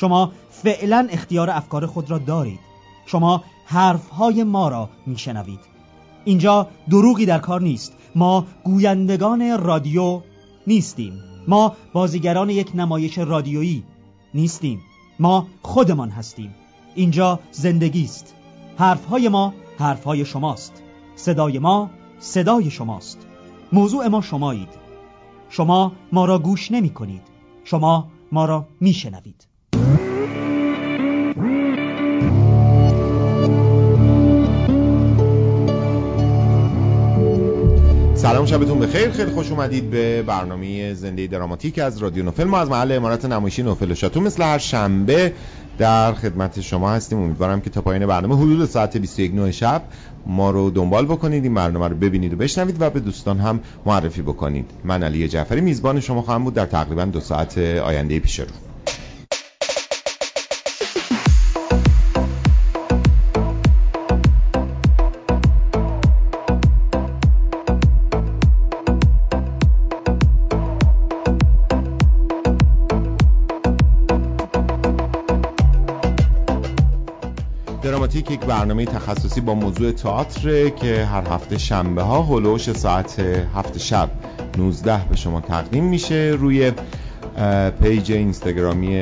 شما فعلا اختیار افکار خود را دارید. شما حرفهای ما را میشنوید. اینجا دروغی در کار نیست. ما گویندگان رادیو نیستیم. ما بازیگران یک نمایش رادیویی نیستیم. ما خودمان هستیم. اینجا زندگی است. حرفهای ما حرفهای شماست. صدای ما صدای شماست. موضوع ما شمایید. شما ما را گوش نمی کنید شما ما را می شنوید سلام شبتون بخیر. خیلی خوش اومدید به برنامه زنده دراماتیک از رادیو نوفل. ما از محل امارات نمایشی نوفل شاتو مثل هر شنبه در خدمت شما هستیم. امیدوارم که تا پایان برنامه حدود ساعت 21 شب ما رو دنبال بکنید این برنامه رو ببینید و بشنوید و به دوستان هم معرفی بکنید. من علی جعفری میزبان شما خواهم بود در تقریبا دو ساعت آینده پیش رو. یک برنامه تخصصی با موضوع تئاتر که هر هفته شنبه ها هلوش ساعت هفت شب 19 به شما تقدیم میشه روی پیج اینستاگرامی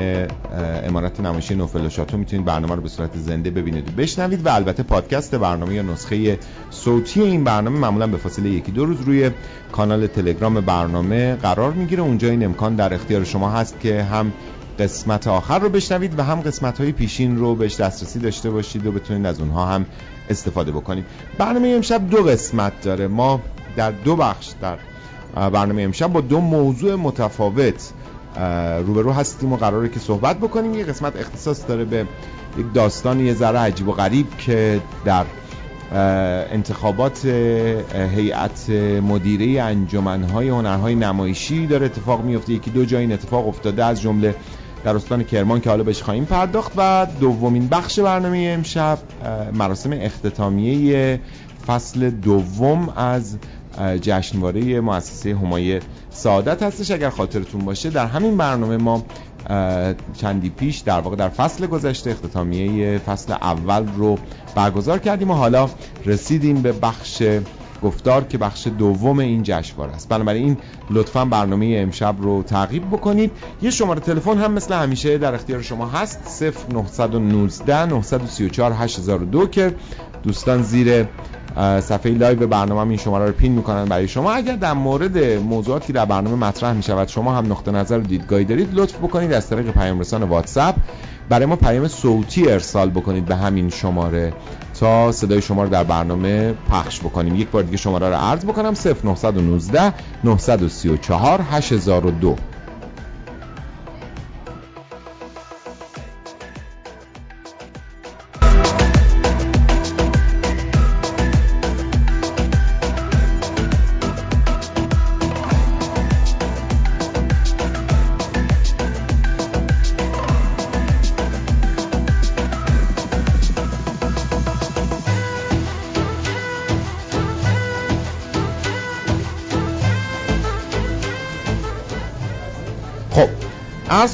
امارت نمایشی نوفل شاتو. می‌تونید برنامه رو به صورت زنده ببینید و بشنوید و البته پادکست برنامه یا نسخه صوتی این برنامه معمولا به فاصله یکی دو روز روی کانال تلگرام برنامه قرار می‌گیره. اونجا این امکان در اختیار شما هست که هم قسمت آخر رو بشنوید و هم قسمت های پیشین رو بهش دسترسی داشته باشید و بتونید از اونها هم استفاده بکنید. برنامه امشب دو قسمت داره. ما در دو بخش در برنامه امشب با دو موضوع متفاوت روبرو هستیم و قراره که صحبت بکنیم. یه قسمت اختصاص داره به یک داستان یه ذره عجیب و غریب که در انتخابات هیئت مدیره انجمنهای هنرهای نمایشی داره اتفاق میفته یکی دو جای این اتفاق افتاده از جمله در استان کرمان که حالا بهش خواهیم پرداخت و دومین بخش برنامه امشب مراسم اختتامیه فصل دوم از جشنواره مؤسسه همایه سعادت هستش. اگر خاطرتون باشه در همین برنامه ما چندی پیش در واقع در فصل گذشته اختتامیه فصل اول رو برگزار کردیم و حالا رسیدیم به بخش گفتار که بخش دوم این جشنواره است. بنابراین لطفا برنامه امشب رو تعقیب بکنید. یه شماره تلفن هم مثل همیشه در اختیار شما هست. 0919 934 8002 که دوستان زیر صفحه live برنامه این شماره رو pin می‌کنن برای شما. اگر در مورد موضوعاتی در برنامه مطرح می‌شود شما هم نقطه نظر و دیدگاهی دارید. لطف بکنید از طریق پیام رسان واتساپ. برای ما پیام صوتی ارسال بکنید به همین شماره تا صدای شما رو در برنامه پخش بکنیم. یک بار دیگه شماره رو عرض بکنم 0919 934 8002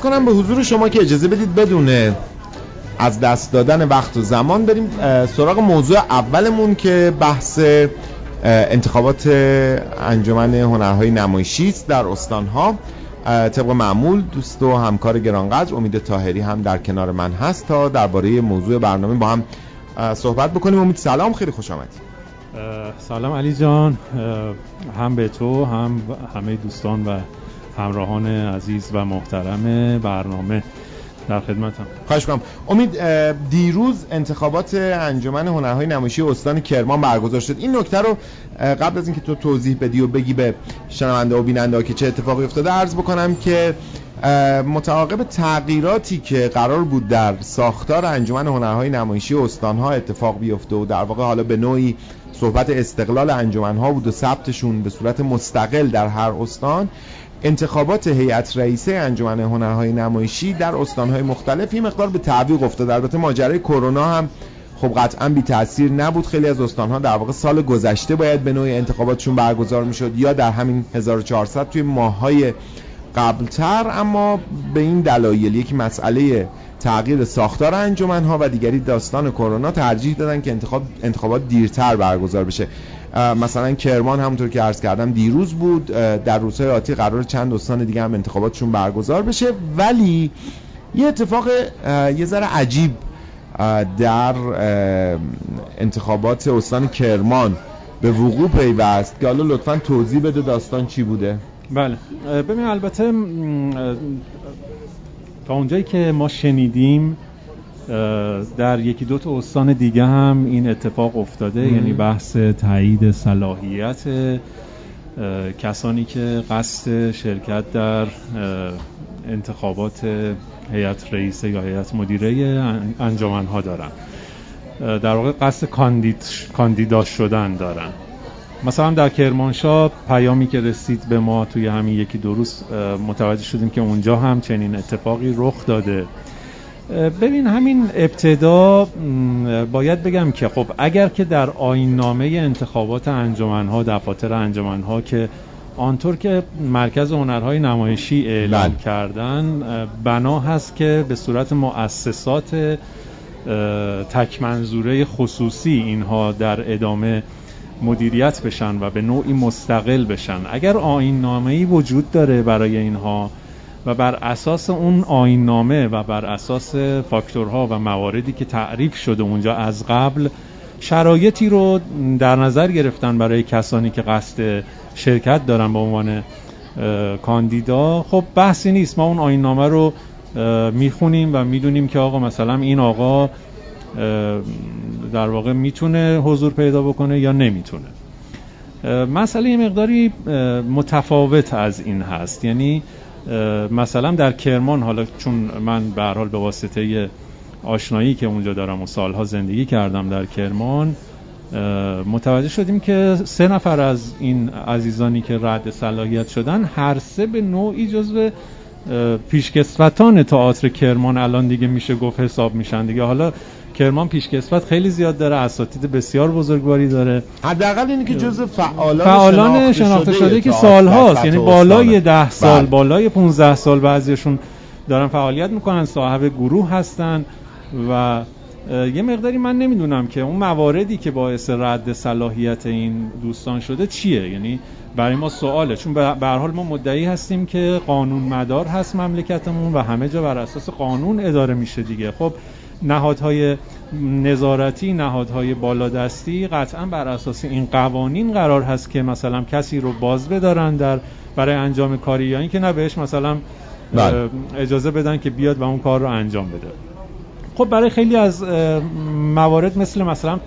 کنم به حضور شما که اجازه بدید بدون از دست دادن وقت و زمان بریم سراغ موضوع اولمون که بحث انتخابات انجمن هنرهای نمایشی است در استانها. طبق معمول دوست و همکار گرانقدر امید تاهری هم در کنار من هست تا درباره موضوع برنامه با هم صحبت بکنیم. امید سلام خیلی خوش آمدید سلام علی جان. هم به تو هم همه دوستان و همراهان عزیز و محترم برنامه در خدمتم. خواهش کنم امید دیروز انتخابات انجمن هنرهای نمایشی استان کرمان برگزار شد. این نکته رو قبل از اینکه تو توضیح بدی و بگی به شنونده و بیننده که چه اتفاقی افتاده عرض بکنم که متعاقب تغییراتی که قرار بود در ساختار انجمن هنرهای نمایشی استانها اتفاق بیفته و در واقع حالا به نوعی صحبت استقلال انجمنها بود و ثبتشون به صورت مستقل در هر استان انتخابات هیئت رئیسه انجمن هنرهای نمایشی در استانهای مختلف این مقدار به تعویق افتاد البته ماجرای کرونا هم خب قطعا بی تاثیر نبود. خیلی از استانها در واقع سال گذشته باید به نوعی انتخاباتشون برگزار می‌شد یا در همین 1400 توی ماههای قبلتر. اما به این دلایل یک مسئله تغییر ساختار انجمنها و دیگری داستان کرونا ترجیح دادن که انتخاب انتخابات دیرتر برگزار بشه. مثلا کرمان همونطور که عرض کردم دیروز بود در روزهای آتی قرار چند استان دیگه هم انتخاباتشون برگزار بشه. ولی یه اتفاق یه ذره عجیب در انتخابات استان کرمان به وقوع پیوست که حالا لطفا توضیح بده داستان چی بوده. بله. ببین البته تا اونجایی که ما شنیدیم در یکی دو تا استان دیگه هم این اتفاق افتاده یعنی بحث تایید صلاحیت کسانی که قصد شرکت در انتخابات هیئت رئیسه یا هیئت مدیره انجامن ها دارن در واقع قصد کاندید کاندیدا شدن دارن. مثلا در کرمانشاه پیامی که رسید به ما توی همین یکی دو روز متوجه شدیم که اونجا هم چنین اتفاقی رخ داده. ببین همین ابتدا باید بگم که خب اگر که در آین نامه انتخابات انجمنها دفاتر انجمنها که آنطور که مرکز هنرهای نمایشی اعلام بله. کردن بنا هست که به صورت مؤسسات تک منظوره خصوصی اینها در ادامه مدیریت بشن و به نوعی مستقل بشن اگر آین نامه وجود داره برای اینها و بر اساس اون آین نامه و بر اساس فاکتورها و مواردی که تعریف شده اونجا از قبل شرایطی رو در نظر گرفتن برای کسانی که قصد شرکت دارن به عنوان کاندیدا خب بحثی نیست. ما اون آین نامه رو می‌خونیم و می‌دونیم که آقا مثلا این آقا در واقع می‌تونه حضور پیدا بکنه یا نمی‌تونه. مسئله مقداری متفاوت از این هست. یعنی مثلا در کرمان حالا چون من به حال به واسطه آشنایی که اونجا دارم و سالها زندگی کردم در کرمان متوجه شدیم که سه نفر از این عزیزانی که رد صلاحیت شدن هر سه به نوعی جزو پیشکسوتان تئاتر کرمان الان دیگه میشه گفت حساب میشن دیگه. حالا کرمان پیشکسوت خیلی زیاد داره اساتید بسیار بزرگواری داره. حداقل اینه که جزء فعالان, فعالان شناخته, شده, که سالهاست یعنی بالای ده سال بله. بالای 15 سال بعضیشون دارن فعالیت می‌کنن صاحب گروه هستن و یه مقداری من نمی‌دونم که اون مواردی که باعث رد صلاحیت این دوستان شده چیه. یعنی برای ما سواله چون به حال ما مدعی هستیم که قانون مدار هست مملکتمون و همه جا بر اساس قانون اداره میشه دیگه. خب نهادهای نظارتی نهادهای بالادستی قطعا بر اساس این قوانین قرار هست که مثلا کسی رو باز بدارن در برای انجام کاری یا اینکه نه بهش مثلا بله. اجازه بدن که بیاد و اون کار رو انجام بده خب برای خیلی از موارد مثل مثلا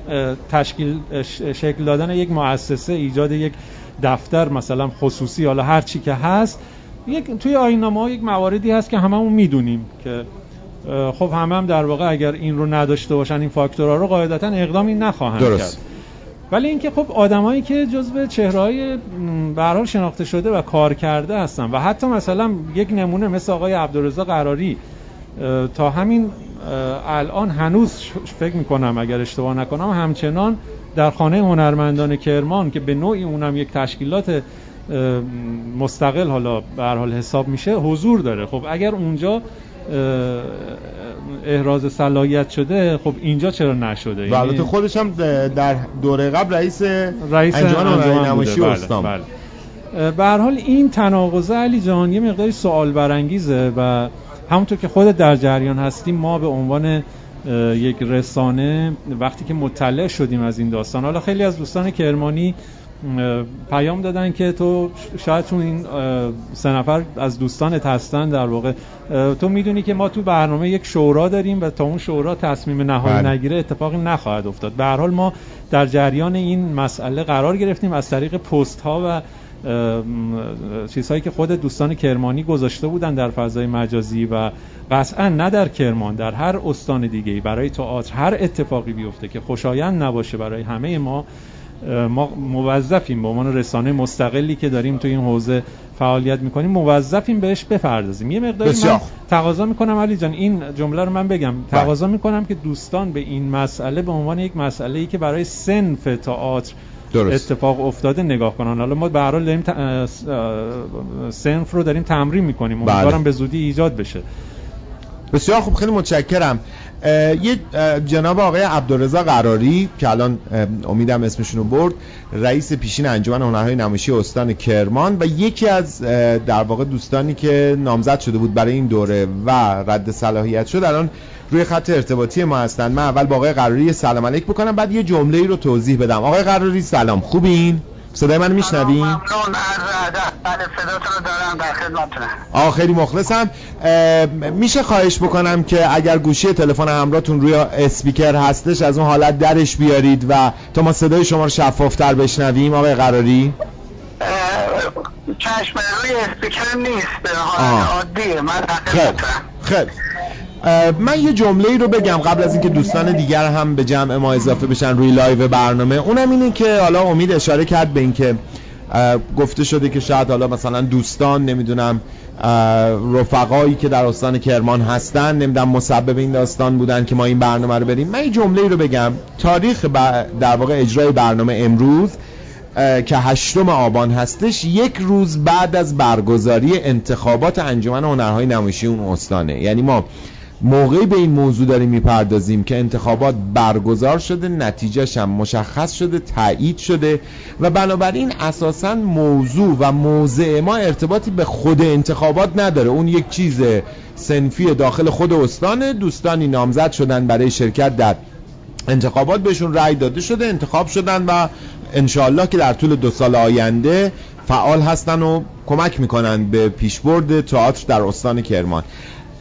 تشکیل شکل دادن یک مؤسسه ایجاد یک دفتر مثلا خصوصی حالا هر چی که هست یک توی آینامه ها یک مواردی هست که هممون می‌دونیم که خب همه هم در واقع اگر این رو نداشته باشن این فاکتورها رو قاعدتا اقدامی نخواهند درست. کرد ولی اینکه خب آدمایی که جزو چهرهای به شناخته شده و کار کرده هستن و حتی مثلا یک نمونه مثل آقای عبدالرضا قراری تا همین الان هنوز فکر می‌کنم اگر اشتباه نکنم همچنان در خانه هنرمندان کرمان که به نوعی اونم یک تشکیلات مستقل حالا به حال حساب میشه حضور داره خب اگر اونجا احراز صلاحیت شده خب اینجا چرا نشده؟ و البته خودش هم در دوره قبل رئیس رئیس انجمن نمایشی بله، بله. به هر حال این تناقض علی جان یه مقداری سوال برانگیزه و همونطور که خودت در جریان هستیم ما به عنوان یک رسانه وقتی که مطلع شدیم از این داستان حالا خیلی از دوستان کرمانی پیام دادن که تو شاید چون این سه نفر از دوستانت هستن در واقع تو می‌دونی که ما تو برنامه یک شورا داریم و تا اون شورا تصمیم نهایی بله. نگیره اتفاقی نخواهد افتاد به هر حال ما در جریان این مسئله قرار گرفتیم از طریق پست ها و چیزهایی که خود دوستان کرمانی گذاشته بودن در فضای مجازی و قطعا نه در کرمان در هر استان دیگه برای تئاتر هر اتفاقی بیفته که خوشایند نباشه برای همه ما ما موظفیم. به عنوان رسانه مستقلی که داریم تو این حوزه فعالیت می‌کنیم موظفیم بهش بپردازیم. یه مقداری من تقاضا می‌کنم علی جان. این جمله رو من بگم. بله. تقاضا می‌کنم که دوستان به این مسئله به عنوان یک مسئله ای که برای سنف تئاتر درست. اتفاق افتاده نگاه کنن. حالا ما به هر حال داریم سنف رو داریم تمرین می‌کنیم. بله. امیدوارم به زودی ایجاد بشه. بسیار خوب. خیلی متشکرم. یه جناب آقای عبدالرضا قراری که الان امیدم اسمشون رو برد رئیس پیشین انجمن هنرهای نمایشی استان کرمان و یکی از در واقع دوستانی که نامزد شده بود برای این دوره و رد صلاحیت شد الان روی خط ارتباطی ما هستن. من اول با آقای قراری سلام علیک بکنم بعد یه جمله ای رو توضیح بدم. آقای قراری سلام. خوبین؟ صدای من میشنوین؟ ممنون. آه خیلی مخلصم. میشه خواهش بکنم که اگر گوشی تلفن همراهتون روی اسپیکر هستش از اون حالت درش بیارید و تا ما صدای شما رو شفافتر بشنویم آقای قراری. چشم روی اسپیکر نیست به حالت عادیه. من خیلی. خیلی. من یه جمله ای رو بگم قبل از اینکه دوستان دیگر هم به جمع ما اضافه بشن روی live برنامه. اونم اینه که حالا امید اشاره کرد به اینکه گفته شده که شاید حالا مثلا دوستان نمی‌دونم رفقایی که در استان کرمان هستن نمی‌دونم مسبب این داستان بودن که ما این برنامه رو بریم. من این جمله رو بگم. تاریخ در واقع اجرای برنامه امروز که هشتم آبان هستش یک روز بعد از برگزاری انتخابات انجمن هنرهای نمایشی اون استانه. یعنی ما موقعی به این موضوع داریم می‌پردازیم که انتخابات برگزار شده نتیجهش هم مشخص شده تایید شده و بنابراین اساسا موضوع و موضع ما ارتباطی به خود انتخابات نداره. اون یک چیز سنفی داخل خود استان دوستانی نامزد شدن برای شرکت در انتخابات بهشون رأی داده شده انتخاب شدن و انشاءالله که در طول دو سال آینده فعال هستن و کمک می‌کنن به پیشبرد تئاتر در استان کرمان.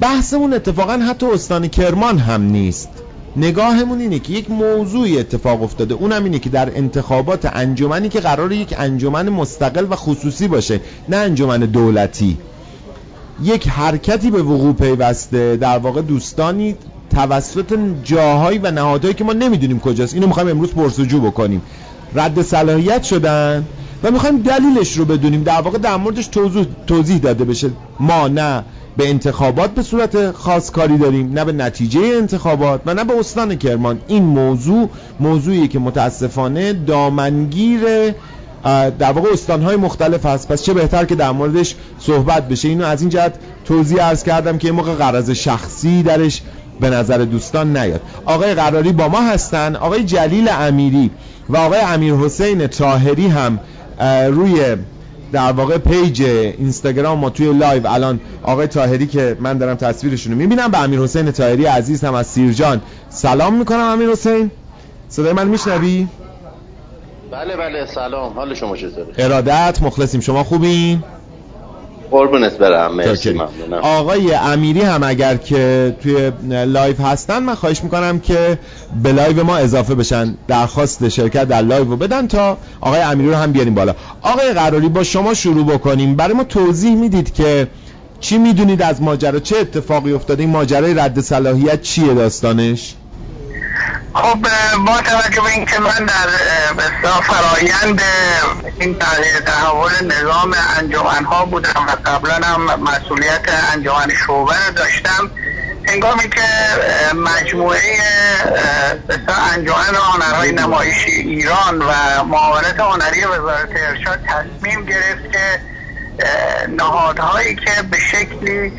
بحثمون اتفاقا حتی استان کرمان هم نیست. نگاهمون اینه که یک موضوعی اتفاق افتاده. اونم اینه که در انتخابات انجمنی که قرار یک انجمن مستقل و خصوصی باشه نه انجمن دولتی. یک حرکتی به وقوع پیوسته. در واقع دوستانی توسط جاهایی و نهادهایی که ما نمی‌دونیم کجاست. اینو می‌خوایم امروز پرسجو بکنیم. رد صلاحیت شدن و می‌خوایم دلیلش رو بدونیم. در واقع در موردش توضیح, توضیح داده بشه. ما نه. به انتخابات به صورت خاص کاری داریم نه به نتیجه انتخابات و نه به استان کرمان. این موضوع موضوعی که متاسفانه دامنگیر در واقع استانهای مختلف هست. پس چه بهتر که در موردش صحبت بشه. اینو از این جهت توضیح عرض کردم که این موقع قرض شخصی درش به نظر دوستان نیاد. آقای قراری با ما هستن آقای جلیل امیری و آقای امیر حسین تاهری هم روی در واقع page اینستاگرام ما توی live الان آقای طاهری که من دارم تصویرشون رو می‌بینم به امیر حسین طاهری عزیز هم از سیرجان سلام می‌کنم امیر حسین صدای من میشنوی؟ بله بله سلام حال شما چطوره؟ ارادت مخلصیم شما خوبین؟ قربونت برم مرسی آقای امیری هم اگر که توی live هستن من خواهش می‌کنم که به live ما اضافه بشن. درخواست شرکت در live رو بدن تا آقای امیری رو هم بیاریم بالا. آقای قراری با شما شروع بکنیم. برای ما توضیح می‌دید که چی می‌دونید از ماجرا؟ چه اتفاقی افتاده؟ این ماجرای رد صلاحیت چیه داستانش؟ خب با توجه به اینکه من در بسیار فرایند این تحول نظام انجمن ها بودم و قبلا هم مسئولیت انجمن شعبه داشتم هنگامی که مجموعه انجمن هنرهای نمایشی ایران و معاونت هنری وزارت ارشاد تصمیم گرفت که نهادهایی که به شکلی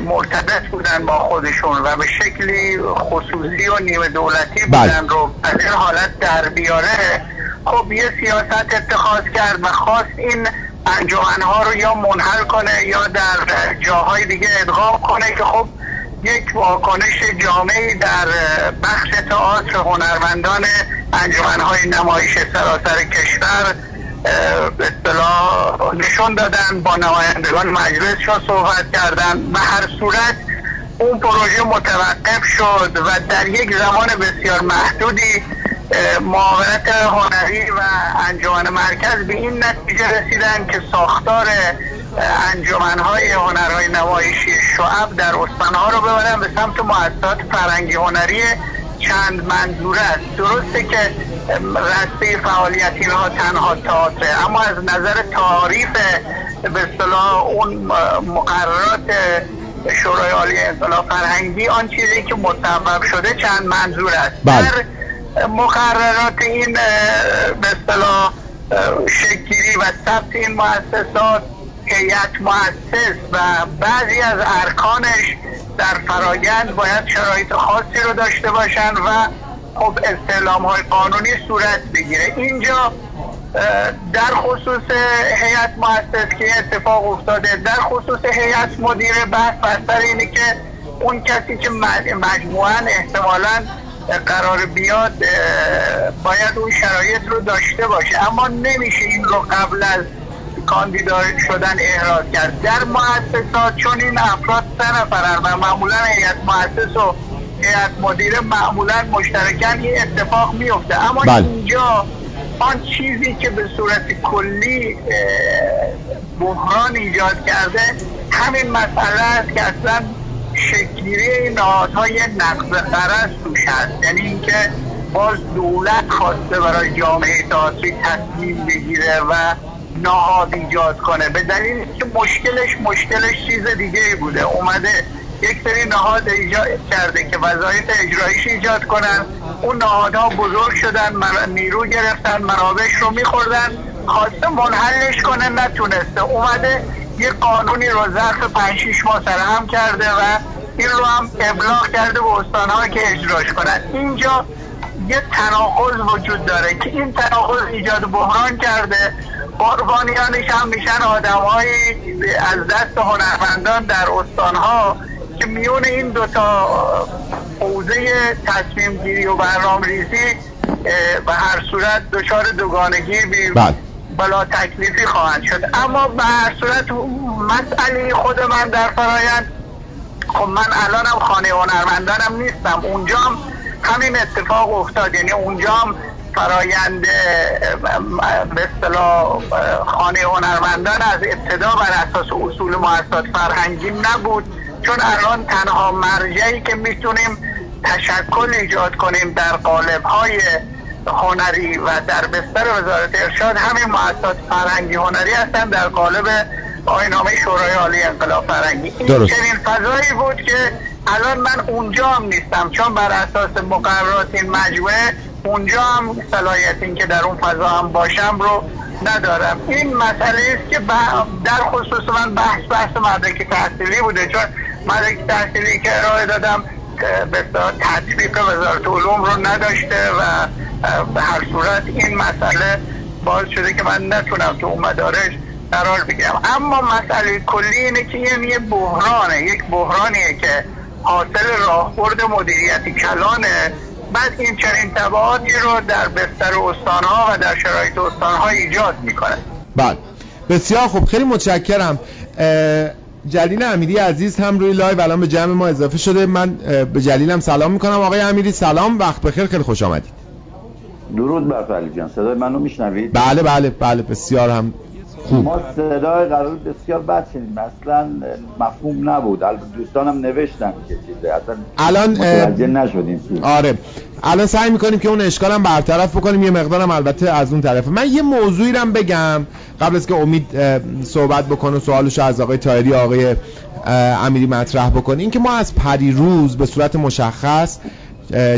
مرتبط بودن با خودشون و به شکلی خصوصی و نیمه دولتی بله. بودن رو از این حالت در بیاره خب یه سیاست اتخاذ کرد و خواست این انجمنها رو یا منحل کنه یا در جاهای دیگه ادغام کنه که خب یک واکنش جامعی در بخش تئاتر هنرمندان انجمنهای نمایش سراسر کشور به نشون دادن با نمایندگان مجلس شو صحبت کردن و هر صورت اون پروژه متوقف شد و در یک زمان بسیار محدودی معاونت هنری و انجمن مرکز به این نتیجه رسیدن که ساختار انجمنهای هنرهای نمایشی شعب در استانها رو ببرن به سمت مؤسسات فرنگی هنری چند منظور است درسته که رسته فعالیت اینها تنها تئاتر اما از نظر تعریف به اصطلاح اون مقررات شورای عالی انقلاب فرهنگی آن چیزی که مصوب شده چند منظور است بله. در مقررات این به اصطلاح شکلی و ثبت این مؤسسات هیئت مؤسس و بعضی از ارکانش در فرایند باید شرایط خاصی رو داشته باشن و خب استعلام های قانونی صورت بگیره. اینجا در خصوص هیئت مؤسس که اتفاق افتاده در خصوص هیئت مدیره بحث بستر اینه که اون کسی که مجموعا احتمالا قرار بیاد باید اون شرایط رو داشته باشه. اما نمیشه این رو قبل از کاندیدا شدن احراز کرد. در مؤسسات چون این افراد سه نفرن و معمولا هیئت مؤسس و هیئت مدیره معمولا مشترکن این اتفاق میفته اما بله. اینجا آن چیزی که به صورت کلی بحران ایجاد کرده همین مسئله است که اصلا شکلی این نهادهای نقض قرص توش هست. یعنی اینکه باز دولت خواسته برای جامعه تئاتری تصمیم بگیره و نهاد ایجاد کنه. به دلیل که مشکلش مشکلش چیز دیگه ای بوده. اومده یک سری نهاد ایجاد کرده که وظایف اجرایش ایجاد کنن. اون نهادها بزرگ شدن نیرو گرفتن منابش رو میخوردن. خواسته منحلش کنه نتونسته. اومده یه قانونی رو ظرف 5 6 ماه سرهم کرده و این رو هم ابلاغ کرده به استانها که اجراش کنن. اینجا یه تناقض وجود داره که این تناقض ایجاد بحران کرده. قربانیانش هم میشن آدمهایی از دست هنرمندان در استانها که میون این دوتا حوزه تصمیم گیری و برنامه ریزی به هر صورت دچار دوگانگی بله. بلا تکلیفی خواهند شد. اما به هر صورت مسئله خود من در فرایند خب من الانم خانه هنرمندانم نیستم. اونجام همین اتفاق افتاد. یعنی اونجام فرایند به اصطلاح خانه هنرمندان از ابتدا بر اساس اصول مؤسسات فرهنگی نبود. چون الان تنها مرجعی که می‌تونیم تشکل ایجاد کنیم در قالب های هنری و در بستر وزارت ارشاد همین مؤسسات فرهنگی هنری هستن در قالب آینامه شورای عالی انقلاب فرهنگی. این چنین فضایی بود که الان من اونجا هم نیستم. چون بر اساس مقررات این مجموعه اونجا هم صلاحیت این که در اون فضا هم باشم رو ندارم. این مسئله است که در خصوص من بحث بحث مدرک تحصیلی بوده. چون مدرک تحصیلی که ارائه دادم به تطبیق وزارت علوم رو نداشته و به هر صورت این مسئله باز شده که من نتونم تو اون مدارج قرار بگیرم. اما مسئله کلی اینه که این یه بحرانه. یک بحرانیه که حاصل راهبرد مدیریتی کلانه. بعد این چنین تبعاتی رو در بستر استانها و در شرایط استانها ایجاد می‌کنه. بله. بسیار خوب. خیلی متشکرم. جلیل امیری عزیز هم روی لایو. الان به جمع ما اضافه شده. من به جلیلم سلام می‌کنم. آقای امیری سلام. وقت بخیر خیلی خوش آمدید. درود بر علی جان. صدای منو میشنوید؟ بله بله بله. بسیار هم خوب. ما صدای قرار بسیار بد شنیدیم. اصلا مفهوم نبود. دوستانم نوشتن که چیزه اصلا الان متوجه نشدیم آره. الان سعی می‌کنیم که اون اشکالم برطرف بکنیم. یه مقدارم البته از اون طرفه. من یه موضوعی رو بگم قبل از که امید صحبت بکنه سوالش از آقای تایری آقای امیری مطرح بکنه. این که ما از پریروز به صورت مشخص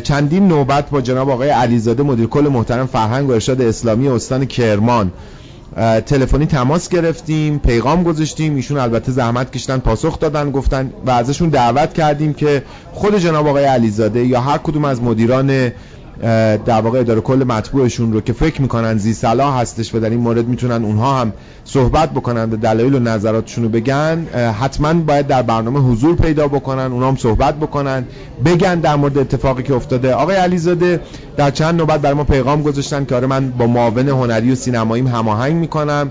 چندین نوبت با جناب آقای علیزاده مدیر کل محترم فرهنگ و ارشاد اسلامی استان کرمان تلفنی تماس گرفتیم پیغام گذاشتیم ایشون البته زحمت کشتن پاسخ دادن گفتن و ازشون دعوت کردیم که خود جناب آقای علیزاده یا هر کدوم از مدیران در واقع اداره کل مطبوعشون رو که فکر می‌کنن زی صلاح هستش و در این مورد می‌تونن اونها هم صحبت بکنن و دلایل و نظراتشون رو بگن حتما باید در برنامه حضور پیدا بکنن اونها هم صحبت بکنن بگن در مورد اتفاقی که افتاده. آقای علیزاده در چند نوبت برای ما پیغام گذاشتن که آره من با معاون هنری و سینماییم هماهنگ می‌کنم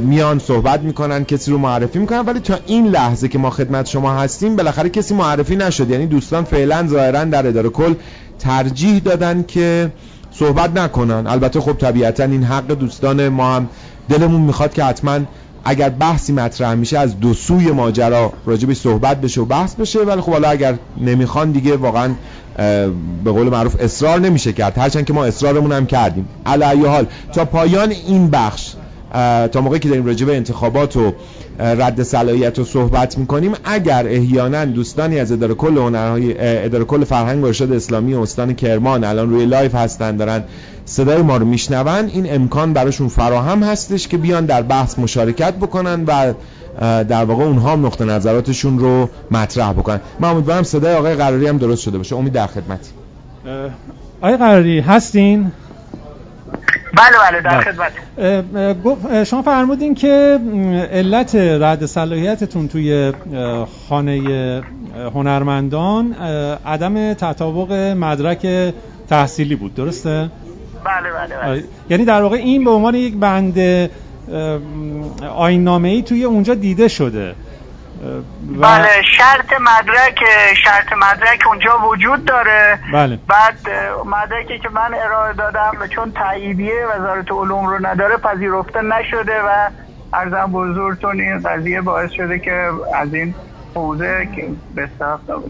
میان صحبت می‌کنن کسی رو معرفی می‌کنن ولی تا این لحظه که ما خدمت شما هستیم بالاخره کسی معرفی نشد. یعنی دوستان فعلا ظاهرا در اداره کل ترجیح دادن که صحبت نکنن. البته خب طبیعتا این حق دوستان ما هم دلمون می‌خواد که حتما اگر بحثی مطرح میشه از دو سوی ماجرا راجبش صحبت بشه و بحث بشه ولی خب حالا اگر نمی‌خوان دیگه واقعا به قول معروف اصرار نمیشه کرد. هرچند که ما اصرارمون هم کردیم. علی حال تا پایان این بخش تا موقعی که داریم راجع به انتخابات و رد صلاحیت رو صحبت می‌کنیم. اگر احیانا دوستانی از اداره کل هنرهای اداره کل فرهنگ و ارشاد اسلامی استان کرمان الان روی live هستن دارن صدای ما رو میشنون این امکان براشون فراهم هستش که بیان در بحث مشارکت بکنن و در واقع اونها هم نقطه نظراتشون رو مطرح بکنن. من امیدوارم صدای آقای قراری هم درست شده باشه. امید در خدمتی. آقای قراری هستین؟ بله بله در خدمت. شما فرمودین که علت رد صلاحیتتون توی خانه هنرمندان عدم تطابق مدرک تحصیلی بود. درسته؟ بله بله بله. یعنی در واقع این به عنوان یک بند آینامه ای توی اونجا دیده شده. بله شرط مدرک شرط مدرک اونجا وجود داره بله. بعد مدرکی که من ارائه دادم چون تاییدیه وزارت علوم رو نداره پذیرفته نشده و ارزم بزرگتون این قضیه باعث شده که از این حوزه به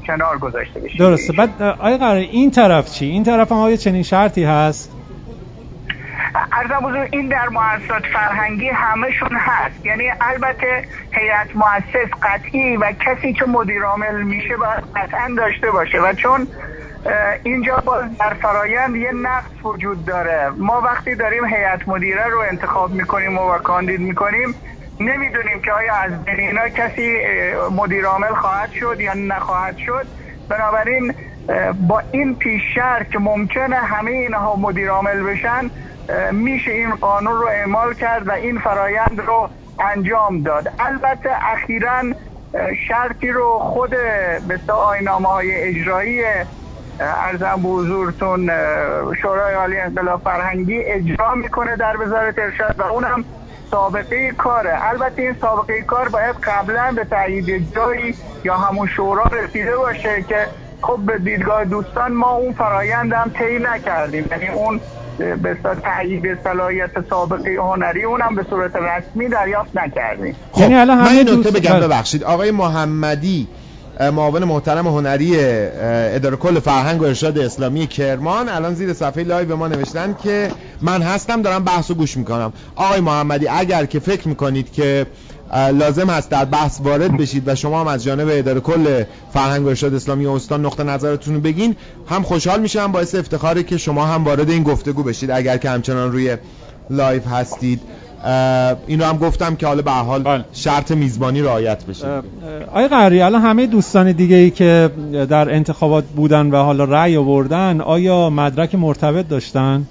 کنار گذاشته بشه درسته بعد آیا قرار این طرف چی؟ این طرف هم آیا چنین شرطی هست؟ ارزم بزرگ این در مؤسسات فرهنگی همشون هست. یعنی البته هیئت مؤسس قطعی و کسی که مدیر عامل میشه باید قطعا داشته باشه. و چون اینجا باز در فرایند یه نقص وجود داره. ما وقتی داریم هیئت مدیره رو انتخاب می‌کنیم و کاندید می‌کنیم نمی‌دونیم که آیا از بین اینا کسی مدیر عامل خواهد شد یا نخواهد شد. بنابراین با این پیش که ممکنه همه اینها مدیر عامل بشن میشه این قانون رو اعمال کرد و این فرایند رو انجام داد. البته اخیرا شرطی رو خود به آینامه های اجرایی ارزم به حضورتون شورای عالی انقلاب فرهنگی اجرا می‌کنه در وزارت ارشاد و اونم سابقه کاره. البته این سابقه کار باید قبلا به تایید جایی یا همون شورا رسیده باشه که خب به دیدگاه دوستان ما اون فرایند هم طی نکردیم. یعنی اون به تایید صلاحیت سابقه هنری اونم به صورت رسمی دریافت نکردیم. خب یعنی الان من این نکته بگم بله. ببخشید. آقای محمدی معاون محترم هنری اداره کل فرهنگ و ارشاد اسلامی کرمان الان زیر صفحه live ما نوشتن که من هستم دارم بحث و گوش می‌کنم. آقای محمدی اگر که فکر می‌کنید که لازم هست در بحث وارد بشید و شما هم از جانب اداره کل فرهنگ و ارشاد اسلامی استان نقطه نظرتون رو بگین. هم خوشحال میشم باعث افتخاره که شما هم وارد این گفتگو بشید اگر که همچنان روی live هستید. این رو هم گفتم که حالا به هر حال بله. شرط میزبانی رعایت بشه. آقای قراری الان همه دوستان دیگه ای که در انتخابات بودن و حالا رأی آوردن آیا مدرک مرتبط داشتن؟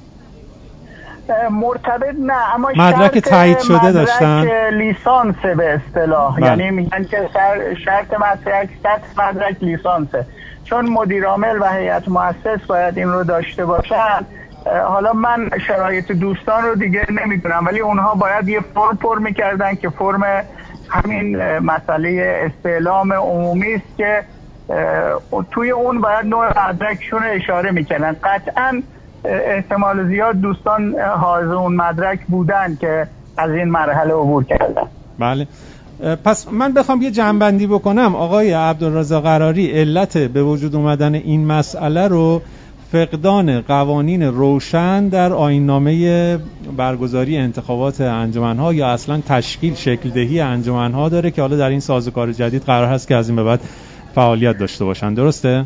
مرتبط نه اما مدرک تایید شده داشتن؟ لیسانس به اصطلاح. بله. یعنی میگن که شرط مدرک سطح مدرک لیسانسه. چون مدیر عامل و هیئت مؤسس باید این رو داشته باشن حالا من شرایط دوستان رو دیگه نمی‌دونم ولی اونها باید یه فرم پر می‌کردن که فرم همین مسئله استعلام عمومی است که توی اون باید نوع مدرکشون اشاره می‌کنن قطعا احتمال زیاد دوستان حاضر اون مدرک بودن که از این مرحله عبور کردن. بله. پس من بخوام یه جنبندی بکنم. آقای عبدالرزا قراری علت به وجود اومدن این مسئله رو فقدان قوانین روشن در آیننامه برگزاری انتخابات انجمنها یا اصلا تشکیل شکل دهی انجمنها داره که حالا در این سازوکار جدید قرار هست که از این به بعد فعالیت داشته باشن. درسته؟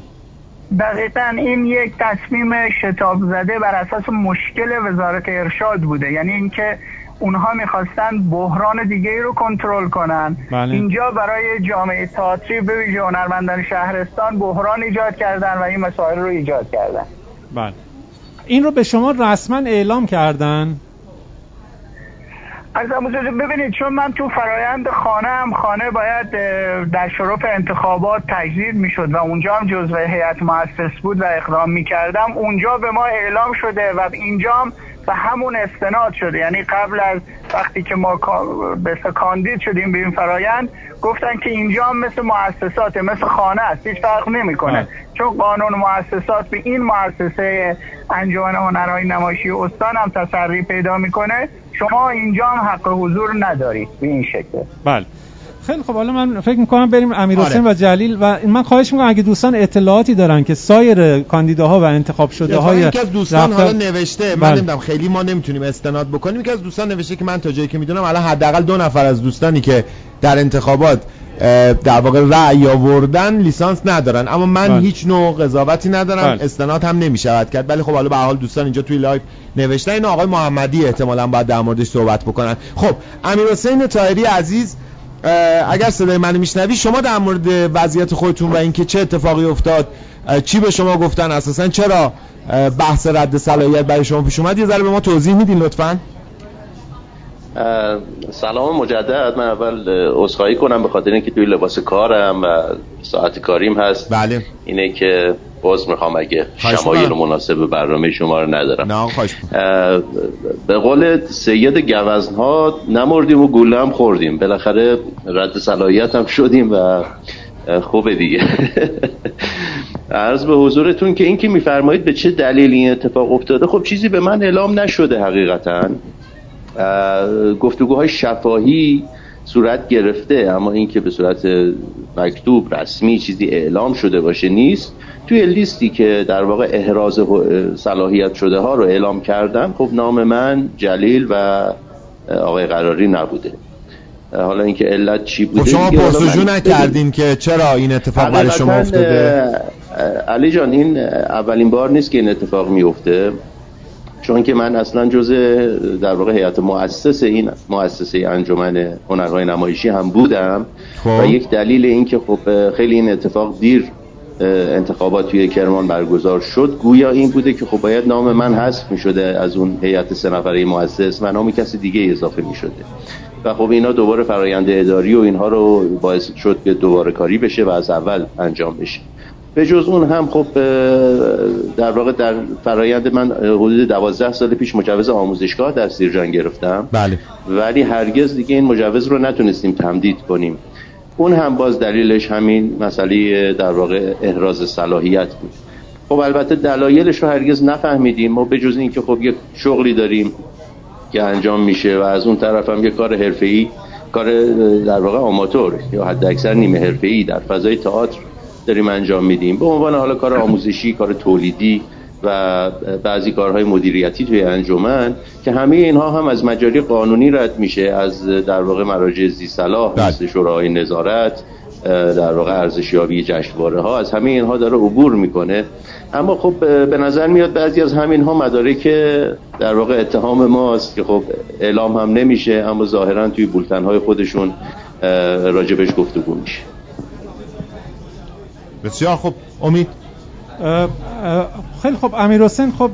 دقیقا این یک تصمیم شتاب زده بر اساس مشکل وزارت ارشاد بوده. یعنی اینکه اونها می‌خواستن بحران دیگه ای رو کنترل کنن. بله. اینجا برای جامعه تئاتری به ویژه هنرمندان شهرستان بحران ایجاد کردن و این مسائل رو ایجاد کردن. بله. این رو به شما رسما اعلام کردن؟ از ببینید چون من تو فرایند خانه هم خانه باید در شرف انتخابات تجدید می‌شد و اونجا هم جزو هیئت مؤسس بود و اقدام می‌کردم. اونجا به ما اعلام شده و اینجا هم به همون استناد شده. یعنی قبل از وقتی که ما به کاندید شدیم به این فرایند گفتن که اینجا هم مثل مؤسسات مثل خانه است. هیچ فرق نمی‌کنه. چون قانون مؤسسات به این مؤسسه انجمن هنرهای نمایشی استان هم تسری پیدا می‌کنه. شما اینجا هم حق حضور ندارید به این شکل بله خیلی خب حالا من فکر می‌کنم بریم امیر حسین آره. و جلیل و من خواهش می‌کنم اگه دوستان اطلاعاتی دارن که سایر کاندیداها و انتخاب شده های یکی از دوستان حالا نوشته من بله. نمی‌دونم خیلی ما نمی‌تونیم استناد بکنیم یکی از دوستان نوشته که من تا جایی که می‌دونم الان حداقل دو نفر از دوستانی که در انتخابات در واقع رأی آوردن لیسانس ندارن. اما من بله. هیچ نوع قضاوتی ندارم. بله. استناد هم نمی‌شود کرد. ولی خب حالا به هر حال دوستان اینجا توی live نوشتن. این آقای محمدی احتمالاً باید در موردش صحبت بکنن. خب امیر حسین طاهری عزیز اگر صدای منو میشنوی شما در مورد وضعیت خودتون و اینکه چه اتفاقی افتاد چی به شما گفتن؟ اساسا چرا بحث رد صلاحیت برای شما پیش اومد؟ یه ذره به ما توضیح میدین لطفا. سلام مجدد. من اول عذرخواهی کنم به خاطر اینکه توی لباس کارم و ساعت کاریم هست. بله. اینه که باز می‌خوام اگه شمایل مناسب برنامه شما رو ندارم. نه به قول سید گوزن ها نمردیم و گوله هم خوردیم. بالاخره رد صلاحیت هم شدیم و خوبه دیگه. عرض به حضورتون که اینکه میفرمایید به چه دلیل این اتفاق افتاده خب چیزی به من اعلام نشده حقیقتا. گفتگوهای شفاهی صورت گرفته اما اینکه به صورت مکتوب رسمی چیزی اعلام شده باشه نیست. توی لیستی که در واقع احراز صلاحیت شده ها رو اعلام کردم خب نام من جلیل و آقای قراری نبوده. حالا اینکه علت چی بوده خب شما پرسجو نکردین که چرا این اتفاق برای شما افتاده؟ علی جان این اولین بار نیست که این اتفاق میفته. چون که من اصلا جز در واقع هیئت مؤسس این مؤسسه انجمن هنرهای نمایشی هم بودم. خب. و یک دلیل این که خب خیلی این اتفاق دیر انتخابات توی کرمان برگزار شد گویا این بوده که خب باید نام من حذف می شده از اون هیئت سه نفره مؤسس و نام کسی دیگه اضافه می شده و خب اینا دوباره فرایند اداری و اینها رو باعث شد که دوباره کاری بشه و از اول انجام بشه. به جز اون هم خب در واقع در فرایند من حدود دوازده سال پیش مجوز آموزشگاه در سیرجان گرفتم. بله. ولی هرگز دیگه این مجوز رو نتونستیم تمدید کنیم. اون هم باز دلیلش همین مسئله در واقع احراز صلاحیت بود. خب البته دلایلش رو هرگز نفهمیدیم. ما به جز اینکه خب یک شغلی داریم که انجام میشه و از اون طرف هم یه کار حرفه‌ای کار در واقع آماتور یا حد اکثر نیمه حرفه‌ای در فضای تئاتر. داریم انجام میدیم. به عنوان حالا کار آموزشی کار تولیدی و بعضی کارهای مدیریتی توی انجمن که همه اینها هم از مجاری قانونی رد میشه از در واقع مراجع زی صلاح بله. مثل شورای نظارت در واقع ارزشیابی جشنواره ها از همه اینها داره عبور می‌کنه. اما خب به نظر میاد بعضی از همین ها مداره که در واقع اتهام ماست که خب اعلام هم نمیشه اما ظاهرا توی بولتن های خودشون راجبش گفتگو میشه. بسیار خب امید؟ خیلی خب امیر حسین خب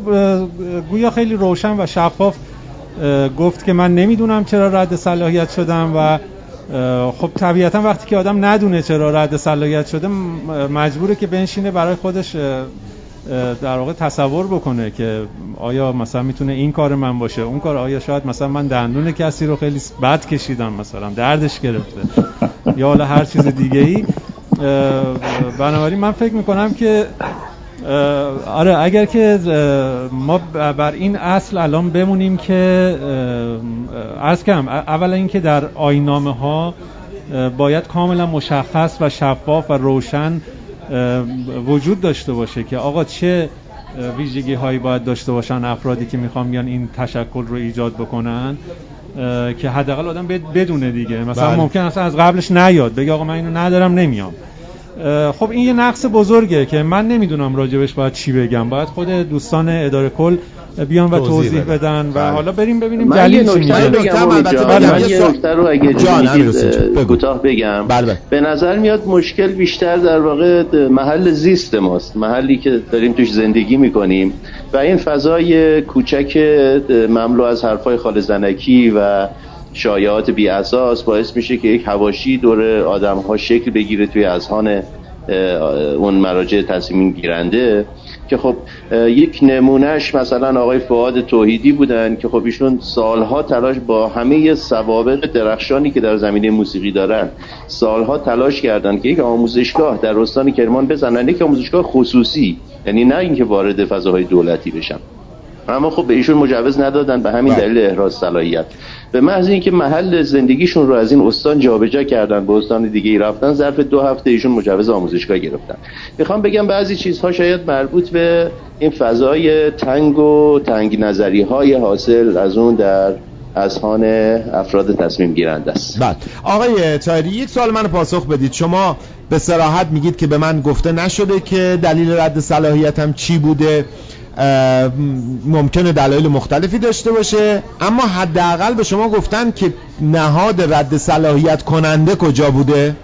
گویا خیلی روشن و شفاف گفت که من نمی‌دونم چرا رد صلاحیت شدم و خب طبیعتا وقتی که آدم ندونه چرا رد صلاحیت شده مجبوره که بنشینه برای خودش در واقع تصور بکنه که آیا مثلا می‌تونه این کار من باشه اون کار آیا شاید مثلا من دندون کسی رو خیلی بد کشیدم مثلا دردش گرفته یا حالا هر چیز دیگه ای بنابراین من فکر می‌کنم که آره اگر که ما بر این اصل الان بمونیم که از کم اولا اینکه در آینامه ها باید کاملا مشخص و شفاف و روشن وجود داشته باشه که آقا چه ویژگی هایی باید داشته باشن افرادی که می‌خوام بیان این تشکل رو ایجاد بکنن. که حداقل آدم بدونه دیگه. مثلا بله. ممکن است از قبلش نیاد بگه آقا من اینو ندارم نمیام. خب این یه نقص بزرگه که من نمی‌دونم راجبش باید چی بگم. باید خود دوستان اداره کل بیان و توضیح بدن. و بله. حالا بریم ببینیم دلیل چی امید البته سوال- نکته رو اگه جان،. کوتاه بگم. بله، بله. به نظر میاد مشکل بیشتر در واقع محل زیست ماست محلی که داریم توش زندگی می‌کنیم. و این فضای کوچک مملو از حرفای خال زنکی و شایعات بی اساس باعث میشه که یک هواشی دور آدم ها شکل بگیره توی اذهان اون مراجع تصمیم گیرنده که خب یک نمونهش مثلا آقای فعاد توحیدی بودن که خب ایشون سالها تلاش با همه سوابق درخشانی که در زمینه موسیقی دارن سالها تلاش کردن که یک آموزشگاه در استان کرمان بزنن یک آموزشگاه خصوصی یعنی نه اینکه وارد فضاهای دولتی بشن. اما خب به ایشون مجوز ندادن به همین بله. دلیل احراز صلاحیت. به محض اینکه محل زندگیشون رو از این استان جابجا کردن به استان دیگه ای رفتن ظرف دو هفته ایشون مجوز آموزشگاه گرفتن. می‌خوام بگم بعضی چیزها شاید مربوط به این فضای تنگ و تنگ نظری های حاصل از اون در اذهان افراد تصمیم گیرنده است. بله آقای تایری یک سوال من پاسخ بدید. شما به سراحت میگید که به من گفته نشده که دلیل رد صلاحیتم چی بوده؟ ممکنه دلایل مختلفی داشته باشه. اما حداقل به شما گفتن که نهاد رد صلاحیت کننده کجا بوده؟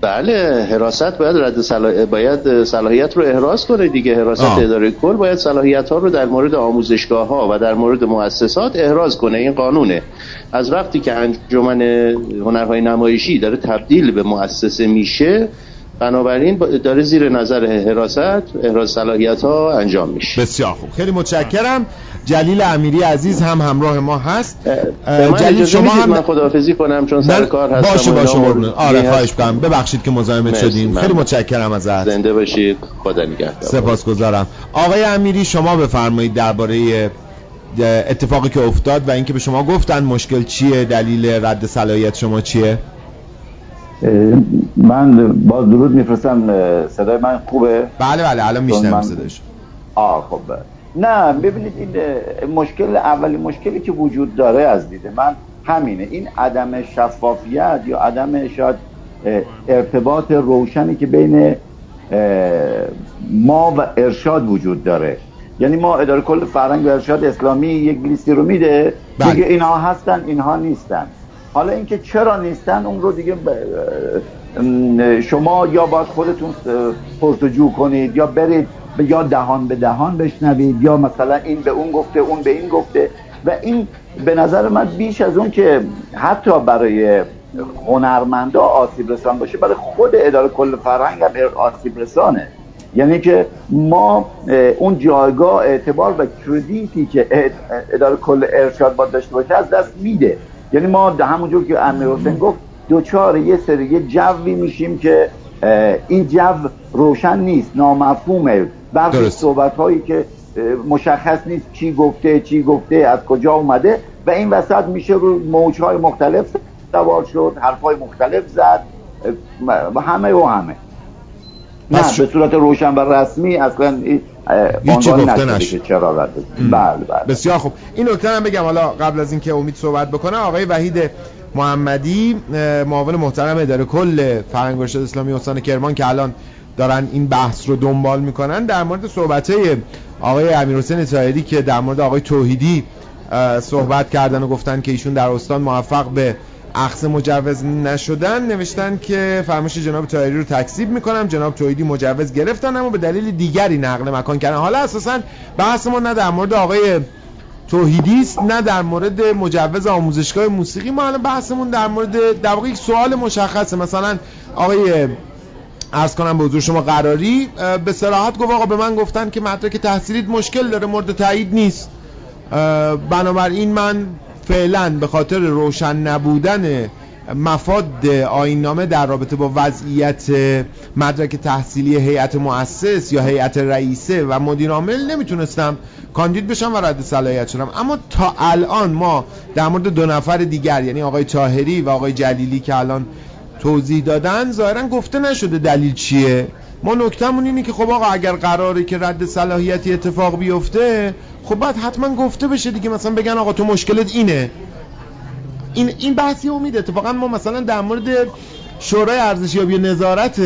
بله حراست باید رد صلاح... باید صلاحیت رو احراز کنه دیگه. حراست آه. اداره کل باید صلاحیت ها رو در مورد آموزشگاه ها و در مورد مؤسسات احراز کنه. این قانونه. از وقتی که انجمن هنرهای نمایشی داره تبدیل به مؤسسه میشه بنابراین داره زیر نظر حراست احراز صلاحیت ها انجام میشه. بسیار خوب. خیلی متشکرم. جلیل امیری عزیز هم همراه ما هست. جلیل شما هم من خداحافظی کنم چون سر کار هستم باشه باشه. آره. خواهش کنم ببخشید که مزاحمت شدیم. خیلی متشکرم ازت. زنده باشید. خدا نگهدار. سپاسگزارم. آقای امیری شما بفرمایید درباره اتفاقی که افتاد و اینکه به شما گفتن مشکل چیه دلیل رد صلاحیت شما چیه؟ من با درود میفرستم صدای من خوبه؟ بله بله الان میشنم من- صداش آه خب نه ببینید این مشکل اولی مشکلی که وجود داره از دید من همینه. این عدم شفافیت یا عدم شاید ارتباط روشنی که بین ما و ارشاد وجود داره. یعنی ما اداره کل فرهنگ و ارشاد اسلامی یک لیستی رو میده بله. اینها هستن اینها نیستن. حالا اینکه چرا نیستن اون رو دیگه شما یا باید خودتون پرسجو کنید یا برید یا دهان به دهان بشنوید یا مثلا این به اون گفته اون به این گفته. و این به نظر من بیش از اون که حتی برای هنرمندا آسیب رسان باشه برای خود اداره کل فرهنگ هم آسیب رسانه. یعنی که ما اون جایگاه اعتبار و کردیتی که اد- اداره کل ارشاد باید داشته باشه از دست میده. یعنی ما ده- همونجور که امیر حسین گفت دوچار یه سری یه جوی میشیم که این جو روشن نیست نامفهومه. درست. صحبت هایی که مشخص نیست چی گفته چی گفته از کجا اومده. و این وسط میشه رو موجهای مختلف سوار شد حرفهای مختلف زد همه و همه. نه به صورت روشن و رسمی اصلا هیچی گفته نشد. چرا بله بله. بسیار خوب. این نکته هم بگم حالا قبل از اینکه امید صحبت بکنه آقای وحید محمدی معاون محترم اداره کل فرهنگ اسلامی استان کرمان که الان دارن این بحث رو دنبال می‌کنن در مورد صحبت آقای امیرحسین طاهری که در مورد آقای توحیدی صحبت کردن و گفتن که ایشون در استان موفق به اخذ مجوز نشدن نوشتن که فرمایش جناب طاهری رو تکذیب می‌کنم. جناب توحیدی مجوز گرفتن اما به دلیل دیگری نقل مکان کردن. حالا اساسا بحث ما نه در مورد آقای توحیدی است نه در مورد مجوز آموزشگاه موسیقی. ما الان بحثمون در مورد در واقع یک سوال مشخصه. مثلا آقای ارز کنم به حضور شما قراری به صراحت گفت آقا به من گفتن که مدرک تحصیلیت مشکل داره مورد تایید نیست. بنابراین من فعلا به خاطر روشن نبودن مفاد آینامه در رابطه با وضعیت مدرک تحصیلی هیئت مؤسس یا هیئت رئیسه و مدیر عامل نمی‌تونستم کاندید بشم و رد صلاحیت شدم. اما تا الان ما در مورد دو نفر دیگر یعنی آقای تاهری و آقای جلیلی که الان توضیح دادن ظاهرا گفته نشده دلیل چیه. ما نکتمون اینه که خب آقا اگر قراره که رد صلاحیتی اتفاق بیفته خب باید حتما گفته بشه دیگه مثلا بگن آقا تو مشکلت اینه. این این بحثی امید اتفاقا ما مثلا در مورد شورای ارزشیابی نظارت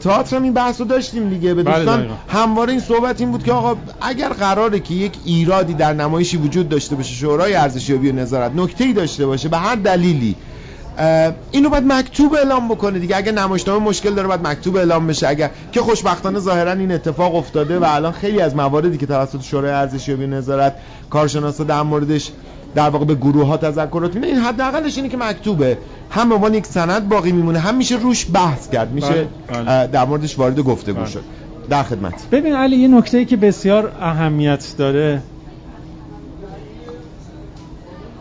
تئاتر هم این بحث رو داشتیم دیگه. به بله، دوستان. همواره این صحبت این بود که آقا اگر قراره که یک ایرادی در نمایشی وجود داشته باشه شورای ارزشیابی و نظارت نکته‌ای داشته باشه به هر دلیلی اینو باید مکتوب اعلام بکنه دیگه. اگه نمایشنامه مشکل داره باید مکتوب اعلام بشه. اگر که خوشبختانه ظاهرا این اتفاق افتاده و الان خیلی از مواردی که توسط شورای ارزشیابی و نظارت کارشناسا در موردش در واقع به گروه ها تذکرات میده این حداقلش اینه که مکتوبه. هم به عنوان یک سند باقی میمونه هم میشه روش بحث کرد. میشه بله، بله. در موردش وارد گفتگو بله. شد. در خدمت. ببین علی یه نکته ای که بسیار اهمیت داره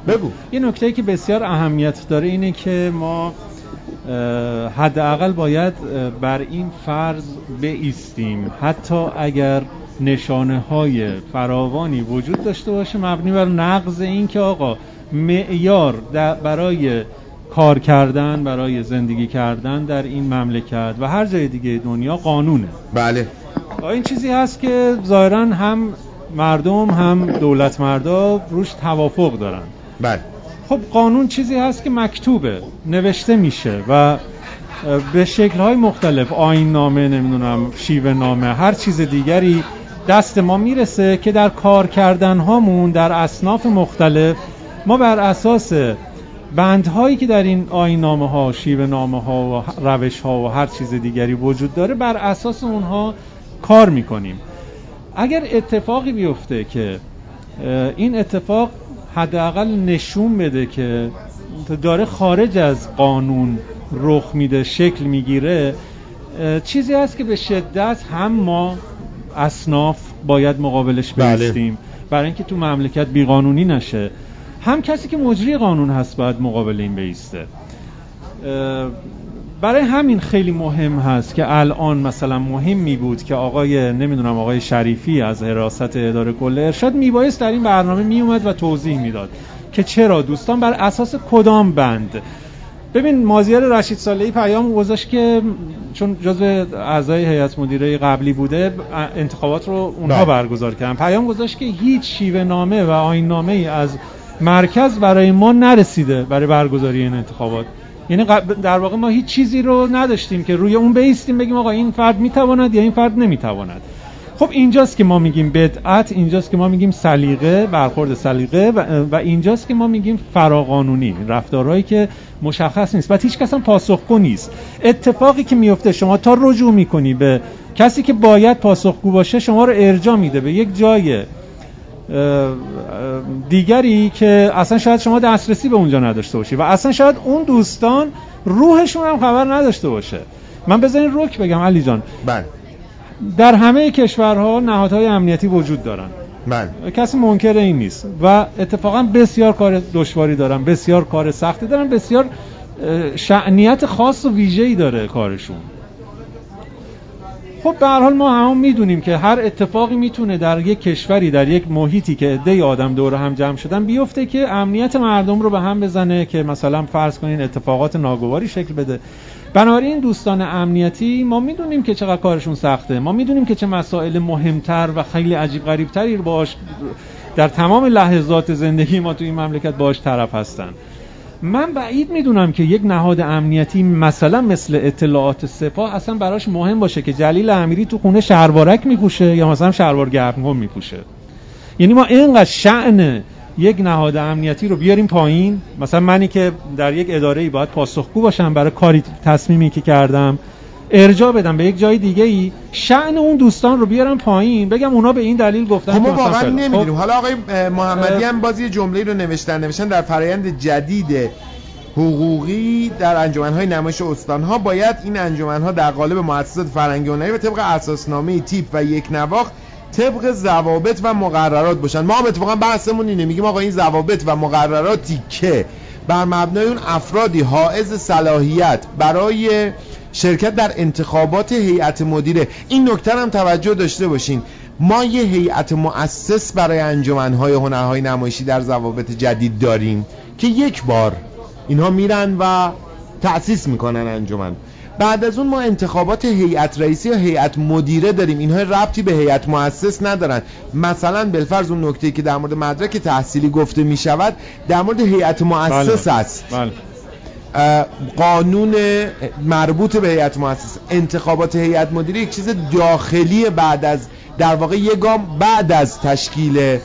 بگو. یه نکته که بسیار اهمیت داره اینه که ما حداقل باید بر این فرض بایستیم. حتی اگر نشانه های فراوانی وجود داشته باشه مبنی بر نقض این که آقا معیار برای کار کردن برای زندگی کردن در این مملکت و هر جای دیگه دنیا قانونه. بله. این چیزی هست که ظاهرا هم مردم هم دولت مردا روش توافق دارن. بله. خب قانون چیزی هست که مکتوبه نوشته میشه و به شکلهای مختلف آین نامه نمی‌دونم شیوه نامه هر چیز دیگری دست ما می‌رسه که در کار کردن هامون در اصناف مختلف ما بر اساس بندهایی که در این آین نامه ها شیوه نامه ها و روش ها و هر چیز دیگری وجود داره بر اساس اونها کار می‌کنیم. اگر اتفاقی بیفته که این اتفاق حداقل نشون بده که داره خارج از قانون رخ میده شکل می‌گیره چیزی هست که به شدت هم ما اصناف باید مقابلش بله. بیستیم برای اینکه تو مملکت بیقانونی نشه. هم کسی که مجری قانون هست باید مقابل این بیسته. برای همین خیلی مهم هست که الان مثلا مهم می بود که آقای نمی‌دونم آقای شریفی از حراست اداره کل ارشاد میبایست در این برنامه میومد و توضیح می‌داد که چرا. دوستان بر اساس کدام بند؟ ببین مازیار رشید صالحی پیام گذاشت که چون جزء اعضای هیئت مدیره قبلی بوده انتخابات رو اونها بله. برگزار کردن. پیام گذاشت که هیچ شیوه نامه و آیین نامه ای از مرکز برای ما نرسیده برای برگزاری این انتخابات. یعنی در واقع ما هیچ چیزی رو نداشتیم که روی اون بیستیم بگیم آقا این فرد می‌تواند یا این فرد نمی‌تواند. خب اینجاست که ما میگیم بدعت اینجاست که ما میگیم سلیقه برخورد سلیقه و, و اینجاست که ما میگیم فراقانونی رفتارهایی که مشخص نیست و هیچ کس هم پاسخگو نیست. اتفاقی که میفته شما تا رجوع می‌کنی به کسی که باید پاسخگو باشه شما رو ارجاع میده به یک جای دیگری که اصلا شاید شما دسترسی به اونجا نداشته باشی و اصلا شاید اون دوستان روحشون هم خبر نداشته باشه. من بذارین رک بگم علی جان. بله. در همه کشورها نهادهای امنیتی وجود دارن. بله. کسی منکر این نیست. و اتفاقا بسیار کار دشواری دارن بسیار کار سختی دارن بسیار شعنیت خاص و ویژه‌ای داره کارشون. خب به هر حال ما هم می‌دونیم که هر اتفاقی می‌تونه در یک کشوری در یک محیطی که عده آدم دور هم جمع شدن بیفته که امنیت مردم رو به هم بزنه که مثلا فرض کنین اتفاقات ناگواری شکل بده. بنابراین دوستان امنیتی ما می‌دونیم که چقدر کارشون سخته. ما می‌دونیم که چه مسائل مهمتر و خیلی عجیب غریبتری رو باش در تمام لحظات زندگی ما تو این مملکت باش طرف هستن. من بعید می‌دونم که یک نهاد امنیتی مثلا مثل اطلاعات سپاه اصلا براش مهم باشه که جلیل امیری تو خونه شلوارک میپوشه یا مثلا شلوار گرمگم میپوشه. یعنی ما اینقدر شعن یک نهاد امنیتی رو بیاریم پایین. مثلا منی که در یک اداره ای باید پاسخگو باشم برای کاری تصمیمی که کردم. ارجاع بدم به یک جای دیگه ای شعن اون دوستان رو بیارم پایین بگم اونا به این دلیل گفتن خب ما واقعا. نمی‌دونیم. خب، حالا آقای محمدی هم باز یه جمله رو نوشتن نوشتن در فرایند جدید حقوقی در انجمنهای نمایش استانها باید این انجمنها در قالب مؤسسات فرهنگی و هنری و طبق اساسنامه تیپ و یک نواخت طبق ضوابط و مقررات باشن. ما هم اتفاقا بحثمون اینه. میگیم آقا این ضوابط و مقرراتی که بر مبنای اون افرادی حائز صلاحیت برای شرکت در انتخابات هیئت مدیره. این نکته هم توجه داشته باشین. ما یه هیئت مؤسس برای انجمنهای هنرهای نمایشی در ضوابط جدید داریم که یک بار اینها میرن و تأسیس می‌کنن انجمن. بعد از اون ما انتخابات هیئت رئیسی یا هیئت مدیره داریم. اینها ربطی به هیئت مؤسس ندارن. مثلا بالفرض اون نکته که در مورد مدرک تحصیلی گفته می‌شود در مورد هیئت مؤسس بله. است. بله. قانون مربوط به هیئت مؤسسه انتخابات هیئت مدیره یک چیز داخلی بعد از در واقع یک گام بعد از تشکیل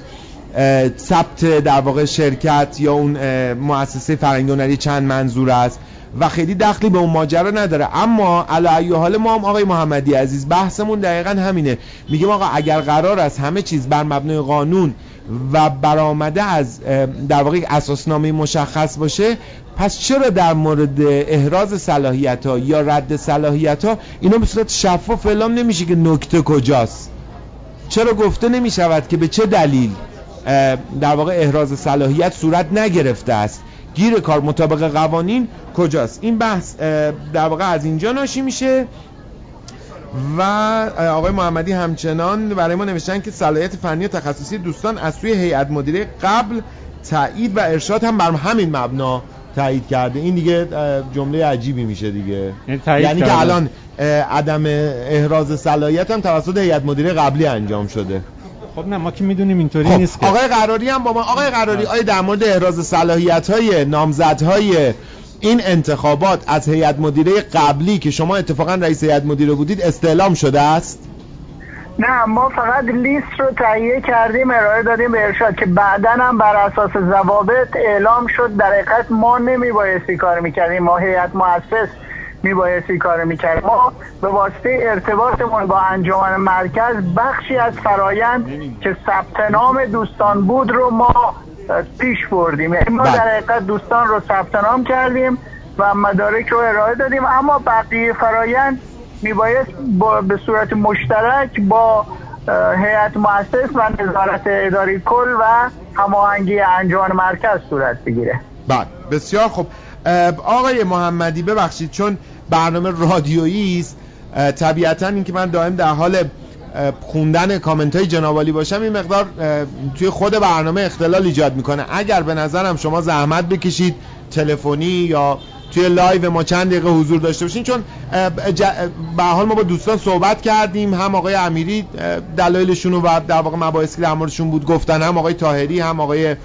ثبت در واقع شرکت یا اون مؤسسه فرهنگی هنری چند منظور است. و خیلی دخلی به اون ماجرا نداره. اما علی حال ما هم آقای محمدی عزیز بحثمون دقیقا همینه. میگیم آقا اگر قرار است همه چیز بر مبنای قانون و برآمده از در واقع اساسنامه مشخص باشه پس چرا در مورد احراز صلاحیت ها یا رد صلاحیت ها اینا به صورت شفاف اعلام نمیشه که نکته کجاست؟ چرا گفته نمی شود که به چه دلیل در واقع احراز صلاحیت صورت نگرفته است؟ گیر کار مطابق قوانین کجاست؟ این بحث در واقع از اینجا ناشی میشه و آقای محمدی همچنان برای ما نوشتن که صلاحیت فنی و تخصصی دوستان از سوی هیئت مدیره قبل تایید و ارشاد هم بر همین مبنا تایید کرده. این دیگه جمله عجیبی میشه دیگه. یعنی, یعنی که الان عدم احراز صلاحیت هم توسط هیئت مدیره قبلی انجام شده. خب نه ما که می‌دونیم اینطوری خب نیست آقای قراری هم با ما آقای قراری آیا در مورد احراز صلاحیت های نامزدهای این انتخابات از هیئت مدیره قبلی که شما اتفاقا رئیس هیئت مدیره بودید استعلام شده است؟ نه ما فقط لیست رو تهیه کردیم ارائه دادیم به ارشاد که بعدا هم بر اساس ضوابط اعلام شد. در حقیقت ما نمیبایستی کار می‌کردیم. ما هیئت مؤسس میبایستی کار می‌کردیم. ما به واسطه ارتباطمون با انجمن مرکز بخشی از فرایند که ثبت نام دوستان بود رو ما پیش بردیم. یعنی ما بله. در حقیقت دوستان رو ثبت نام کردیم و مدارک رو ارائه دادیم. اما بقیه فرایند میبایست به صورت مشترک با هیئت مؤسس و نظارت اداری کل و هماهنگی انجمن مرکز صورت بگیره. بله بسیار خوب. آقای محمدی ببخشید چون برنامه رادیویی است طبیعتا اینکه من دائم در حال خوندن کامنت های جنابعالی باشم این مقدار توی خود برنامه اختلال ایجاد می‌کنه. اگر به نظرم شما زحمت بکشید تلفنی یا توی live ما چند دقیقه حضور داشته باشین چون به هر حال ما با دوستان صحبت کردیم هم آقای امیری دلایلشون و در واقع مباحثی که در بود گفتن هم آقای طاهری هم آقای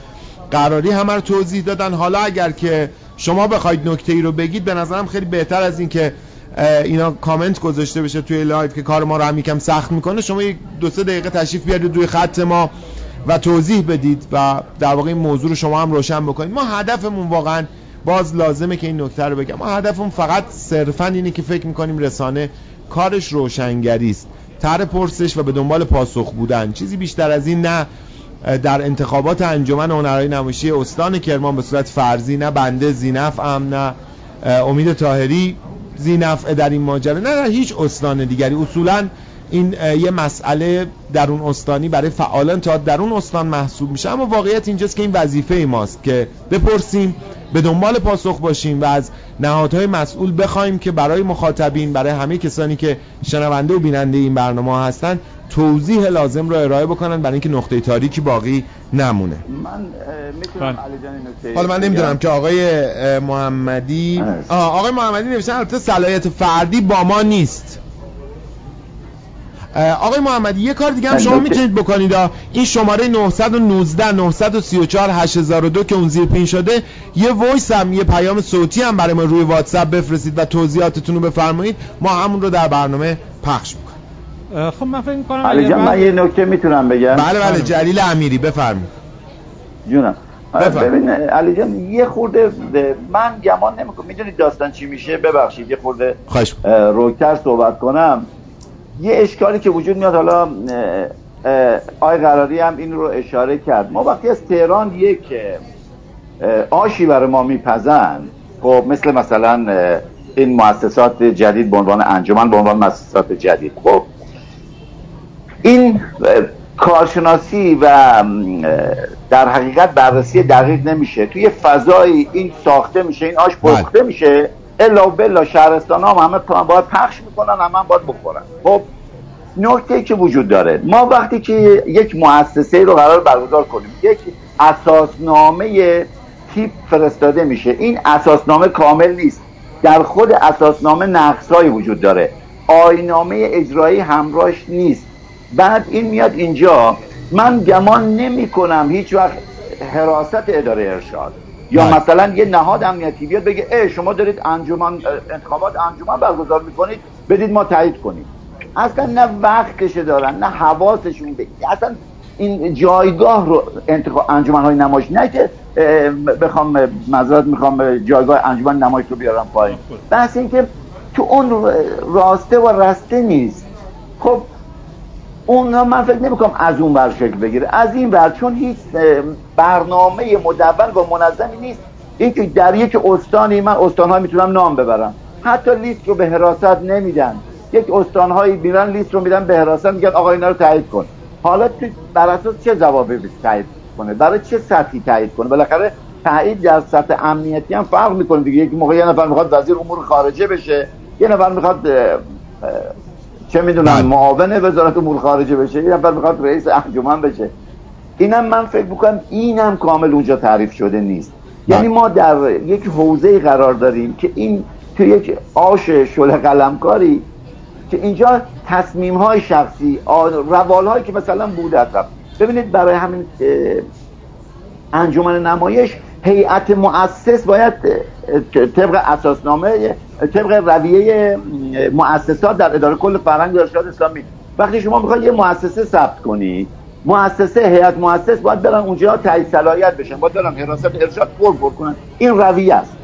قراری همه رو توضیح دادن. حالا اگر که شما بخواید نکته ای رو بگید به نظرم خیلی بهتر از این که اینا کامنت گذاشته بشه توی live که کار ما رو هم یکم سخت می‌کنه شما یک دو سه دقیقه تشریف بیارید روی خط ما و توضیح بدید و در واقع این موضوع رو شما هم روشن بکنید. ما هدفمون واقعا باز لازمه که این نکته رو بگم. ما هدفمون فقط صرفا اینه که فکر می‌کنیم رسانه کارش روشنگری است. طرح پرسش و به دنبال پاسخ بودن. چیزی بیشتر از این نه در انتخابات انجمن هنرهای نمایشی استان کرمان به صورت فرضی نه بنده زینف ام نه امید تاهری زینف در این ماجرا. نه در هیچ استان دیگری. اصولا این یه مسئله در اون استانی برای فعالان تا در اون استان محسوب میشه. اما واقعیت اینجاست که این وظیفه ماست که بپرسیم به دنبال پاسخ باشیم و از نهادهای مسئول بخوایم که برای مخاطبین برای همه کسانی که شنونده و بیننده این برنامه هستند توضیح لازم رو ارائه بکنن برای اینکه نقطه تاریکی باقی نمونه. من می‌تونم بله. حالا من نمی‌دونم که آقای محمدی آقای محمدی نوشتن البته صلاحیت فردی با ما نیست. آقای محمدی یه کار دیگه هم شما می‌تونید بکنید. این شماره 919 934 8002 که اون زیر pin شده یه voice هم یه پیام صوتی هم برای ما روی واتساپ بفرستید و توضیحاتتون رو بفرمایید. ما همون رو در برنامه پخش می‌کنیم. خب من فکر می‌کنم علی جان من یه نکته می‌تونم بگم؟ بله بله جلیل امیری بفرمایید. جونم. ببین علی جان یه خورده من گمان نمی‌کنم. می‌دونید داستان چی میشه؟ ببخشید یه خورده روکتر صحبت کنم. یه اشکالی که وجود میاد حالا آی قراری هم این رو اشاره کرد. ما وقتی از تهران یک آشی برای ما میپزن خب مثل مثلا این مؤسسات جدید به عنوان انجمن به عنوان مؤسسات جدید. خب این کارشناسی و در حقیقت بررسی دقیق نمیشه. توی فضای این ساخته میشه این آش بله. پخته میشه. الا و بلا شهرستان هم همه باید پخش می‌کنن همه باید بخورن. خب نکته که وجود داره. ما وقتی که یک مؤسسه رو قرار برگزار کنیم یک اساسنامه تیپ فرستاده میشه. این اساسنامه کامل نیست. در خود اساسنامه نقصهایی وجود داره. آینامه اجرایی همراهش نیست. بعد این میاد اینجا. من گمان نمی کنم هیچ وقت حراست اداره ارشاد. یا بله. مثلا یه نهاد امنیتی بیاد بگه ای شما دارید انجمن انتخابات انجمن برگزار می‌کنید بدید ما تایید کنیم. اصلا نه وقت کشه دارن نه حواسشون به اصلا این جایگاه رو انتخاب انجمن های نمایش نه که بخوام مزاد می‌خوام جایگاه انجمن نمایش رو بیارم پایین. بحث این که تو اون راسته و رسته نیست. خب اون من فکر نمی‌کنم از اون بر شکل بگیره. از این بر چون هیچ برنامه مدون و منظمی نیست. اینکه در یک استانی من استانها می‌تونم نام ببرم. حتی لیست رو به حراست نمیدن. یک استانهایی میرن لیست رو میدن به حراست میگن آقا اینا رو تایید کن. حالا تو بر اساس چه جوابی تایید کنه؟ برای چه سطحی تایید کنه؟ بالاخره تایید در سطح امنیتی هم فرق می‌کنه دیگه. یک موقع یه نفر می‌خواد وزیر امور خارجه بشه یه نفر می‌خواد چه می‌دونم بله. معاون وزارت امور خارجه بشه یه نفر می‌خواد رئیس انجمن بشه اینم من فکر می‌کنم اینم کامل اونجا تعریف شده نیست یعنی بله. ما در یک حوزه قرار داریم که این تو یک آش شل قلمکاری که اینجا تصمیم های شخصی روال هایی که مثلا بوده ببینید برای همین انجمن نمایش هیئت مؤسس باید طبق اساسنامه طبق رویه مؤسسات در اداره کل فرهنگ ارشاد اسلامی. وقتی شما می‌خواید یه مؤسسه ثبت کنی مؤسسه هیئت مؤسس باید برن اونجا تایید صلاحیت بشن باید برن حراست ارشاد پر پر کنن. این رویه است.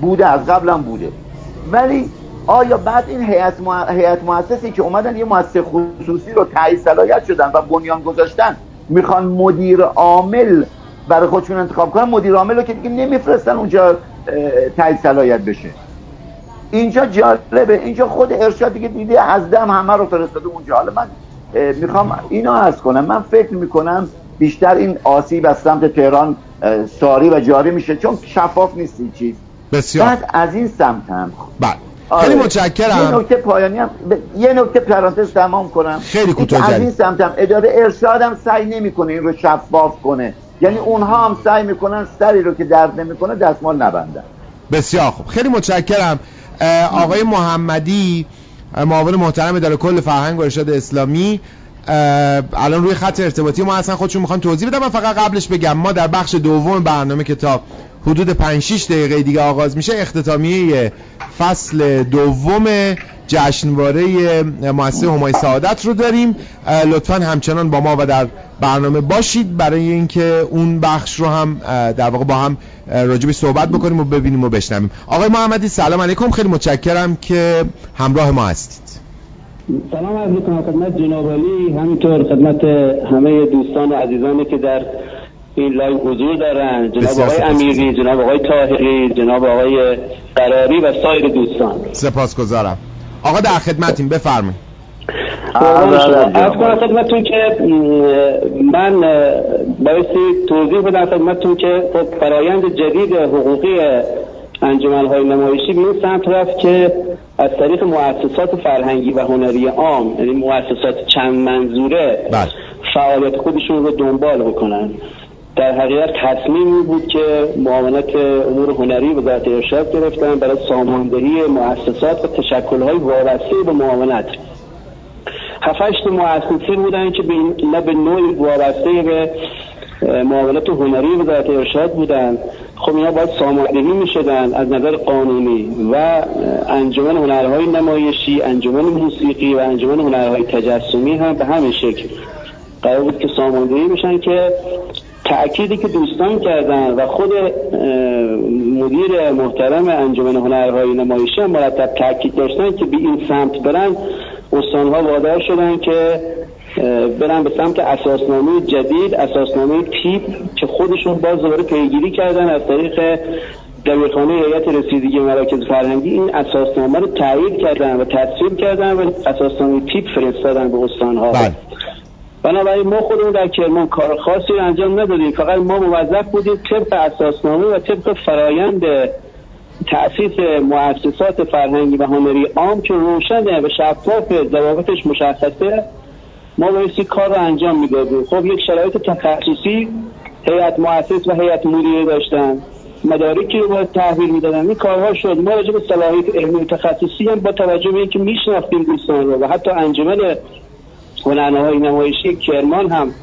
بوده از قبلا بوده. ولی آیا بعد این هیئت هیئت مؤسسی که اومدن یه مؤسسه خصوصی رو تایید صلاحیت شدن و بنیان گذاشتن می‌خوان مدیر عامل برای خودشون انتخاب کنن مدیر عامل رو که دیگه نمیفرستن اونجا تایید صلاحیت بشه. اینجا جالبه اینجا خود ارشاد دیگه دیده از دم همه رو فرستاده اونجا. حالا من می‌خوام اینو از کنم. من فکر می‌کنم بیشتر این آسیب از سمت تهران ساری و جاری میشه چون شفاف نیست این چیز. بسیار. بعد از این سمت هم. بله. خیلی آره. متشکرم. یه نکته پایانی هم ب... یه نکته پرانتز تمام کنم. خیلی کوتاه از این سمت هم اداره ارشاد هم سعی نمی‌کنه این رو شفاف کنه. یعنی اونها هم سعی می‌کنن سری رو که درد نمی‌کنه دستمال نبندن. بسیار خوب. خیلی متشکرم. آقای محمدی معاون محترم اداره کل فرهنگ و ارشاد اسلامی. الان روی خط ارتباطی ما اصلا خودشون می‌خوان توضیح بدم من فقط قبلش بگم. ما در بخش دوم برنامه کتاب حدود 5 6 دقیقه دیگه آغاز میشه اختتامیه فصل دوم جشنواره مؤسسه همای سعادت رو داریم. لطفا همچنان با ما و در برنامه باشید. برای اینکه اون بخش رو هم در واقع با هم راجبی صحبت بکنیم و ببینیم و بشنویم. آقای محمدی سلام علیکم. خیلی متشکرم که همراه ما هستید. سلام عرض می‌کنم خدمت جنابعالی. همینطور خدمت همه دوستان و عزیزانی که در این live حضور دارن جناب آقای امیری جناب آقای طاهری جناب آقای قراری و سایر دوستان. سپاسگزارم. آقا در خدمتیم بفرمایید. از کنم خدمتون که من بایستی توضیح بدم خدمتون که خب فرایند جدید حقوقی انجمن های نمایشی به این سمت رفت که از طریق مؤسسات فرهنگی و هنری عام یعنی مؤسسات چند منظوره بله. فعالیت خودشون رو دنبال بکنن. در حقیقت تصمیمی بود که معاونت امور هنری وزارت ارشاد گرفتن برای ساماندهی مؤسسات و تشکلهای وابسته به معاونت. هفتش مؤسسین بودن که نه به نوعی وابسته به معاونت هنری وزارت ارشاد بودن. خب اینا باید ساماندهی می شدن از نظر قانونی و انجمن هنرهای نمایشی انجمن موسیقی و انجمن هنرهای تجسمی هم به همین شکل قرار بود که ساماندهی بشن که تأکیدی که دوستان کردن و خود مدیر محترم انجمن هنرهای نمایشی هم مرتب تأکید داشتن که به این سمت برن استانها وادار شدن که برن به سمت اساسنامه جدید اساسنامه تیپ که خودشون باز دوباره پیگیری کردن از طریق دبیرخانه هیئت رسیدگی مراکز فرهنگی این اساسنامه رو تایید کردن و تصویب کردن و اساسنامه تیپ فرستادن به استانها بله. بنابراین ما خودمون در کرمان کار خاصی انجام ندادیم. فقط ما موظف بودیم طبق اساسنامه و طبق فرایند تأسیس مؤسسات فرهنگی و هنری عام که روشنه و شفاف ضوابطش مشخصه ما بایستی کار رو انجام می‌دادیم. خب یک شرایط تخصصی هیئت مؤسس و هیئت مدیره داشتن. مدارکی رو باید تحویل می‌دادن. این کارها شد. ما راجع به صلاحیت علمی تخصصی هم با توجه به اینکه میشناختیم دوستان رو و حتی انجمن های نمایشی کرمان هم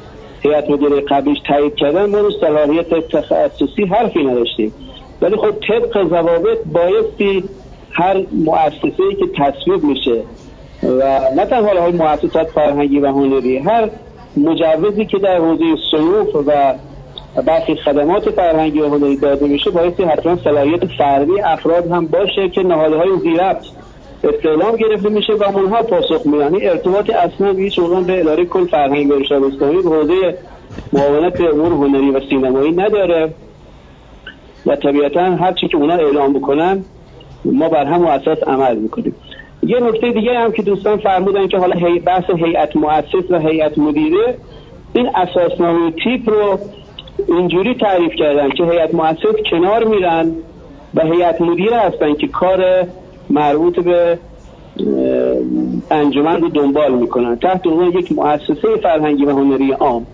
هیئت مدیره قبلیش تایید کردن ما رو صلاحیت تخصصی حرفی نداشتیم. ولی خب طبق ضوابط بایستی هر مؤسسه که تصویب میشه و نه تنها های مؤسسات فرهنگی و هنری هر مجوزی که در حوزه صنوف و برخی خدمات فرهنگی و هنری داده میشه بایستی حتما صلاحیت فردی افراد هم باشه که نهادهای زیرفت استعلام گرفته میشه و اونها پاسخ میدن. یعنی ارتباط اصلا هیچ به اداره کل فرهنگ ارشاد اسلامی به حوزه معاونت امور هنری و سینمایی نداره. و طبیعتا هر چی که اونا اعلام بکنن ما بر هم اساس عمل می‌کنیم. یه نکته دیگه هم که دوستان فرمودن که حالا هی بحث هیئت مؤسس و هیئت مدیره این اساسنامه تیپ رو اینجوری تعریف کردن که هیئت مؤسس کنار میرن و هیئت مدیره هستن که کار مربوط به انجمن رو دنبال می‌کنن. تحت عنوان یک مؤسسه فرهنگی و هنری عام.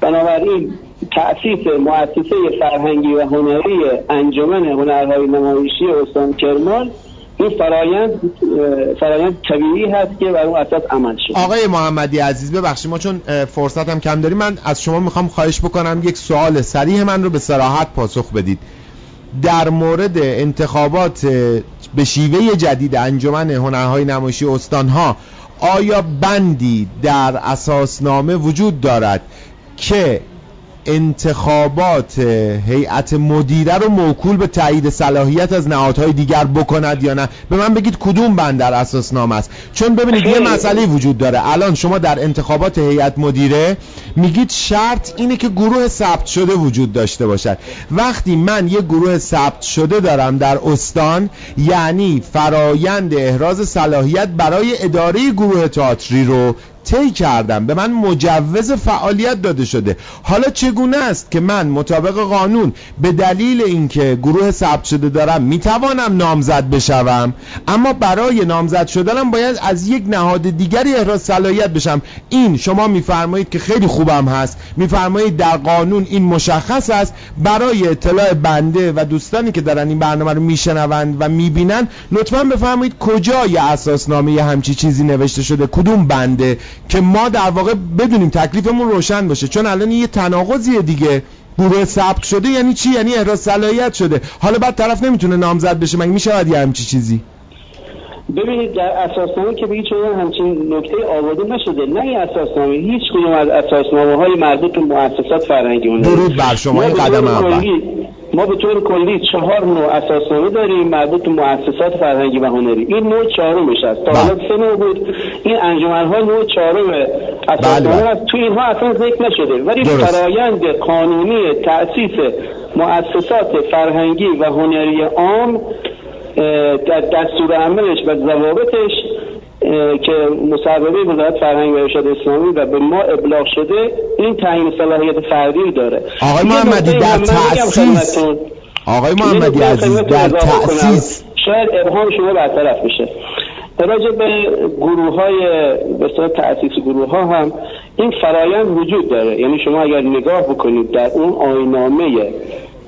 بنابراین تأسیس مؤسسه فرهنگی و هنری انجمن هنرهای نمایشی استان کرمان این فرایند فرایند طبیعی هست که بر اون اساس عمل شد آقای محمدی عزیز ببخشید ما چون فرصت هم کم داریم من از شما می‌خوام خواهش بکنم یک سوال سریح من رو به صراحت پاسخ بدید. در مورد انتخابات به شیوه جدید انجمن هنرهای نمایشی استانها آیا بندی در اساسنامه وجود دارد که انتخابات هیئت مدیره رو موکول به تایید صلاحیت از نهادهای دیگر بکند یا نه؟ به من بگید کدوم بند در اساس نام است؟ چون ببینید یه مسئله وجود داره. الان شما در انتخابات هیئت مدیره میگید شرط اینه که گروه ثبت شده وجود داشته باشد. وقتی من یه گروه ثبت شده دارم در استان یعنی فرایند احراز صلاحیت برای اداره گروه تئاتری رو طی کردم. به من مجوز فعالیت داده شده. حالا چگونه است که من مطابق قانون به دلیل اینکه گروه ثبت شده دارم می‌توانم نامزد بشوم؟ اما برای نامزد شدنم باید از یک نهاد دیگری احراز صلاحیت بشم. این شما میفرمایید که خیلی خوبم هست. میفرمایید در قانون این مشخص است. برای اطلاع بنده و دوستانی که دارن این برنامه رو میشنوند و می‌بینن لطفا بفرمایید کجای اساسنامه همچی چیزی نوشته شده؟ کدوم بنده؟ که ما در واقع بدونیم تکلیفمون روشن باشه. چون الان یه تناقضیه دیگه. گروه ثبت شده یعنی چی؟ یعنی احراز صلاحیت شده. حالا بعد طرف نمی‌تونه نامزد بشه. مگه میشه یه همچی چیزی؟ ببینید در اساسنامه که به هیچ همچین نکته آورده نشده. نه این اساسنامه. هیچ کدوم از اساسنامه های مربوط به مؤسسات فرهنگی درود بر شما. این قدم اول. ما به طور کلی چهار نوع اساسنامه داریم مربوط به مؤسسات فرهنگی و هنری. این نوع چهارمش است. تا حالا بله. سه نوع بود. این ها نوع چهارم اساسنامه بله. است. تو اینها اصلا ذکر نشده. ولی فرایند قانونی تأسیس مؤسسات فرهنگی و هنری عام در دستور عملش و ضوابطش که مصوبه وزارت فرهنگ و ارشاد اسلامی و به ما ابلاغ شده این تعیین صلاحیت فردی داره. آقای محمدی در تأسیس آقای محمدی عزیز در تأسیس شاید ابهام شما برطرف بشه. راجع به گروه های به تأسیس گروه ها هم این فرایند وجود داره. یعنی شما اگر نگاه بکنید در اون آینامه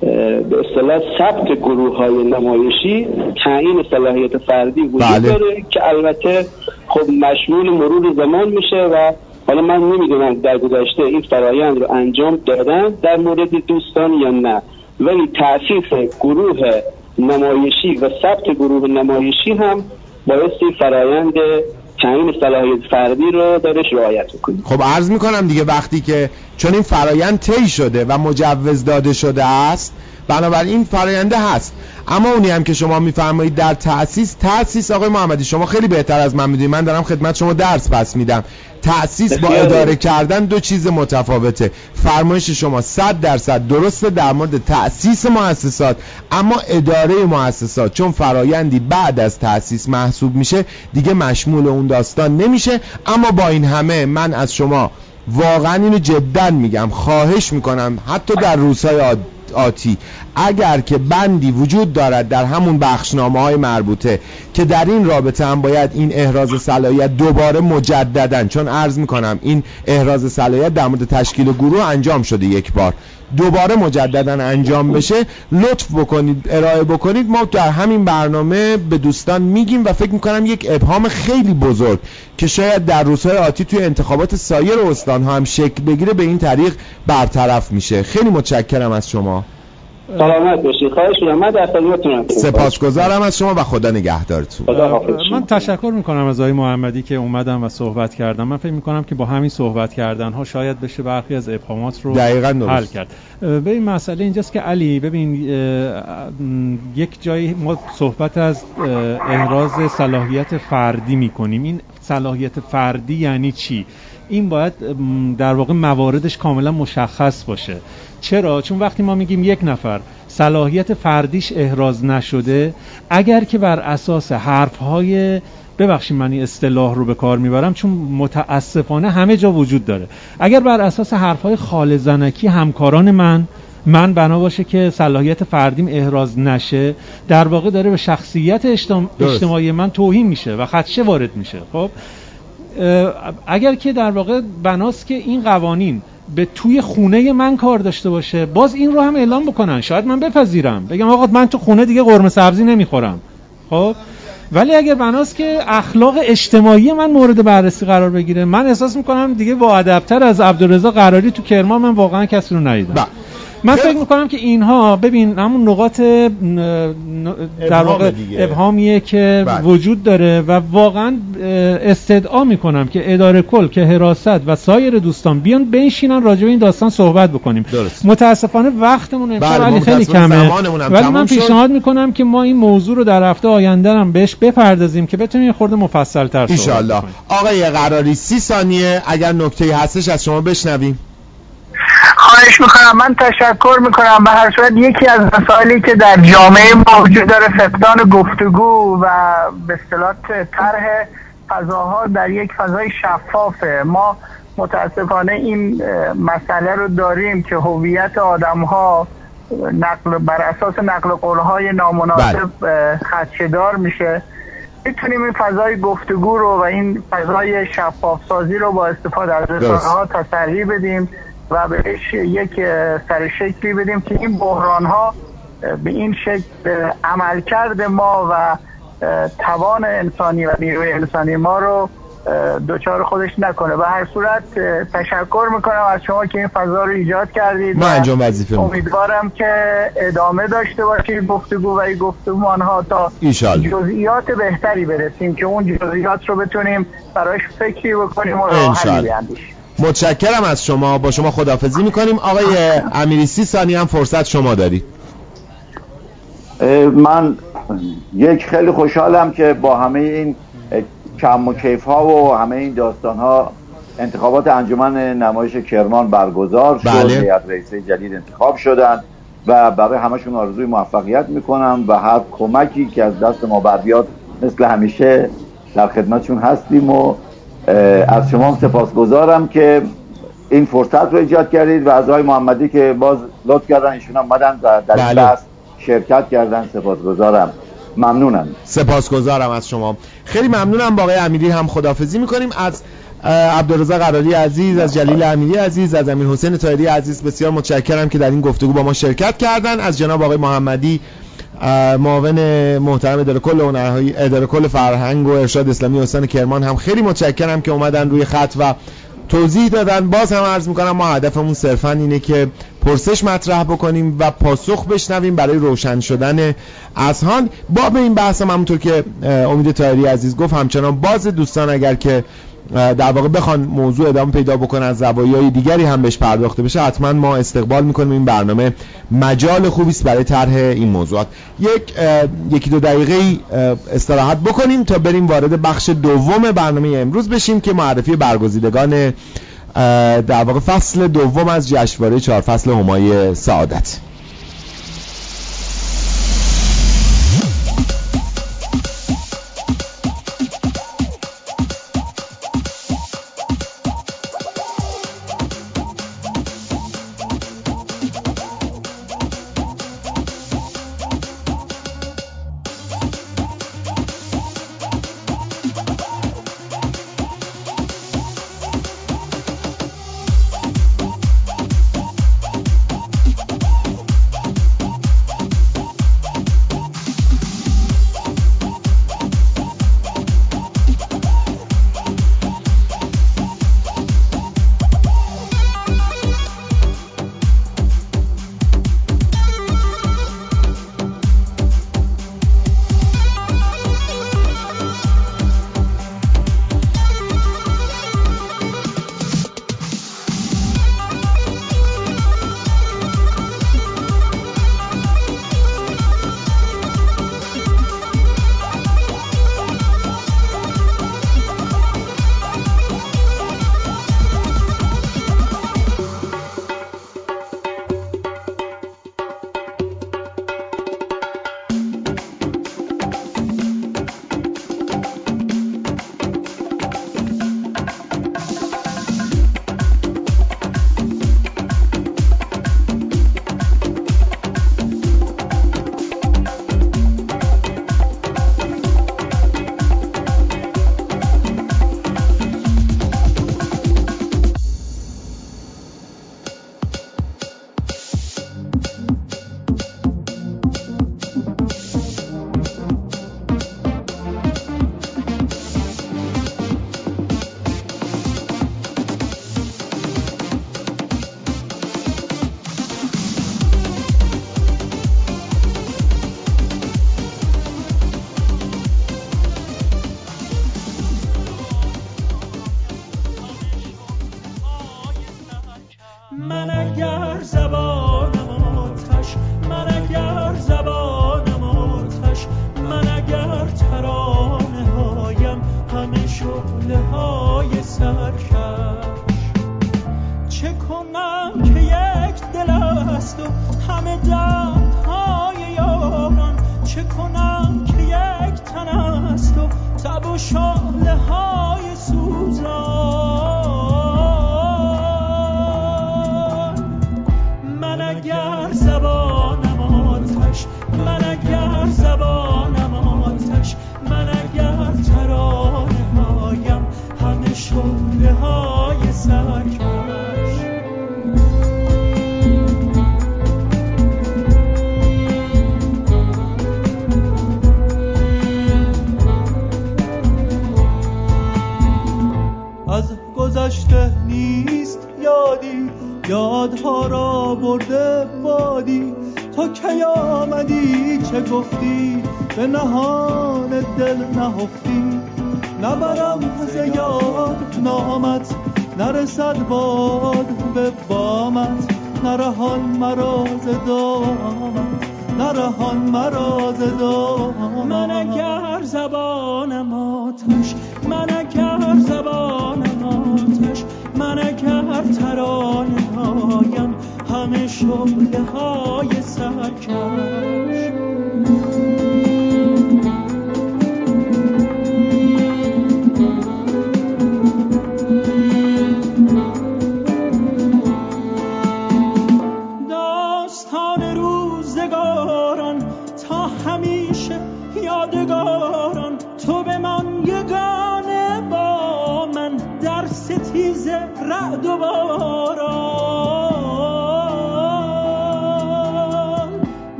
به اصطلاح ثبت گروه های نمایشی تعیین صلاحیت فردی وجود بله. داره که البته خب مشمول مرور زمان میشه و حالا من نمی‌دونم در گذشته این فرایند رو انجام دادن در مورد دوستان یا نه ولی تأسیس گروه نمایشی و ثبت گروه نمایشی هم بایستی فرایند تعیین صلاحیت فردی رو دارش رعایت می‌کنیم. خب عرض می‌کنم دیگه وقتی که چون این فرایند طی شده و مجوز داده شده است بنابراین فراینده هست. اما اونی هم که شما میفرمایید در تأسیس تأسیس آقای محمدی شما خیلی بهتر از من می‌دونید. من دارم خدمت شما درس پس میدم. تأسیس با اداره کردن دو چیز متفاوته. فرمایش شما 100 درصد درسته در مورد تأسیس مؤسسات اما اداره مؤسسات چون فرایندی بعد از تأسیس محسوب میشه دیگه مشمول اون داستان نمیشه. اما با این همه من از شما واقعا اینو جدا میگم خواهش می‌کنم حتی در روزهای آتی. اگر که بندی وجود دارد در همون بخشنامه های مربوطه که در این رابطه هم باید این احراز صلاحیت دوباره مجددن چون عرض می‌کنم این احراز صلاحیت در مورد تشکیل گروه انجام شده یک بار. دوباره مجددا انجام بشه لطف بکنید ارائه بکنید. ما در همین برنامه به دوستان میگیم و فکر می‌کنم یک ابهام خیلی بزرگ که شاید در روزهای آتی توی انتخابات سایر استان هم شکل بگیره به این طریق برطرف میشه. خیلی متشکرم از شما. سلامت باشید خواهش می‌کنم. من در خدمتتونم. سپاسگزارم از شما و خدا نگهدارتون. من تشکر می‌کنم از آقای محمدی که اومدم و صحبت کردم من فکر می‌کنم که با همین صحبت کردن ها شاید بشه برخی از ابهامات رو دقیقاً حل کرد. ببین مسئله اینجاست که علی ببین یک جایی ما صحبت از احراز صلاحیت فردی می‌کنیم. این صلاحیت فردی یعنی چی؟ این باید در واقع مواردش کاملا مشخص باشه. چرا؟ چون وقتی ما میگیم یک نفر صلاحیت فردیش احراز نشده اگر که بر اساس حرفهای ببخشید من این اصطلاح رو به کار می‌برم چون متاسفانه همه جا وجود داره. اگر بر اساس حرفهای خال زنکی همکاران من من بنا باشه که صلاحیت فردیم احراز نشه در واقع داره به شخصیت اجتماعی من توهین میشه و خدشه وارد میشه. خب؟ اگر که در واقع بناست که این قوانین به توی خونه من کار داشته باشه باز این رو هم اعلام بکنن. شاید من بپذیرم. بگم آقا من تو خونه دیگه قرمه سبزی نمی‌خورم. خب؟ ولی اگر بناست که اخلاق اجتماعی من مورد بررسی قرار بگیره من احساس می‌کنم دیگه با ادبتر از عبدالرضا قراری تو کرمان من واقعا کسی رو ندیدم. بله. من فکر می‌کنم که اینها ببین همون نقاط در واقع ابهامیه که بله. وجود داره و واقعا استدعا می‌کنم که اداره کل که حراست و سایر دوستان بیان بنشینن راجع به این داستان صحبت بکنیم. درست. متاسفانه وقتمون بله خیلی کمه. ولی من پیشنهاد می‌کنم که ما این موضوع رو در هفته آینده هم بهش بپردازیم که بتونیم یه خورده مفصل تر صحبت کنیم آقای قراری سی ثانیه. اگر نکته هستش از شما بشنویم. خواهش می‌کنم من تشکر می‌کنم. به هر صورت یکی از مسائلی که در جامعه ما وجود داره فقدان گفتگو و به اصطلاح طرح فضاها در یک فضای شفافه. ما متاسفانه این مسئله رو داریم که هویت آدم ها نقل بر اساس نقل قولهای نامناسب بله. خدشدار میشه. می‌تونیم این فضای گفتگو رو و این فضای شفاف سازی رو با استفاده از رسانه ها تسریع بدیم. و بهش یک سر شکلی بدیم که این بحران ها به این شکل عملکرد ما و توان انسانی و نیروی انسانی ما رو دوچار خودش نکنه. به هر صورت تشکر می‌کنم از شما که این فضا رو ایجاد کردید ما انجام وظیفه امیدوارم که ادامه داشته باشید گفتگو و این گفتمان ها تا جزئیات بهتری برسیم که اون جزئیات رو بتونیم برایش فکری بکنیم و راه بیندیشیم متشکرم از شما. با شما خدافزی می‌کنیم. آقای امیری سی ثانی هم فرصت شما دارید من یک خیلی خوشحالم که با همه این کم و کیف ها و همه این داستان ها انتخابات انجمن نمایش کرمان برگزار شد. بله. رئیسه جدید انتخاب شدن و برای همشون آرزوی موفقیت می‌کنم و هر کمکی که از دست ما بردیاد مثل همیشه در خدمتشون هستیم و از شما سپاسگزارم که این فرصت رو ایجاد کردید و از آقای محمدی که باز لطف کردن ایشون آمدن و در بله. شرکت کردن سپاسگزارم. ممنونم. سپاسگزارم از شما. خیلی ممنونم با آقای امیری هم خدافزی می‌کنیم. از عبدالرزا قراری عزیز از جلیل امیری عزیز از امیر حسین تایری عزیز بسیار متشکرم که در این گفتگو با ما شرکت کردن. از جناب آقای محمدی معاون محترم اداره کل هنرهای اداره کل فرهنگ و ارشاد اسلامی استان کرمان هم خیلی متشکرم که اومدن روی خط و توضیح دادن. باز هم عرض می‌کنم ما هدفمون صرفا اینه که پرسش مطرح بکنیم و پاسخ بشنویم برای روشن شدن اذهان. با به این بحث هم همونطور که امید تایری عزیز گفت همچنان باز دوستان اگر که در واقع بخوان موضوع ادامه پیدا بکنه از زوایای دیگری هم بهش پرداخته بشه حتما ما استقبال می‌کنیم این برنامه مجال خوبی است برای طرح این موضوعات. یک یکی دو دقیقه استراحت بکنیم تا بریم وارد بخش دوم برنامه امروز بشیم که معرفی برگزیدگان در واقع فصل دوم از جشنواره چهار فصل همای سعادت.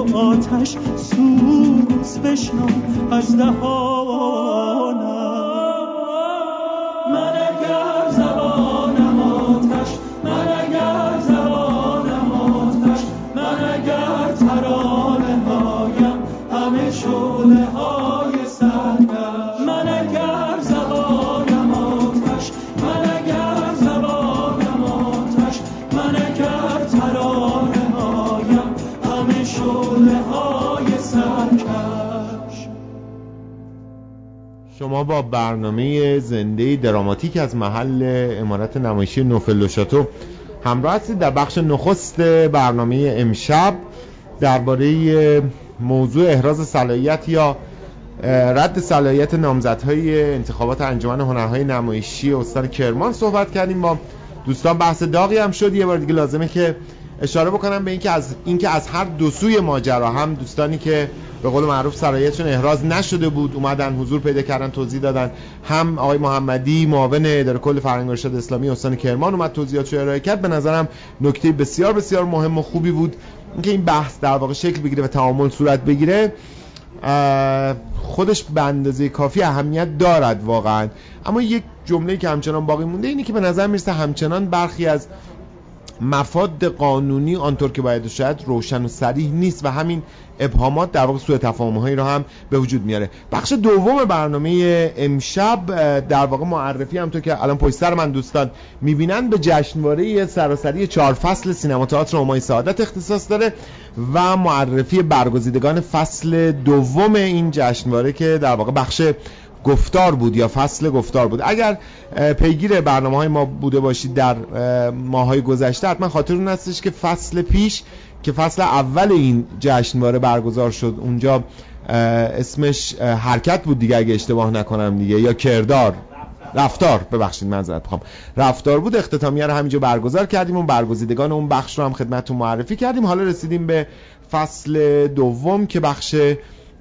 آتش سوز بشنو از دهان با برنامه زنده دراماتیک از محل امارت نمایشی نوفل شاتو همراه هستید در بخش نخست برنامه امشب درباره موضوع احراز صلاحیت یا رد صلاحیت نامزدهای انتخابات انجمن هنرهای نمایشی استان کرمان صحبت کردیم. با دوستان بحث داغی هم شد. یه بار دیگه لازمه که اشاره بکنم به اینکه از اینکه از هر دو سوی ماجرا هم دوستانی که به قول معروف صلاحیتشون احراز نشده بود اومدن حضور پیدا کردن توضیح دادن. هم آقای محمدی معاون اداره کل فرهنگ ارشاد اسلامی استان کرمان اومد توضیحاتش ارائه کرد. به نظرم نکته بسیار بسیار مهم و خوبی بود اینکه این بحث در واقع شکل بگیره و تعامل صورت بگیره. خودش به اندازه کافی اهمیت دارد واقعا. اما یک جمله که همچنان باقی مونده اینه که به نظر می‌رسه همچنان برخی از مفاد قانونی آنطور که باید شاید روشن و سریح نیست و همین ابهامات در واقع سوء تفاهم هایی رو هم به وجود میاره. بخش دوم برنامه امشب در واقع معرفی هم تو که الان پشت سر من دوستان می‌بینن به جشنواره سراسری چهار فصل سینما تئاتر امای سعادت اختصاص داره و معرفی برگزیدگان فصل دوم این جشنواره که در واقع بخش گفتار بود یا فصل گفتار بود. اگر پیگیر برنامه های ما بوده باشید در ماهای گذشته حتما خاطرون هستش که فصل پیش که فصل اول این جشنواره برگزار شد اونجا اسمش حرکت بود دیگه اگه اشتباه نکنم دیگه یا کردار. رفتار. ببخشید معذرت بخوام رفتار بود اختتامیه رو همینجا برگزار کردیم اون برگزیدگان اون بخش رو هم خدمتتون معرفی کردیم. حالا رسیدیم به فصل دوم که بخش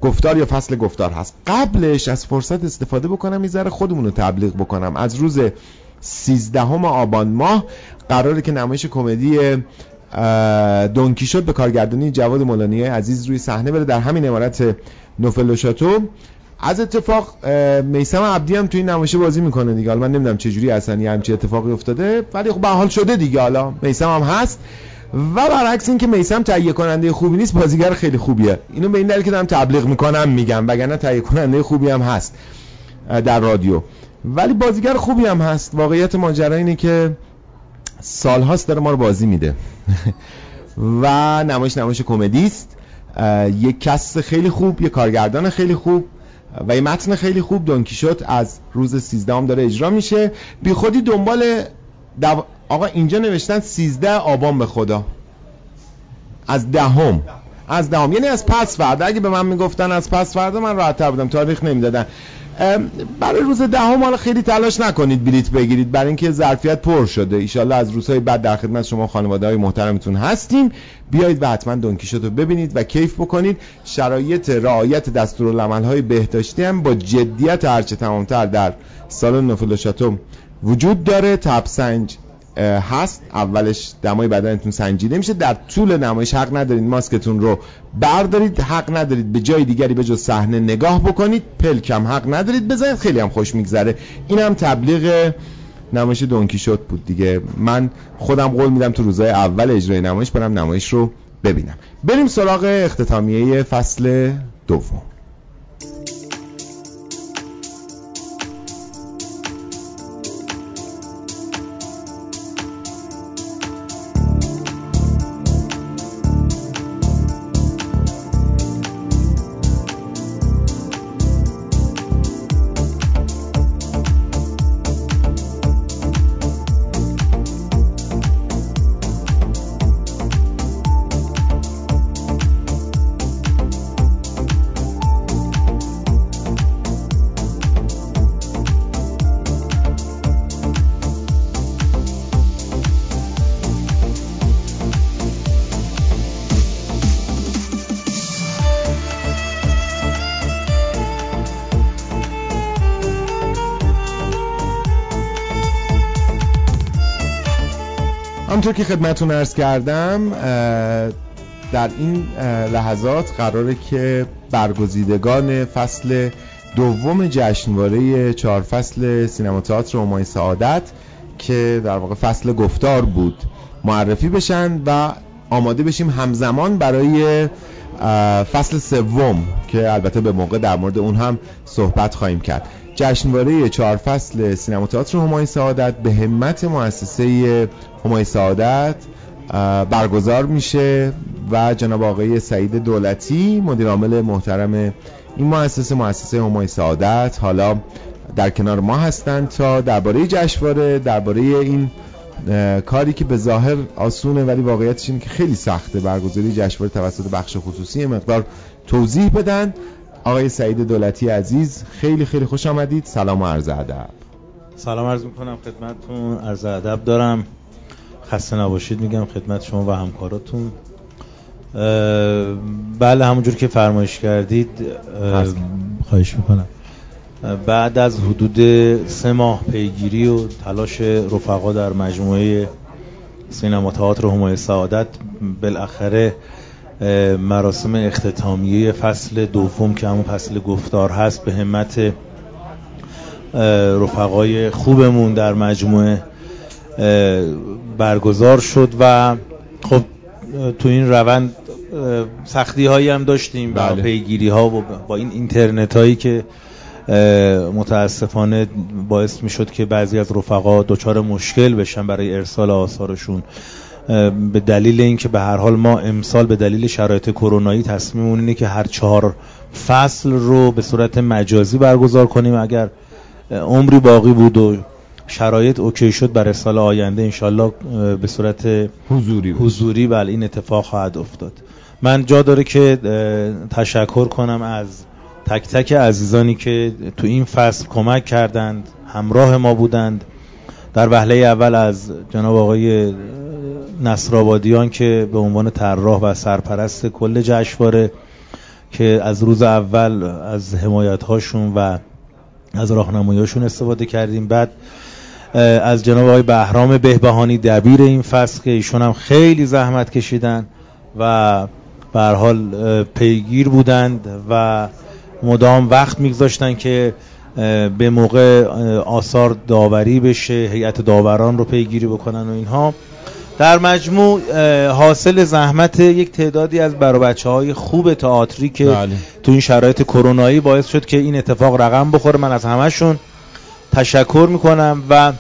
گفتار یا فصل گفتار هست. قبلش از فرصت استفاده بکنم می‌ذاره خودمون رو تبلیغ بکنم. از روز 13 آبان ماه قراره که نمایش کمدی دونکی شد به کارگردانی جواد مولانی عزیز روی صحنه بره در همین امارت نوفل شاتو. از اتفاق میسم عبدی هم تو این نمایش بازی می‌کنه دیگه. حالا من نمی‌دونم چه جوری اصلا یه همچین اتفاقی افتاده. ولی خب به حال شده دیگه. حالا میسم هم هست. و برعکس اینکه میسم تهیه کننده خوبی نیست بازیگر خیلی خوبیه. اینو به این دلیل که دارم تبلیغ می‌کنم میگم وگرنه تهیه کننده خوبی هم هست در رادیو. ولی بازیگر خوبی هم هست. واقعیت ماجرا اینه که سالهاست داره ما رو بازی میده. و نمایش نمایش کمدی است. یک کس خیلی خوب یک کارگردان خیلی خوب و یه متن خیلی خوب دونکی شد از روز 13 هم داره اجرا میشه. بی خودی دنبال دو... آقا اینجا نوشتن 13 آبان به خدا. از دهم. از دهم. یعنی از پس فردا. اگه به من می‌گفتن از پس فردا من راحت بودم. تاریخ نمی‌دادن. برای روز دهم حالا خیلی تلاش نکنید بلیت بگیرید. برای اینکه ظرفیت پر شده. ایشالله از روزهای بعد در خدمت شما خانواده های محترمتون هستیم. بیایید و حتما دونکیشوت رو ببینید و کیف بکنید. شرایط رعایت دستورالعمل های بهداشتی هم با جدیت هرچه تمامتر در سالن نوفل شاتو وجود داره. تبسنج هست. اولش دمای بدنتون سنجیده میشه. در طول نمایش حق ندارید ماسکتون رو بردارید. حق ندارید به جای دیگری به جز صحنه نگاه بکنید. پلکم حق ندارید بزنید. خیلی هم خوش میگذره. این هم تبلیغ نمایش دونکی شد بود دیگه. من خودم قول میدم تو روزهای اول اجرای نمایش برم نمایش رو ببینم. بریم سراغ اختتامیه فصل دوم. خدمتون ارز کردم در این لحظات قراره که برگزیدگان فصل دوم جشنواره چهار فصل سینما تئاتر همای سعادت که در واقع فصل گفتار بود معرفی بشن و آماده بشیم همزمان برای فصل سوم که البته به موقع در مورد اون هم صحبت خواهیم کرد. جشنواره چهار فصل سینما تئاتر همای سعادت به همت مؤسسه همای سعادت برگزار میشه و جناب آقای سعید دولتی مدیر عامل محترم این مؤسسه مؤسسه همای سعادت حالا در کنار ما هستند تا درباره جشنواره درباره این کاری که به ظاهر آسونه ولی واقعیتش اینه که خیلی سخته برگزاری جشنواره توسط بخش خصوصی مقدار توضیح بدن. آقای سعید دولتی عزیز خیلی خیلی خوش آمدید. سلام و عرض ادب. سلام عرض می‌کنم خدمتتون. عرض ادب دارم. خسته نباشید میگم خدمت شما و همکاراتون. بله همونجور که فرمایش کردید خواهش می‌کنم. بعد از حدود سه ماه پیگیری و تلاش رفقا در مجموعه سینما تئاتر همای سعادت بالاخره مراسم اختتامیه فصل دوم که همون فصل گفتار هست به همت رفقای خوبمون در مجموعه برگزار شد و خب تو این روند سختی هایی هم داشتیم بله. با پیگیری ها و با این اینترنت هایی که متاسفانه باعث می شد که بعضی از رفقا دچار مشکل بشن برای ارسال آثارشون به دلیل اینکه به هر حال ما امسال به دلیل شرایط کرونایی تصمیم اینه که هر چهار فصل رو به صورت مجازی برگزار کنیم. اگر عمری باقی بود و شرایط اوکی شد برای سال آینده انشالله به صورت حضوری حضوری بله این اتفاق خواهد افتاد. من جا داره که تشکر کنم از تک تک عزیزانی که تو این فصل کمک کردند همراه ما بودند. در وهله اول از جناب آقای نصرآبادیان که به عنوان طراح و سرپرست کل جشنواره که از روز اول از حمایت هاشون و از راهنماییشون استفاده کردیم. بعد از جناب آقای بهرام بهبهانی دبیر این فصل که ایشون هم خیلی زحمت کشیدن و به حال پیگیر بودند و مدام وقت میگذاشتن که به موقع آثار داوری بشه هیئت داوران رو پیگیری بکنن و اینها. در مجموع حاصل زحمت یک تعدادی از برای بچه های خوب تئاتری که بله. تو این شرایط کرونایی باعث شد که این اتفاق رقم بخوره. من از همشون تشکر می‌کنم و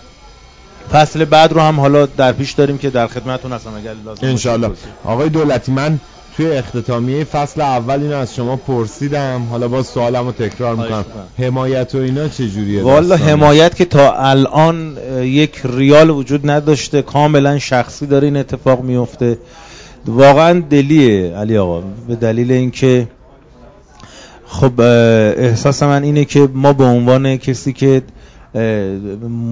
فصل بعد رو هم حالا در پیش داریم که در خدمتتون هستم اگر لازم انشالله آقای دولتی من توی اختتامیه فصل اول اینو از شما پرسیدم. حالا با سوالم رو تکرار می‌کنم. حمایت و اینا چجوریه والا حمایت که تا الان یک ریال وجود نداشته کاملا شخصی داره این اتفاق میفته واقعا دلیه علی آقا. به دلیل اینکه خب احساس من اینه که ما به عنوان کسی که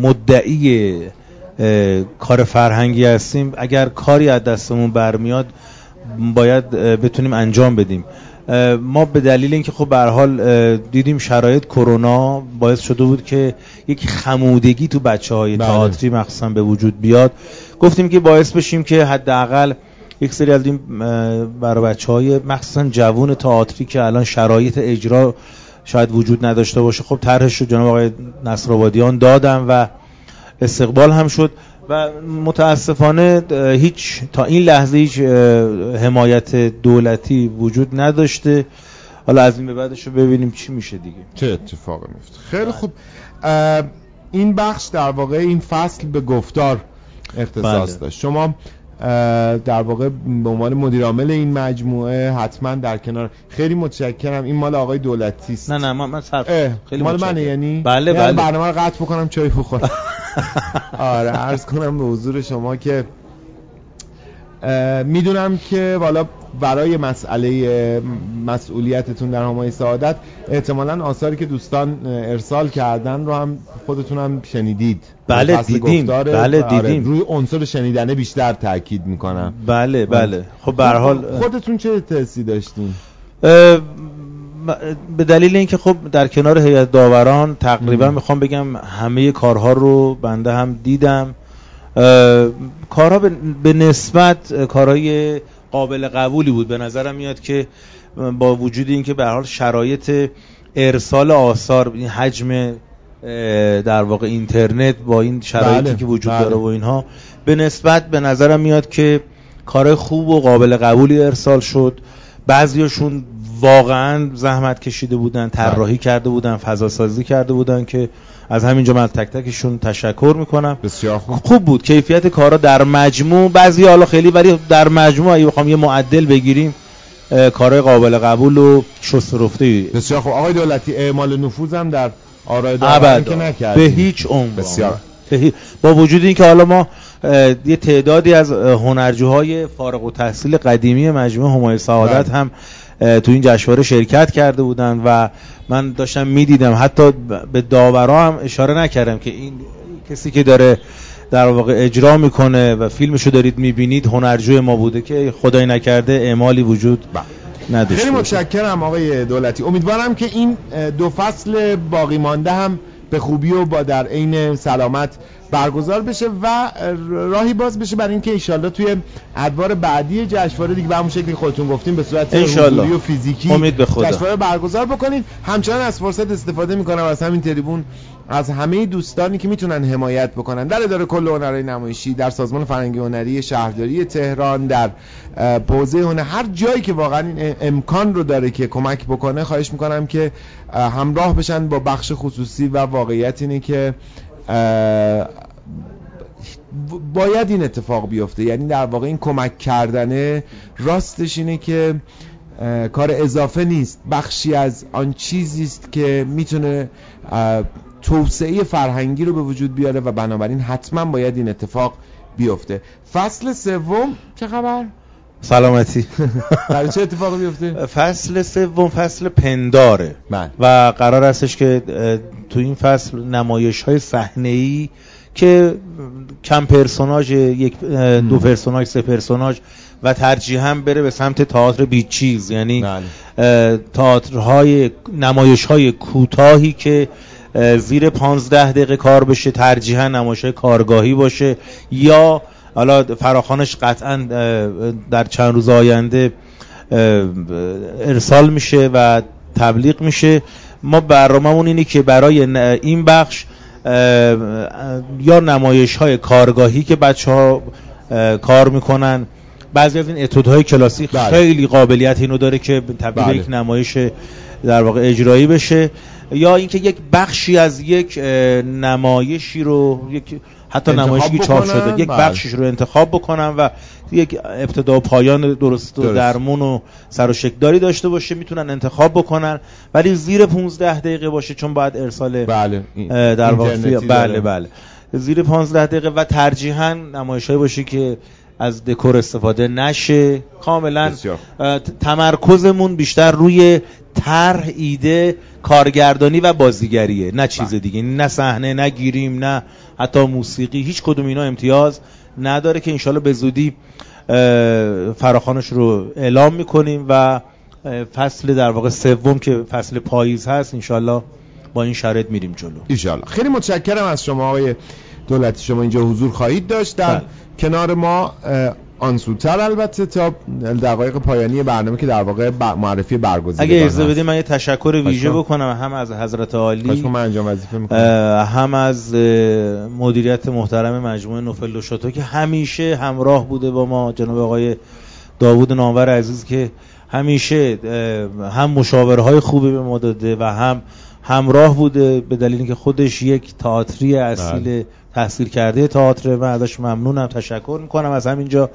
مدعی کار فرهنگی هستیم اگر کاری از دستمون برمیاد باید بتونیم انجام بدیم. ما به دلیل اینکه خب به حال دیدیم شرایط کرونا باعث شده بود که یک خمودگی تو بچه های بله. تئاتری مخصوصا به وجود بیاد. گفتیم که باعث بشیم که حداقل یک سری از این برای بچه های مخصوصا جوون تئاتری که الان شرایط اجرا شاید وجود نداشته باشه خب طرحش رو جناب آقای نصرآبادیان دادم و استقبال هم شد. و متاسفانه هیچ تا این لحظه هیچ حمایت دولتی وجود نداشته. حالا از این به بعدش رو ببینیم چی میشه دیگه. چه اتفاقی میفته؟ خیلی خوب. این بخش در واقع این فصل به گفتار اختصاص بله. داشت. شما در واقع به عنوان مدیر عامل این مجموعه حتما در کنار خیلی متشکرم. این مال آقای دولتی است. نه نه من, من خیلی مال منه یعنی؟ بله یعنی بله. برنامه رو قطع بکنم چای بخورم. آره عرض کنم به حضور شما که می‌دونم که والا برای مسئله مسئولیتتون در همای سعادت احتمالا آثاری که دوستان ارسال کردن رو هم خودتون هم شنیدید. بله دیدیم. بله آره، دیدیم. روی عنصر شنیدنه بیشتر تاکید می‌کنم. بله بله. خب به حال خودتون چه تحصیل داشتین؟ به دلیل اینکه خب در کنار هیئت داوران تقریبا می‌خوام بگم همه کارها رو بنده هم دیدم کارها به نسبت کارهای قابل قبولی بود. به نظرم میاد که با وجود اینکه به حال شرایط ارسال آثار این حجم در واقع اینترنت با این شرایطی بله، که وجود بله. داره و اینها به نسبت به نظرم میاد که کار خوب و قابل قبولی ارسال شد. بعضیاشون واقعا زحمت کشیده بودن طراحی بله. کرده بودن فضا سازی کرده بودن که از همینجا من تک تکشون تشکر می‌کنم. بسیار خوب. خوب بود. کیفیت کارا در مجموع بعضی حالا خیلی ولی در مجموع اگه بخوام یه معدل بگیریم کارهای قابل قبول و شست رفته بسیار خوب. آقای دولتی اعمال نفوذم در آرای که نکردیم به هیچ عنوان. بسیار. با وجود اینکه حالا ما یه تعدادی از هنرجوهای فارغ و تحصیل قدیمی مجموعه همای سعادت بله. هم تو این جشنواره شرکت کرده بودن و من داشتم می‌دیدم حتی به داورا هم اشاره نکردم که این کسی که داره در واقع اجرا می‌کنه و فیلمشو دارید می‌بینید هنرجوی ما بوده که خدای نکرده اعمالی وجود بله. نداشته خیلی متشکرم آقای دولتی امیدوارم که این دو فصل باقی مانده هم به خوبی و با در عین سلامت برگزار بشه و راهی باز بشه برای اینکه ایشالله توی ادوار بعدی جشنواره دیگه به همون شکلی خودتون گفتیم به صورت حضوری و فیزیکی امید به خدا. جشنواره برگزار بکنید. همچنان از فرصت استفاده می‌کنم از همین تریبون از همه دوستانی که می‌تونن حمایت بکنن. در اداره کل هنرهای نمایشی در سازمان فرهنگی هنری شهرداری تهران در حوزه هنر هر جایی که واقعا این امکان رو داره که کمک بکنه خواهش می‌کنم که همراه بشن با بخش خصوصی و واقعیت اینه که باید این اتفاق بیفته. یعنی در واقع این کمک کردنه راستش اینه که کار اضافه نیست. بخشی از آن چیزی است که می‌تونه توسعه فرهنگی رو به وجود بیاره و بنابراین حتما باید این اتفاق بیفته. فصل سوم چه خبر؟ سلامتی. برای چه اتفاقی بیفته فصل سوم فصل پنداره. بله. و قرار هستش که تو این فصل نمایش های صحنه ای که کم پرسوناژ یک دو پرسوناژ سه پرسوناژ و ترجیحاً بره به سمت تئاتر بیچیز چیز. یعنی بله. تئاترهای نمایش های کوتاهی که زیر 15 دقیقه کار بشه ترجیحاً نمایش های کارگاهی باشه یا حالا فراخانش قطعا در چند روز آینده ارسال میشه و تبلیغ میشه ما برنامه‌مون اینه که برای این بخش یا نمایش های کارگاهی که بچه ها کار می‌کنن بعضی از این اتودهای کلاسیک بله. خیلی قابلیت اینو داره که تبدیل بله. یک نمایش در واقع اجرایی بشه یا اینکه یک بخشی از یک نمایشی رو یک حتی نمایشی که چاپ شده یک بله. بخشش رو انتخاب بکنم و یک ابتدا و پایان درست و درمون و سر و شکلداری داشته باشه می‌تونن انتخاب بکنن. ولی زیر 15 دقیقه باشه چون باید ارسال بله در واقع بله بله. زیر 15 دقیقه و ترجیحاً نمایشایی باشه که از دکور استفاده نشه. کاملا تمرکزمون بیشتر روی طرح ایده کارگردانی و بازیگریه نه چیز بله. دیگه. نه صحنه نه گیریم نه حتی موسیقی. هیچ کدوم اینا امتیاز نداره که انشالله به زودی فراخانش رو اعلام می‌کنیم و فصل در واقع سوم که فصل پاییز هست انشالله با این شرط میریم جلو. انشالله. خیلی متشکرم از شما آقای دولتی شما اینجا حضور خواهید داشت در بله. کنار ما آنسوتر البته تا دقایق پایانی برنامه که در واقع معرفی برگزیدگان اگه اجازه بدید من یه تشکر ویژه بکنم. هم از حضرت عالی من انجام وظیفه هم از مدیریت محترم مجموعه نوفل و شاتو که همیشه همراه بوده با ما. جناب آقای داوود نامور عزیز که همیشه هم مشاورهای خوبی به ما داده و هم همراه بوده به دلیل اینکه خودش یک تئاتری اصیل بله. تحصیل کرده تئاتر من ازش ممنونم تشکر می‌کنم از همینجا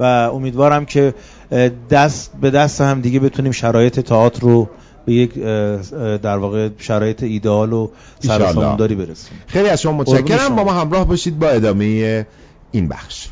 و امیدوارم که دست به دست هم دیگه بتونیم شرایط تئاتر رو به یک در واقع شرایط ایدئال و سرسامونداری برسیم خیلی از شما متشکرم. با ما همراه باشید با ادامه این بخش.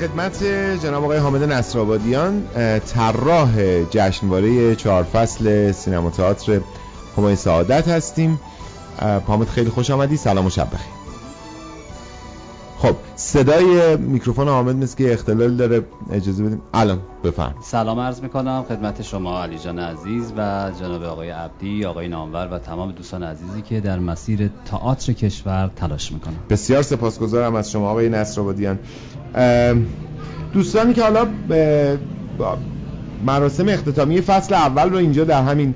خدمت جناب آقای حامد نصرآبادیان طراح جشنواره چهار فصل سینما تئاتر همای سعادت هستیم. حامد خیلی خوش آمدی. سلام و شب بخیر. خب صدای میکروفون حامد مثل که اختلال داره. اجازه بدیم الان بفهم سلام عرض می‌کنم خدمت شما علی جان عزیز و جناب آقای عبدی آقای نامور و تمام دوستان عزیزی که در مسیر تئاتر کشور تلاش می‌کنم. بسیار سپاسگزارم از شما آقای نصرآبادیان. دوستانی که حالا مراسم اختتامی فصل اول رو اینجا در همین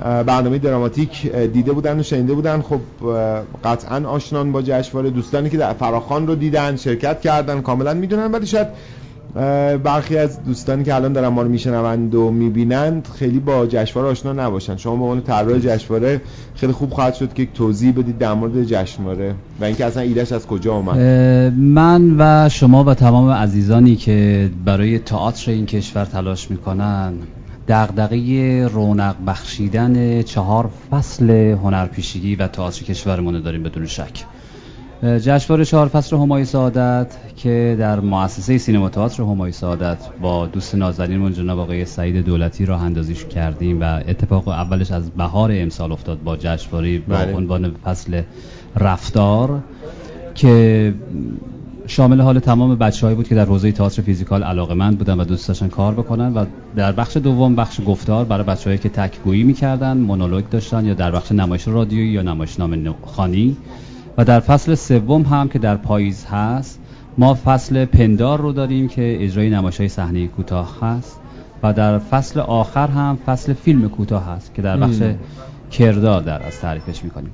برنامه دراماتیک دیده بودن و شنیده بودن خب قطعا آشنان با جشنواره دوستانی که در فراخان رو دیدن شرکت کردن کاملا می‌دونن ولی شاید برخی از دوستانی که الان دارن ما رو میشنوند و می‌بینند خیلی با جشنواره آشنا نباشن. شما به عنوان طراح جشنواره خیلی خوب خواهد شد که توضیح بدید در مورد جشنواره و اینکه اصلا ایدهش از کجا اومد. من و شما و تمام عزیزانی که برای تئاتر این کشور تلاش می‌کنن دغدغه رونق بخشیدن چهار فصل هنرپیشگی و تئاتر کشورمون داریم بدون شک. جشنواره چهار فصل همای سعادت که در مؤسسه سینما تئاتر همای سعادت با دوست نازنینمون جناب آقای سعید دولتی راه اندازیش کردیم و اتفاق اولش از بهار امسال افتاد با جشنواره با بله. عنوان فصل رفتار که شامل حال تمام بچه‌هایی بود که در حوزه تئاتر فیزیکال علاقمند بودن و دوست داشتن کار بکنن و در بخش دوم بخش گفتار برای بچه‌هایی که تکگویی می‌کردن مونولوگ داشتن یا در بخش نمایش رادیویی یا نمایشنامه خانی و در فصل سوم هم که در پاییز هست ما فصل پندار رو داریم که اجرای نمایش های صحنه کوتاه هست و در فصل آخر هم فصل فیلم کوتاه هست که در بخش کردار در از تعریفش می‌کنیم.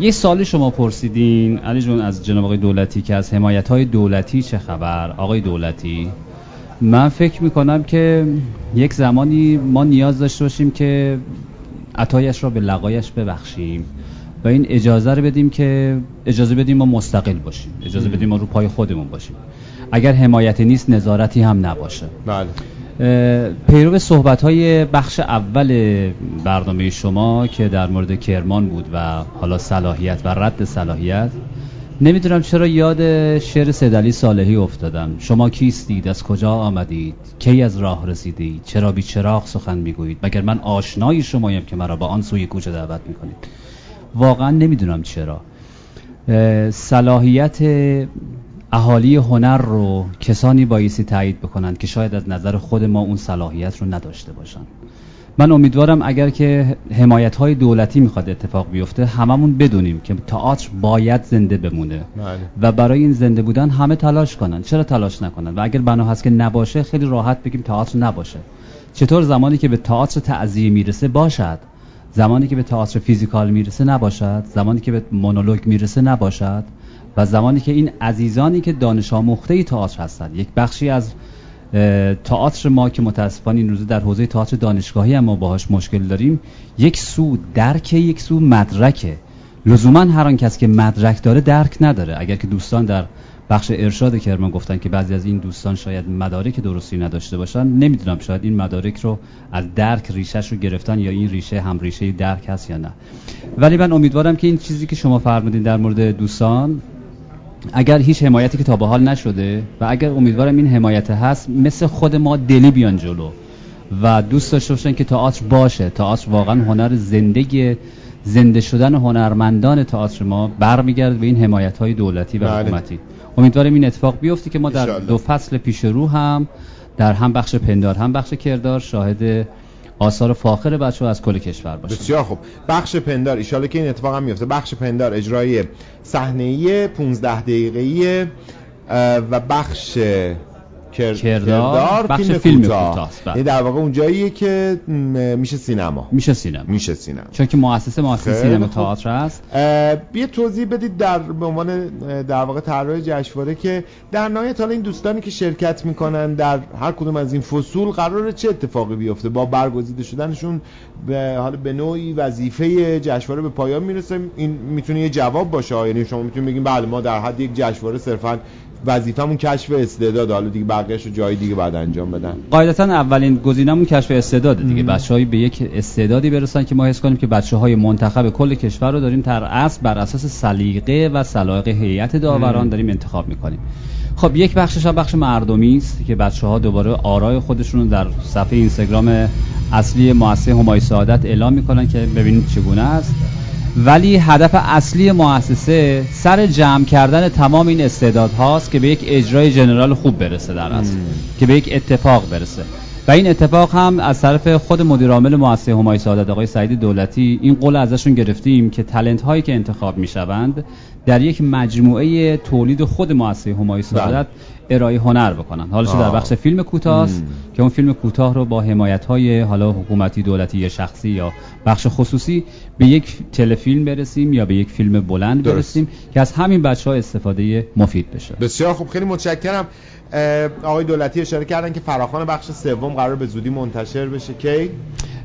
یه سالی شما پرسیدین علی جون از جناب آقای دولتی که از حمایت های دولتی چه خبر؟ آقای دولتی من فکر می‌کنم که یک زمانی ما نیاز داشته باشیم که عطایش را به لقایش ببخشیم. و این اجازه رو بدیم که اجازه بدیم ما مستقل باشیم. اجازه بدیم ما رو پای خودمون باشیم. اگر حمایتی نیست نظارتی هم نباشه. بله. پیرو صحبت های بخش اول برنامه شما که در مورد کرمان بود و حالا صلاحیت و رد صلاحیت نمی‌دونم چرا یاد شعر سیدعلی صالحی افتادم. شما کیستید؟ از کجا آمدید؟ کی از راه رسیدید؟ چرا بی چراغ سخن می‌گویید؟ مگر من آشنای شمایم که مرا با آن سوی کوچه دعوت می‌کنید؟ واقعا نمی‌دونم چرا. صلاحیت اهالی هنر رو کسانی بایستی تایید بکنند که شاید از نظر خود ما اون صلاحیت رو نداشته باشن. من امیدوارم اگر که حمایت های دولتی می‌خواد اتفاق بیفته هممون بدونیم که تئاتر باید زنده بمونه. بله. و برای این زنده بودن همه تلاش کنن. چرا تلاش نکنن؟ و اگر بنا هست که نباشه خیلی راحت بگیم تئاتر نباشه. چطور زمانی که به تئاتر تعذیه می‌رسه باشد. زمانی که به تئاتر فیزیکال می‌رسه نباشد زمانی که به مونولوگ می‌رسه نباشد و زمانی که این عزیزانی که دانش آموخته تئاتر هستند. یک بخشی از تئاتر ما که متاسفانه این روزه در حوزه تئاتر دانشگاهی هم ما باهاش مشکل داریم یک سو درک یک سو مدرکه. لزوما هر آن کس که مدرک داره درک نداره. اگر که دوستان در بخش ارشاد کرمان گفتن که بعضی از این دوستان شاید مدارک درستی نداشته باشن. نمی‌دونم شاید این مدارک رو از درک ریشهش رو گرفتن یا این ریشه هم ریشه درک هست یا نه. ولی من امیدوارم که این چیزی که شما فرمودین در مورد دوستان اگر هیچ حمایتی که تا به حال نشده و اگر امیدوارم این حمایت هست مثل خود ما دلی بیان جلو و دوست داشته باشن که تئاتر باشه. تئاتر واقعا هنر زندگی زنده شدن هنرمندان تئاتر ما برمیگرده به این حمایت های دولتی و بله. حکومتی. امیدوارم این اتفاق بیفته که ما در دو فصل پیش رو هم در هم بخش پندار هم بخش کردار شاهد آثار فاخر بچه از کل کشور باشه بسیار خوب. بخش پندار ایشاله که این اتفاق هم میفته بخش پندار اجرای صحنه 15 دقیقه‌ای و بخش کردار, بخش فیلم, فیلم کوتاه. بله. در واقع اونجاییه که میشه سینما. میشه سینما. میشه سینما. چون که مؤسسه مؤسسه سینما تئاتر است. بیا توضیح بدید در به عنوان در واقع طراح جشنواره که در نهایت حالا این دوستانی که شرکت می‌کنن در هر کدوم از این فصول قرار چه اتفاقی بیفته؟ با برگزیده شدنشون به حالا به نوعی وظیفه جشنواره به پایان می‌رسه. این می‌تونه یه جواب باشه یعنی شما می‌تونید بگین بله ما در حد یک جشنواره صرفا وظیفمون کشف استعداد. حالا دیگه بقیه‌اش رو جای دیگه بعد انجام بدن. قاعدتا اولین گزینمون کشف استعداد دیگه. بچه‌هایی به یک استعدادی برسن که ما حس کنیم که بچه‌های منتخب کل کشور رو داریم در اصل بر اساس سلیقه و سلایق هیئت داوران داریم انتخاب می‌کنیم. خب یک بخشش هم بخش مردمی است که بچه ها دوباره آرای خودشون رو در صفحه اینستاگرام اصلی مؤسسه همای سعادت اعلام می‌کنن که ببینید چگونه است. ولی هدف اصلی مؤسسه سر جمع کردن تمام این استعداد هاست که به یک اجرای جنرال خوب برسه در اصل که به یک اتفاق برسه و این اتفاق هم از طرف خود مدیر عامل مؤسسه همای سعادت آقای سعید دولتی این قول ازشون گرفتیم که تلنت هایی که انتخاب می‌شوند در یک مجموعه تولید خود مؤسسه همای سعادت بله. ارائه هنر بکنن. حالا در بخش فیلم کوتاه که اون فیلم کوتاه رو با حمایت های حالا حکومتی دولتی یا شخصی یا بخش خصوصی به یک تلفیلم برسیم یا به یک فیلم بلند برسیم که از همین بچه ها استفاده مفید بشه. بسیار خوب. خیلی متشکرم. آقای دولتی اشاره کردن که فراخان بخش سوم قرار به زودی منتشر بشه. کی؟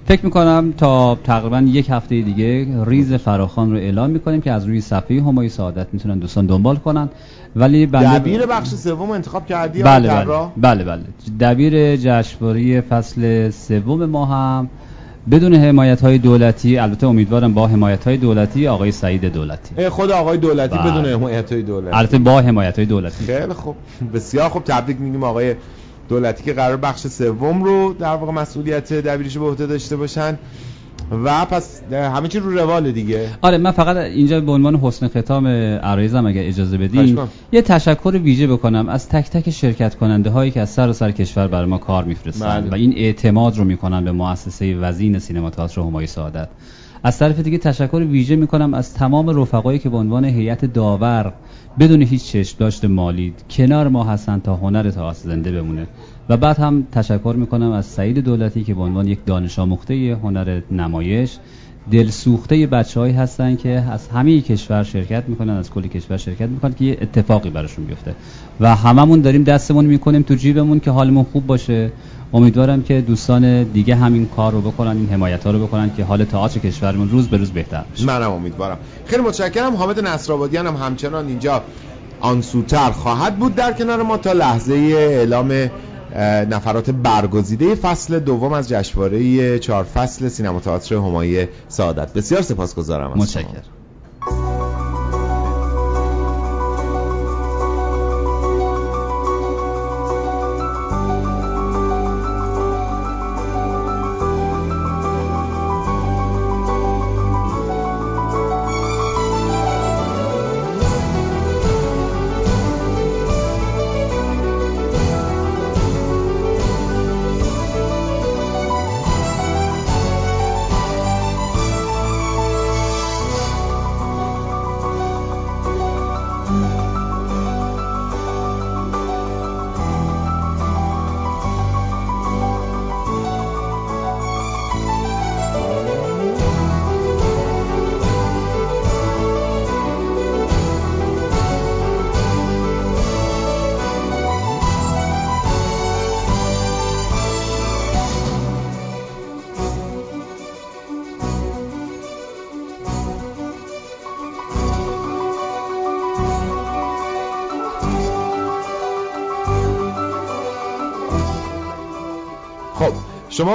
فکر می‌کنم تا تقریبا یک هفته دیگه ریز فراخان رو اعلام می‌کنیم که از روی صفحه همای سعادت می‌تونن دوستان دنبال کنن. ولی بله دبیر بخش سوم انتخاب کردی بله بله, بله بله. دبیر جشنواره فصل سوم ما هم بدون حمایت های دولتی البته امیدوارم با حمایت های دولتی آقای سعید دولتی. خود آقای دولتی بله. بدون حمایت های دولتی. البته با حمایت های دولتی. خیلی خوب. بسیار خوب. تبریک میگیم آقای دولتی که قرار بخش سوم رو در واقع مسئولیت دبیرش به عهده داشته باشن. و پس همه چی رو روال دیگه. آره من فقط اینجا به عنوان حسن ختام عرایزم اگر اجازه بدین یه تشکر ویژه بکنم از تک تک شرکت کننده هایی که از سر و سر کشور برای ما کار میفرستن بله. و این اعتماد رو می‌کنن به مؤسسه وزین سینما تئاتر همای سعادت. از طرف دیگه تشکر ویژه می‌کنم از تمام رفقایی که به عنوان هیئت داور بدون هیچ چشم داشته مالی کنار ما هستن تا هنر تا زنده بمونه. و بعد هم تشکر می‌کنم از سعید دولتی که به عنوان یک دانش آموخته هنر نمایش دل سوخته بچه هایی هستن که از همه کشور شرکت می‌کنن از کلی کشور شرکت می‌کنن که یه اتفاقی براشون بیفته. و هممون داریم دستمون می‌کنیم تو جیبمون که حالمون خوب باشه. امیدوارم که دوستان دیگه همین کار رو بکنن این حمایت ها رو بکنن که حال تئاتر کشورمون روز به روز بهتر بشه. منم امیدوارم. خیلی متشکرم. حامد نصرآبادیان هم همچنان اینجا آنسوتر خواهد بود در کنار ما تا لحظه اعلام نفرات برگزیده فصل دوم از جشنواره چهار فصل سینما تئاتر همایی سعادت. بسیار سپاسگزارم متشکرم.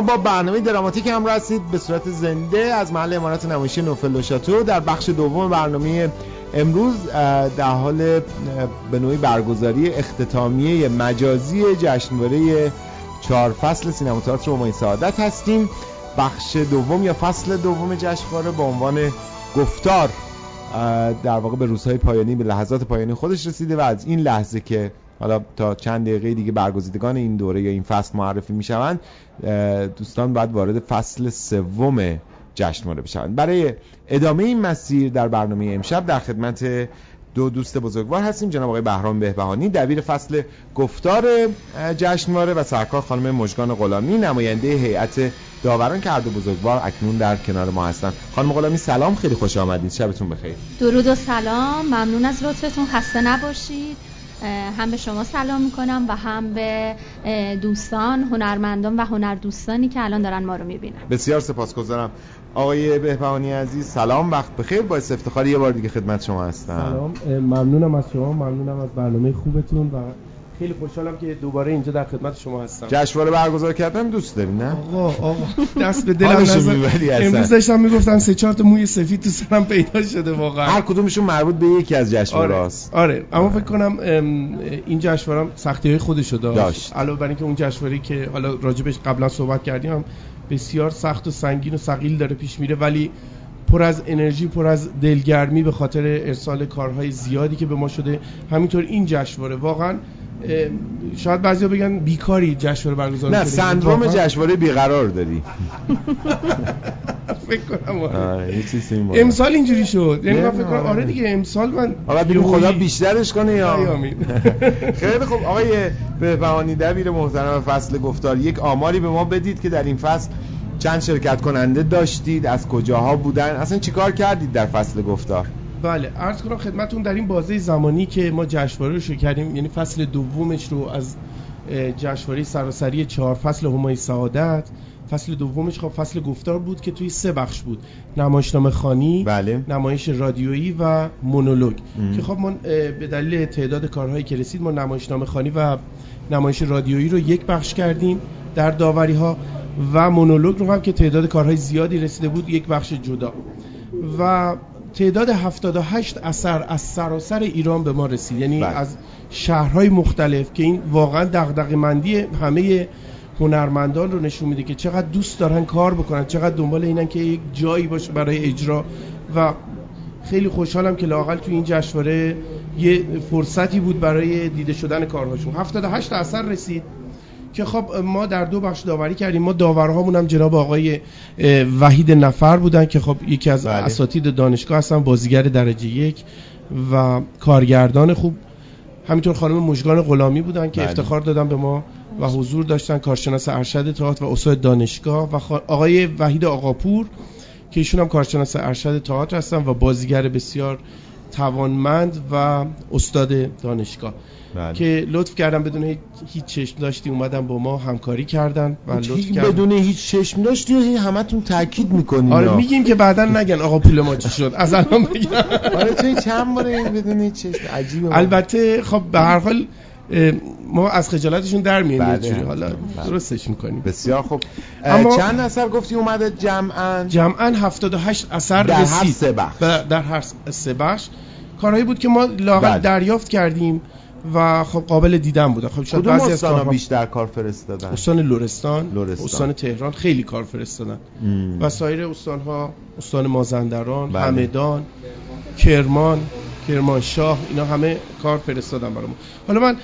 با برنامه دراماتیک هم رسید به صورت زنده از محل امارت نمایشی نوفل شاتو. در بخش دوم برنامه امروز در حال به نوعی برگزاری اختتامیه مجازی جشنواره چهار فصل سینما تئاتر همای سعادت هستیم. بخش دوم یا فصل دوم جشنواره با عنوان گفتار در واقع به روزهای پایانی به لحظات پایانی خودش رسیده و از این لحظه که حالا تا چند دقیقه دیگه برگزیدگان این دوره یا این فصل معرفی می‌شوند دوستان باید وارد فصل سوم جشنواره بشوند. برای ادامه این مسیر در برنامه امشب در خدمت دو دوست بزرگوار هستیم جناب آقای بهرام بهبهانی دبیر فصل گفتار جشنواره و سرکار خانم مجگان غلامی نماینده هیئت داوران که هر دو بزرگوار اکنون در کنار ما هستند خانم غلامی سلام خیلی خوش آمدید. شبتون بخیر. درود و سلام. ممنون از لطفتون. خسته نباشید. هم به شما سلام می‌کنم و هم به دوستان هنرمندان و هنردوستانی که الان دارن ما رو می‌بینن. بسیار سپاسگزارم. آقای بهبهانی عزیز سلام وقت بخیر. با افتخار یه بار دیگه خدمت شما هستم. سلام ممنونم از شما ممنونم از برنامه خوبتون و خیلی خوشحالم که دوباره اینجا در خدمت شما هستم. جشنواره برگزار کردن دوست داری نه؟ آقا آقا دست به دلم امروز داشتم می‌گفتن سه چهار تا موی سفید تو سرم پیدا شده واقعا. هر کدومشون مربوط به یکی از جشنواره آره. آره. اما فکر کنم این جشنواره سختی های خودشو داشت. علاوه بر اینکه اون جشنواره که حالا راجبش قبلا صحبت کردیم هم بسیار سخت و سنگین و ثقیل داره پیش میره ولی پر از انرژی پر از دلگرمی به خاطر ارسال کارهای زیادی که به ما شده همینطور این جشنواره. واقعا شاید بعضیا بگن بیکاری جشنواره برگزار نه سندروم جشنواره بیقرار داری. فکر کنم امسال اینجوری شد. یعنی من فکر کنم آره. دیگه امسال من آقا بیرون خدا بیشترش کنه یا؟ خیلی خوب. آقای بهبهانی دبیر محترم فصل گفتار یک آماری به ما بدید که در این فصل چند شرکت کننده داشتید از کجاها بودن اصلا چیکار کردید در فصل گفتار؟ بله عرض کنم خدمتون در این بازه زمانی که ما جشنواره رو شروع کردیم یعنی فصل دومش رو از جشنواره سراسری چهار فصل همای سعادت فصل دومش خب فصل گفتار بود که توی سه بخش بود. نمایشنامه خانی بله. نمایش رادیویی و مونولوگ. که خب ما به دلیل تعداد کارهایی که رسید ما نمایشنامه خانی و نمایش رادیویی رو یک بخش کردیم در داوری ها و مونولوگ رو هم که تعداد کارهای زیادی رسیده بود یک بخش جدا. و تعداد 78 اثر از سراسر ایران به ما رسید. یعنی بله. از شهرهای مختلف که این واقعا دغدغه مندی همه هنرمندان رو نشون میده که چقدر دوست دارن کار بکنن چقدر دنبال اینن که یک جایی باشه برای اجرا. و خیلی خوشحالم که لاقل تو این جشنواره یه فرصتی بود برای دیده شدن کارهاشون. 78 اثر رسید. که خب ما در دو بخش داوری کردیم ما داورهامون هم جناب آقای وحید نفر بودن که خب یکی از بله. اساتید دانشگاه هستن بازیگر درجه یک و کارگردان خوب همینطور خانم مجگان غلامی بودن که بله. افتخار دادن به ما و حضور داشتن کارشناس ارشد تئاتر و استاد دانشگاه و آقای وحید آقاپور که ایشون هم کارشناس ارشد تئاتر هستن و بازیگر بسیار توانمند و استاد دانشگاه بله. که لطف کردن بدون هیچ چشم داشتی اومدن با ما همکاری کردن و لطف کردن. بدون هیچ چشم داشتی و همتون تاکید می‌کنین آره میگیم که بعدا نگن آقا پول ما چی شد. از الان بگم آره توی چند بار این بدون هیچ چشم؟ عجیبه. البته خب به هر حال ما از خجالتشون در میاییم بله. حالا بله. درستش می‌کنیم. بسیار خوب. اما چند اثر گفتی اومده جمعا؟ جمعا 78 اثر در رسید. هر سه بخش. در هر سه بخش. کارهایی بود که ما لاغل بله. دریافت کردیم. و خب قابل دیدن بوده. خب شاید بعضی از کارها بیشتر کار فرستادن؟ استان لرستان. لرستان. استان تهران خیلی کار فرستادن. و سایر استان ها استان مازندران بله. همدان کرمان کرمانشاه اینا همه کار فرستادن برام حالا من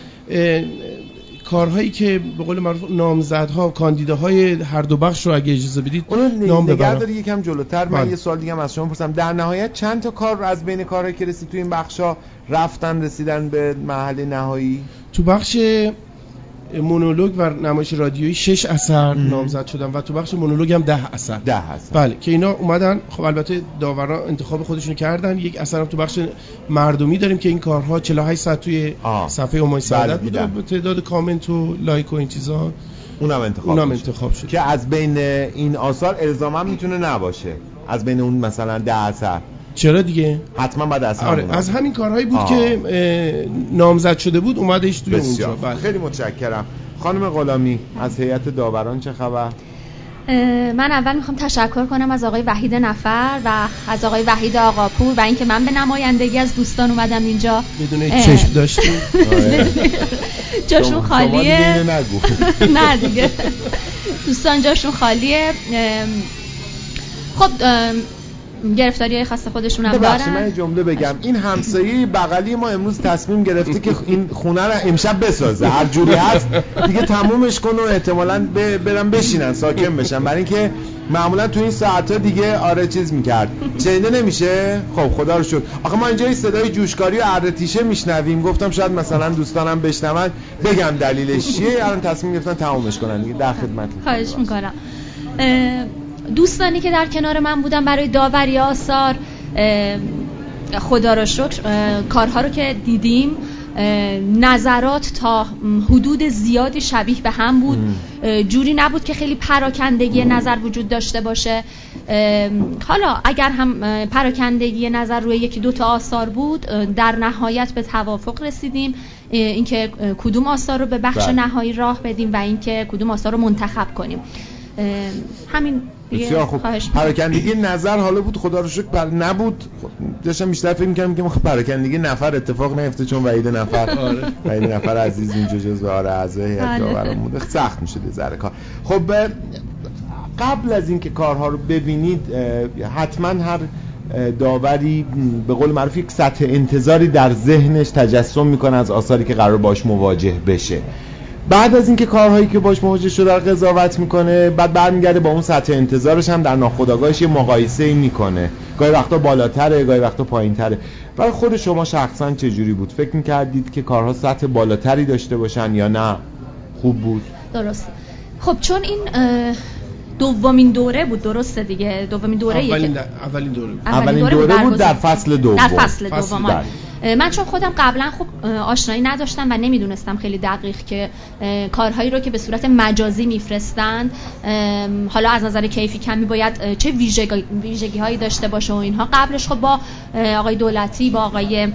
کارهایی که به قول معروف نامزدها کاندیداهای هر دو بخش رو اگه اجازه بدید اونو نام ببرم. داری یکم جلوتر. من بله. یه سوال دیگه هم از شما پرسم در نهایت چند تا کار از بین کارهایی که رسید تو این بخشا رفتن رسیدن به محل نهایی؟ تو بخش مونولوگ و نمایش رادیویی شش اثر نامزد شدن و تو بخش مونولوگ هم ده اثر. ده اثر. بله که اینا اومدن خب البته داورا انتخاب خودشون کردن. یک اثر هم تو بخش مردمی داریم که این کارها 48 ساعت توی صفحه سعادت بله بود. تعداد کامنت و لایک و این چیزا اونم انتخاب اونم انتخاب شد که از بین این آثار الزاما می‌تونه نباشه. از بین اون مثلا ده اثر. چرا دیگه؟ حتما بعد از آره از همین کارهایی بود آه. که نامزد شده بود اومدهش توی اونجا. بله. خیلی متشکرم. خانم غلامی از هیئت داوران چه خبر؟ من اول می‌خوام تشکر کنم از آقای وحید نفر و از آقای وحید آقاپور و اینکه من به نمایندگی از دوستان اومدم اینجا. بدون چشم داشتیم جاشون خالیه. نه دیگه. دوستان جاشون خالیه. خب گرفتاری های خاص خودشون هم دارن. من جمله بگم. این همسایه بغلی ما امروز تصمیم گرفته که این خونه رو امشب بسازه. هر جوری هست دیگه تمومش کن و احتمالاً برم بشینن ساکن بشن. برای اینکه معمولا تو این ساعت ها دیگه آره چیز می‌کرد. چنده نمیشه؟ خب خدا رو شد آخه ما اینجا صدای جوشکاری و ارتیشه میشنویم. گفتم شاید مثلا دوستانم بشنون. بگم دلیلش چیه؟ الان تصمیم گرفتن تمومش کنن دیگه. در خدمت خواهش می‌کنم. دوستانی که در کنار من بودن برای داوری آثار خدا را شکر کارها رو که دیدیم نظرات تا حدود زیادی شبیه به هم بود. جوری نبود که خیلی پراکندگی نظر وجود داشته باشه. حالا اگر هم پراکندگی نظر روی یکی دو تا آثار بود در نهایت به توافق رسیدیم. اینکه کدوم آثار رو به بخش بله. نهایی راه بدیم و اینکه کدوم آثار رو منتخب کنیم. همین بسیار خوب. پراکندگی نظر حالا بود خدا رو شکر پر نبود. داشتم بیشتر فکر می‌کردم که ما پراکندگی نفر اتفاق نیفته چون وحید نفر. آره. وحید نفر عزیز اینجا جزو آره اعضای هیئت داوران بوده. سخت میشه ذره کار. خب قبل از اینکه کارها رو ببینید حتما هر داوری به قول معروف یک سطح انتظاری در ذهنش تجسم می‌کنه از آثاری که قرار باش مواجه بشه. بعد از اینکه کارهایی که باش مواجه شده رو قضاوت می‌کنه بعد برمیگرده با اون سطح انتظارش هم در ناخودآگاهش یه مقایسه ای می‌کنه. گاهی وقتا بالاتره گاهی وقتا پایینتره. برای خود شما شخصا چه جوری بود؟ فکر می‌کردید که کارها سطح بالاتری داشته باشن یا نه؟ خوب بود. درست. خب چون این دومین دوره بود درسته دیگه. دومین دوره اولین, اولین دوره اولین دوره, بود در فصل دوم. در فصل دوم من چون خودم قبلا خب آشنایی نداشتم و نمی‌دونستم خیلی دقیق که کارهایی رو که به صورت مجازی میفرستند حالا از نظر کیفی کمی باید چه ویژگی هایی داشته باشه و اینها. قبلش خب با آقای دولتی با آقای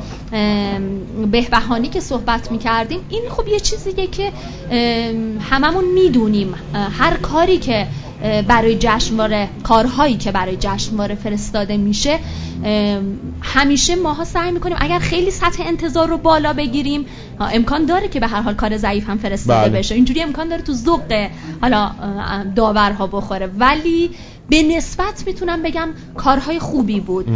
بهبهانی که صحبت می‌کردیم این خب یه چیزیه که هممون می‌دونیم. هر کاری که برای جشنواره کارهایی که برای جشنواره فرستاده میشه همیشه ماها سعی می‌کنیم اگر خیلی سطح انتظار رو بالا بگیریم امکان داره که به هر حال کار ضعیف هم فرستاده بله. بشه. اینجوری امکان داره تو ذوق حالا داورها بخوره. ولی به نسبت می‌تونم بگم کارهای خوبی بود.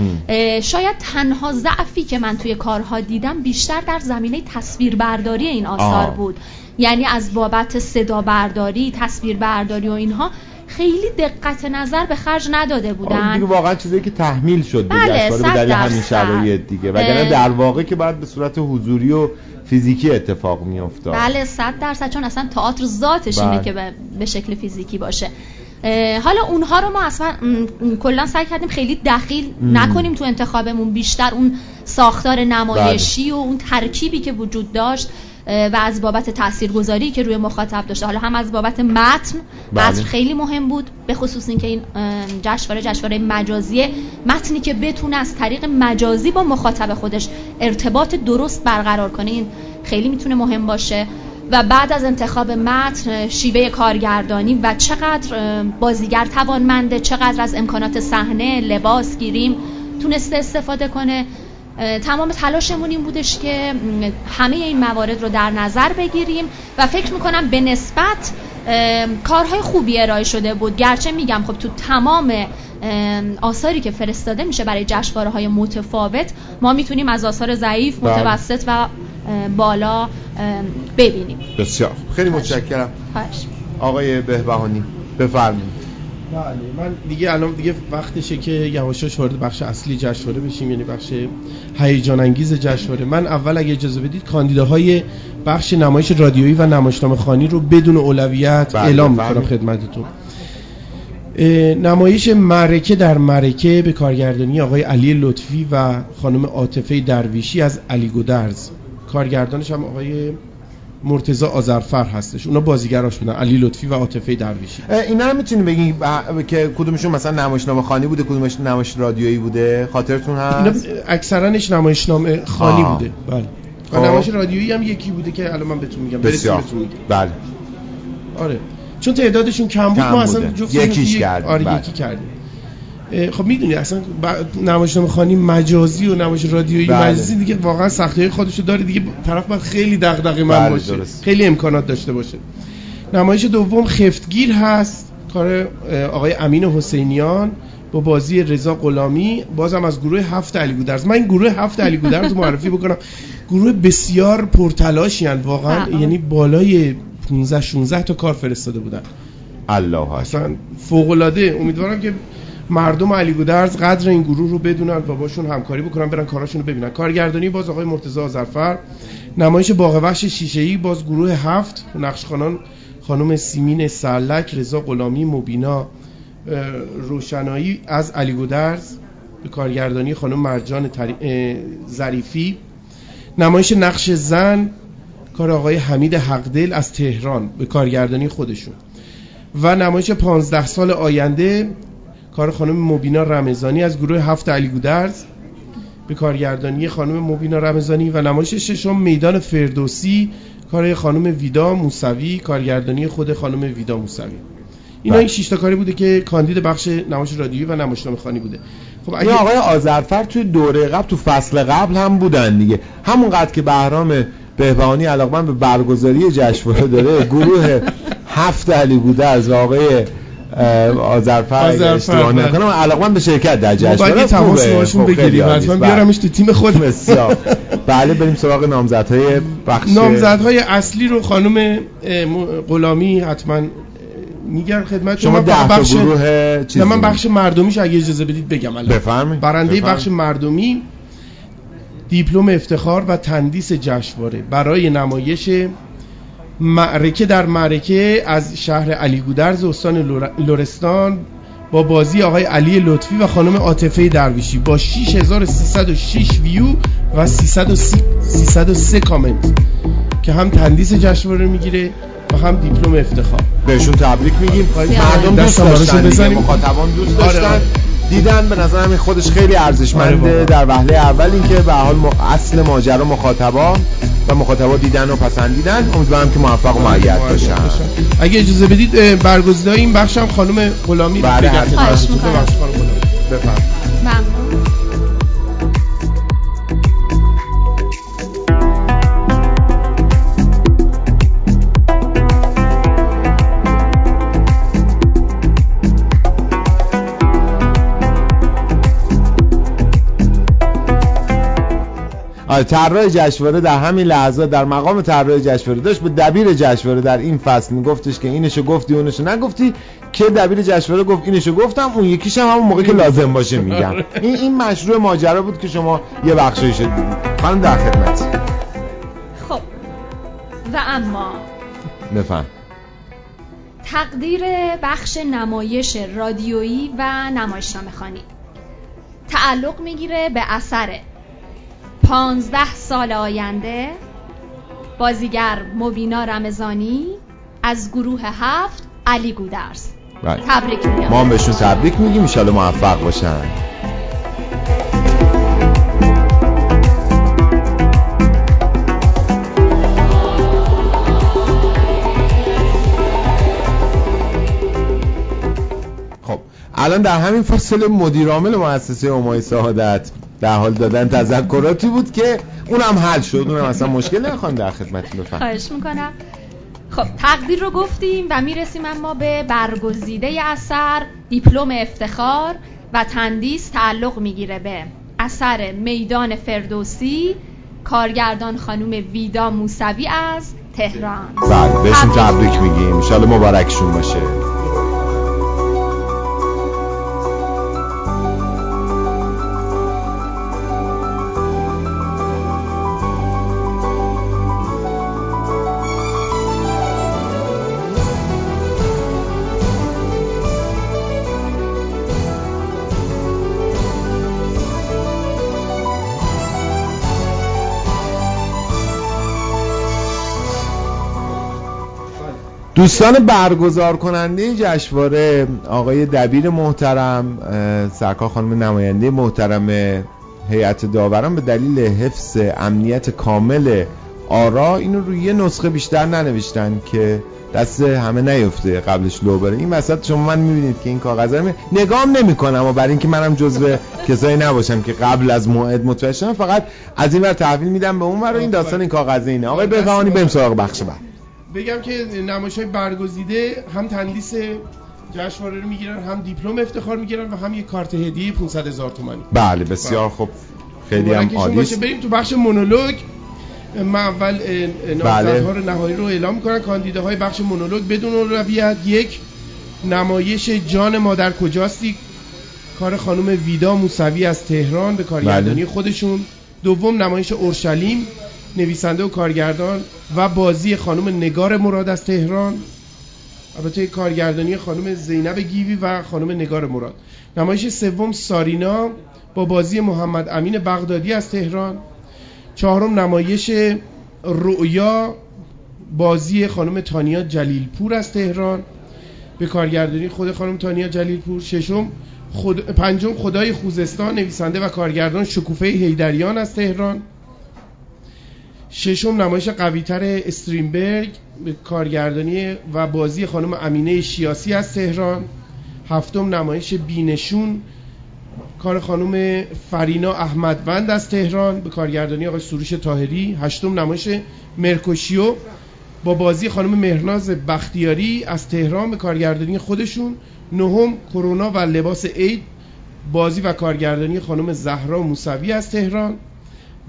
شاید تنها ضعفی که من توی کارها دیدم بیشتر در زمینه تصویربرداری این آثار بود. یعنی از بابت صدا برداری تصویر برداری و اینها خیلی دقت نظر به خرج نداده بودن. دیگه واقعا چیزی که تحمیل شد به بله دلیل همین شرایط دیگه. وگرنه در واقع که بعد به صورت حضوری و فیزیکی اتفاق میافتاد. بله صد درصد چون اصلا تئاتر ذاتش اینه بله. که به شکل فیزیکی باشه. حالا اونها رو ما اصلا کلا سعی کردیم خیلی دخیل نکنیم تو انتخابمون. بیشتر اون ساختار نمایشی بله. و اون ترکیبی که وجود داشت. و از بابت تاثیرگذاری که روی مخاطب داشته. حالا هم از بابت متن. بله. خیلی مهم بود به خصوص اینکه این جشنواره جشنواره مجازیه متنی که بتونه از طریق مجازی با مخاطب خودش ارتباط درست برقرار کنه این خیلی می‌تونه مهم باشه. و بعد از انتخاب متن شیوه کارگردانی و چقدر بازیگر توانمنده چقدر از امکانات صحنه لباس گیریم تونسته استفاده کنه. تمام تلاشمون این بودش که همه این موارد رو در نظر بگیریم و فکر می‌کنم به نسبت کارهای خوبی ارائه شده بود. گرچه میگم خب تو تمام آثاری که فرستاده میشه برای جشنواره های متفاوت ما می‌تونیم از آثار ضعیف بله. متوسط و بالا ببینیم. بسیار. خیلی متشکرم. آقای بهبهانی بفرمایید. بله من دیگه الان دیگه وقتشه که یواشاش وارد بخش اصلی جشنواره بشیم یعنی بخش هیجان انگیز جشنواره. من اول اگه اجازه بدید کاندیداهای بخش نمایش رادیویی و نمایشنامه خانی رو بدون اولویت بله اعلام می‌کنم بله. خدمتتون نمایش معرکه در معرکه به کارگردانی آقای علی لطفی و خانم عاطفه درویشی از علی گودرز. کارگردانش هم آقای مرتضی آذرفر هستش. اونا بازیگراش بودن. علی لطفی و عاطفه درویشی. اینا رو می‌تونی بگی که کدومشون مثلا نمایشنامه خانی بوده کدومش نمایش رادیویی بوده؟ خاطرتون هست؟ اینا اکثرانش نمایشنامه خانی بوده. بله. و خب. نمایش رادیویی هم یکی بوده که الان من بهتون میگم. بسیار. بله. آره. چون تعدادشون کم بود ما اصلا جفت یکیش کردیم. آره بله. یکی کردیم. خب می‌دونی اصلا نمایشنامه خانی مجازی و نمایش رادیویی بله. مجازی دیگه واقعا سختی خودشو داره دیگه. طرف باید خیلی دغدغه من بله باشه. خیلی امکانات داشته باشه. نمایش دوم خفتگیر هست. کار آقای امین حسینیان با بازی رضا غلامی. بازم از گروه هفت علی گودرز. من این گروه هفت علی گودرز معرفی بکنم. گروه بسیار پرتلاشی واقعا. یعنی بالای 15 16 تا کار فرستاده بودن. الله اصلا فوق العاده امیدوارم که مردم علی گودرز قدر این گروه رو بدونن و باشون همکاری بکنن برن کاراشون رو ببینن. کارگردانی باز آقای مرتضی آذرفر نمایش باغ وحش شیشه باز گروه هفت نقشخانان خانم سیمین سرلک رضا غلامی مبینا روشنایی از علی گودرز به کارگردانی خانم مرجان ظریفی. نمایش نقش زن کار آقای حمید حقدل از تهران به کارگردانی خودشون. و نمایش 15 سال آینده کار خانم مبینا رمضانی از گروه هفت علی گودرز. به کارگردانی خانم مبینا رمضانی و نمایش ششم میدان فردوسی کار خانم ویدا موسوی کارگردانی خود خانم ویدا موسوی. اینا این بله. شش تا کاری بوده که کاندید بخش نمایش رادیویی و نمایشنامه خانی بوده. خب اگه آقای آذرفر توی دوره قبل تو فصل قبل هم بودن دیگه. همونقدر که بهرام بهبهانی علاقمند به برگزاری جشنواره داره گروه هفت علی بوده از آقای آذرفرد اشتباه بله. نکنم علاقمند به شرکت در جشنواره باید تماس باشون بگیریم. حتما بیارمش تو تیم خود بسیار. بله بریم سراغ نامزدهای بخش. نامزدهای اصلی رو خانم غلامی حتما میگن خدمت شما. ده بخش گروه چیزی من بخش مردمیش اگه اجازه بدید بگم الان. بفرمایید. برنده بخش مردمی دیپلم افتخار و تندیس جشنواره. برای نمایش معرکه در معرکه از شهر علی گودرز استان لورستان با بازی آقای علی لطفی و خانم عاطفه درویشی با 6306 ویو و 303 کامنت که هم تندیس جشنواره می‌گیره و هم دیپلم افتخار. بهشون تبریک میگیم. مردم دوست داشتن مخاطبان دوست آره، داشتن. آره. دیدن به نظر این خودش خیلی ارزشمنده آره در وهله اول اینکه به حال اصل ماجرا مخاطبا و مخاطبا دیدن و پسندیدن. امیدوارم که موفق و معید باشن. اگه اجازه بدید برگزیده این بخشم خانم غلامی بله بفرمایید. طراح جشنواره در همین لحظه در مقام طراح جشنواره داشت به دبیر جشنواره در این فصل میگفتش که اینشو گفتی اونشو نگفتی که دبیر جشنواره گفت اینشو گفتم اون یکیش هم همون موقع که لازم باشه میگم. این این مشروع ماجرا بود که شما یه بخشی شد خانم در خدمت. خب و اما؟ بفهم. تقدیر بخش نمایش رادیویی و نمایشنامه خانی تعلق می‌گیره به اثر پانزده سال آینده بازیگر مبینا رمزانی از گروه هفت علی گودرز. بله. تبریک میگم. ما هم بهشون تبریک میگیم ایشالا موفق باشن. خب الان در همین فصل مدیرعامل مؤسسه امای سعادت در حال دادن تذکراتی بود که اونم حل شد. اونم اصلا مشکل نخوام در خدمتتون بفهم خواهش می‌کنم. خب تقدیر رو گفتیم و می‌رسیم اما به برگزیده اثر دیپلم افتخار و تندیس تعلق می‌گیره به اثر میدان فردوسی کارگردان خانم ویدا موسوی از تهران. بله بهشون تبریک میگیم. ان مبارکشون باشه. دوستان برگزار کننده جشنواره آقای دبیر محترم سرکار خانم نماینده محترم هیئت داوران به دلیل حفظ امنیت کامل آرا اینو روی یه نسخه بیشتر ننوشتن که دست همه نیفته قبلش لو بره. این وسط شما من می‌بینید که این کاغذ رو نگام نمی‌کنم و برای اینکه منم جزو کسایی نباشم که قبل از موعد متوجه فقط از این ور تحویل میدم به اون ور این داستان این کاغذ اینه. آقای بفهانی بریم سراغ بخش بعد. بگم که نمایش های برگزیده هم تندیس جشنواره رو می‌گیرن هم دیپلم افتخار می‌گیرن و هم یه کارت هدیه 500 هزار تومانی. بله بسیار خوب. خیلی هم عالی بریم تو بخش مونولوگ. من اول نامزدها رو نهایی رو اعلام می‌کنم کاندیداهای بخش مونولوگ بدون رویت. یک نمایش جان مادر کجاستی؟ کار خانم ویدا موسوی از تهران به کارگردانی بله. خودشون. دوم نمایش اورشلیم. نویسنده و کارگردان و بازی خانم نگار مراد از تهران. البته کارگردانی خانم زینب گیوی و خانم نگار مراد. نمایش سوم سارینا با بازی محمد امین بغدادی از تهران. چهارم نمایش رؤیا بازی خانم تانیا جلیلپور از تهران. به کارگردانی خود خانم تانیا جلیلپور. ششم خود پنجم خدای خوزستان نویسنده و کارگردان شکوفه هیدریان از تهران. ششم نمایش قویتر استرینبرگ کارگردانی و بازی خانم امینه شیاسی از تهران. هفتم نمایش بینشون. کار خانم فرینا احمدوند از تهران به کارگردانی آقای سروش تاهری هشتم نمایش مرکوشیو با بازی خانم مهرناز بختیاری از تهران به کارگردانی خودشون. نهم کرونا و لباس عید. بازی و کارگردانی خانم زهرا موسوی از تهران.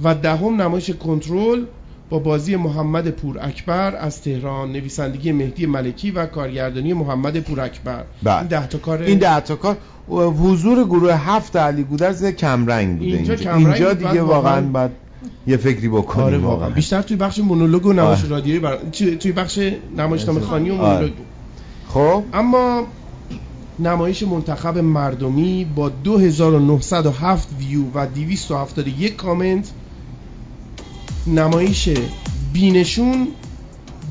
و دهم نمایش کنترل با بازی محمد پور اکبر از تهران نویسندگی مهدی ملکی و کارگردانی محمد پور اکبر بله. این ده تا کار این ده تا کار حضور گروه هفت علی گودرز کمرنگ بوده. اینجا, اینجا, اینجا دیگه واقعا بعد یه فکری بکنیم آره واقعا. بیشتر توی بخش مونولوگ و نمایش آه. رادیویی بر... توی بخش نمایشنامه خانی و مونولوگ. خب؟ اما نمایش منتخب مردمی با 2907 ویو و 271 کامنت نمایش بینشون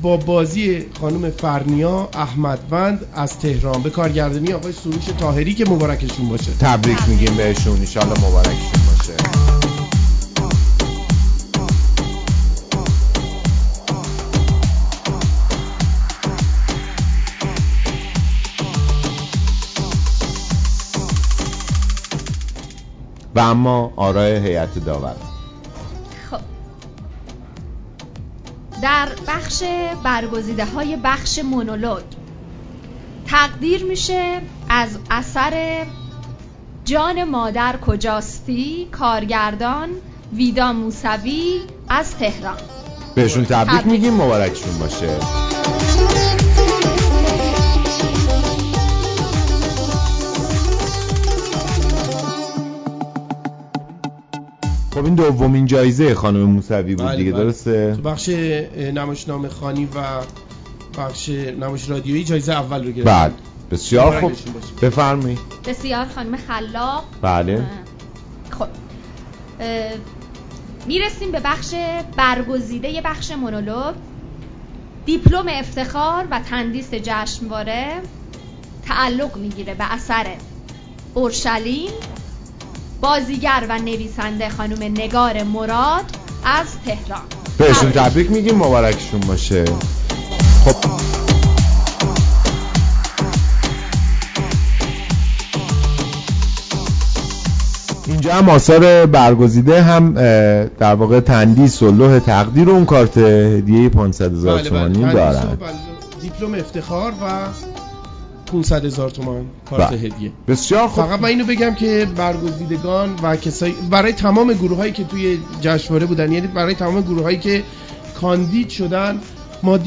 با بازی خانم فرنیا احمدوند از تهران. به کارگردانی آقای سروش تاهری که مبارکشون باشه. تبریک میگیم بهشون. ان مبارکشون باشه. و اما آرای هیئت داور. در بخش برگزیده های بخش مونولوگ. تقدیر میشه از اثر جان مادر کجاستی کارگردان ویدا موسوی از تهران. بهشون تبریک. میگیم مبارکشون باشه. خب این دومین جایزه خانم موسوی بود بله، دیگه بله. درسته؟ تو بخش نمایشنامه خانی و بخش نمایش رادیویی جایزه اول رو گرفت بله. بسیار خوب. بفرمایید. بسیار خانم خلاق. بله. خب. می‌رسیم به بخش برگزیده بخش مونولوگ. دیپلم افتخار و تندیس جشنواره. تعلق می‌گیره به اثر اورشلیم. بازیگر و نویسنده خانم نگار مراد از تهران. بهشون تبریک میگیم مبارکشون باشه. خب. اینجا هم آثار برگزیده هم در واقع تندیس و لوح تقدیر و اون کارت هدیه 500 هزار بله، بله. تومانی دارن. دیپلم افتخار و 500 هزار تومان کارت بله. هدیه بسیار خوب فقط من اینو بگم که برگزیدگان و کسایی برای تمام گروه هایی که توی جشنواره بودن یعنی برای تمام گروه هایی که کاندید شدن ما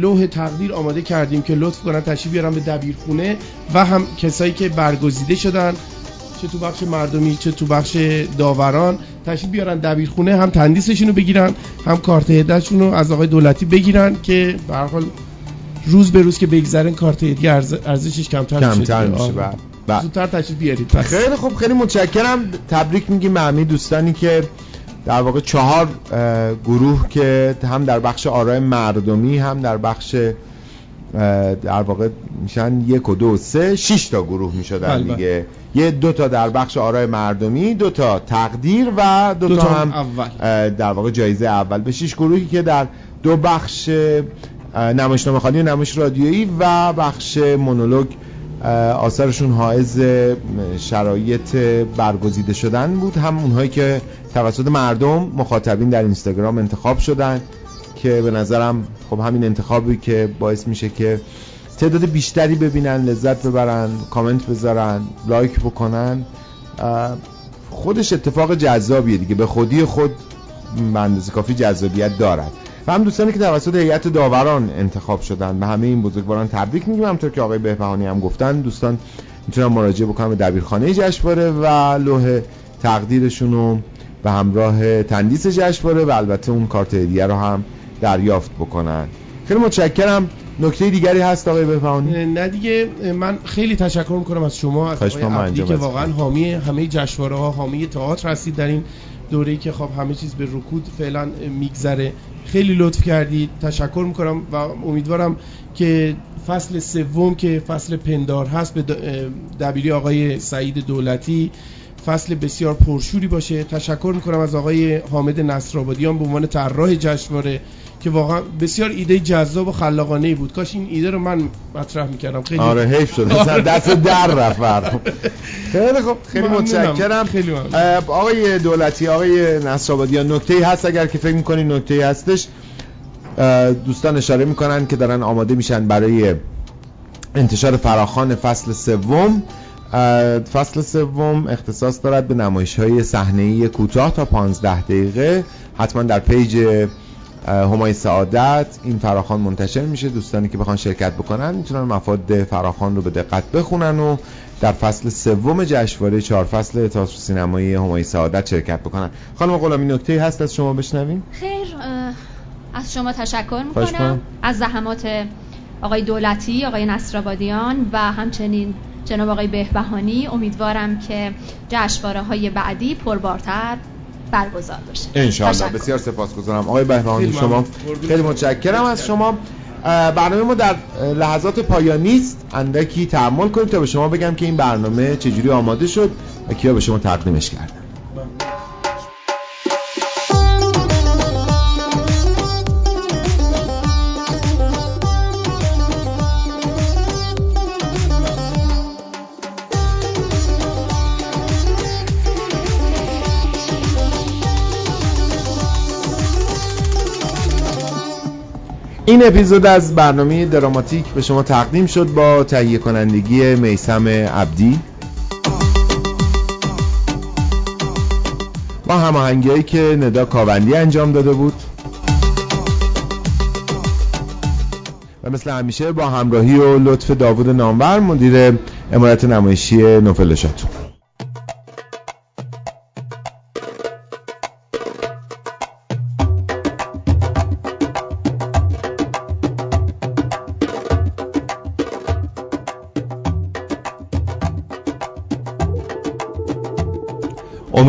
لوح تقدیر آماده کردیم که لطف کنن تشریف بیارن به دبیرخونه و هم کسایی که برگزیده شدن چه تو بخش مردمی چه تو بخش داوران تشریف بیارن دبیرخونه هم تندیسشون رو بگیرن هم کارت هدیهشون رو از آقای دولتی بگیرن که به حال روز به روز که بگذرن کارت هدیه ارزشش کمتر, کمتر میشه میشه بعد بله. زودتر تشریف بیارید. خیلی خوب خیلی متشکرم. تبریک میگیم به همه دوستانی که در واقع چهار گروه که هم در بخش آرای مردمی هم در بخش در واقع میشن یک و دو و سه شش تا گروه می‌شدن بله، بله. دیگه یه دو تا در بخش آرای مردمی دو تا تقدیر و دو, تا, هم اول. در واقع جایزه اول. به شش گروهی که در دو بخش نمایشنامه خانی و نمایش رادیویی و بخش مونولوگ آثارشون حائز شرایط برگزیده شدن بود. هم اونهایی که توسط مردم مخاطبین در اینستاگرام انتخاب شدن که به نظرم خب همین انتخابی که باعث میشه که تعداد بیشتری ببینن لذت ببرن کامنت بذارن لایک بکنن. خودش اتفاق جذابیه دیگه. به خودی خود به اندازه کافی جذابیت دارد. و هم دوستانی که توسط هیئت داوران انتخاب شدن به همه این بزرگواران تبریک میگیم. همونطور که آقای بهبهانی هم گفتن دوستان می‌تونن مراجعه بکنن به دبیرخانه جشنواره و لوح تقدیرشون رو به همراه تندیس جشنواره و البته اون کارت هدیه رو هم دریافت بکنن. خیلی متشکرم. نکته دیگری هست آقای بفهانی نه دیگه. من خیلی تشکر می‌کنم از شما. از آقای که واقعا حامی همه جشنواره ها حامی تئاتر هستید در این دوره‌ای که خب همه چیز به رکود فعلا میگذره. خیلی لطف کردید تشکر می‌کنم و امیدوارم که فصل سوم که فصل پندار هست به دبیری آقای سعید دولتی فصل بسیار پرشوری باشه. تشکر می‌کنم از آقای حامد نصرآبادیان به عنوان طراح جشنواره که واقعا بسیار ایده جذاب و خلاقانه ای بود. کاش این ایده رو من مطرح می‌کردم. خیلی آره حیف شد. دست در رفت خیلی خوب خیلی متشکرم. خیلی آقای دولتی آقای نصرآبادیان نکته ای هست اگر که فکر می‌کنین نکته ای هستش دوستان اشاره می‌کنن که دارن آماده میشن برای انتشار فراخان فصل سوم. فصل سوم اختصاص دارد به نمایش های صحنه‌ای کوتاه تا 15 دقیقه. حتما در پیج همای سعادت این فراخان منتشر میشه. دوستانی که بخوان شرکت بکنن می‌تونن مفاد فراخان رو به دقت بخونن و در فصل سوم جشنواره چهار فصل تئاتر سینمایی همای سعادت شرکت بکنن. خانم غلامی نکته هست از شما بشنویم؟ خیر از شما تشکر می‌کنم. از زحمات آقای دولتی آقای نصرآبادیان و همچنین جناب آقای بهبهانی امیدوارم که جشنواره های بعدی پربارتر برگزار بشه انشاءالله. بسیار سپاسگزارم. آقای بهبهانی شما خیلی متشکرم از شما. برنامه ما در لحظات پایانی است. اندکی تحمل کنید تا به شما بگم که این برنامه چجوری آماده شد و کیا به شما تقدیمش کردن. این اپیزود از برنامه دراماتیک به شما تقدیم شد با تهیه کنندگی میسم عبدی. با هماهنگی که ندا کاوندی انجام داده بود. و مثل همیشه با همراهی و لطف داوود نامور مدیر امارت نمایشی نوفل شاتون.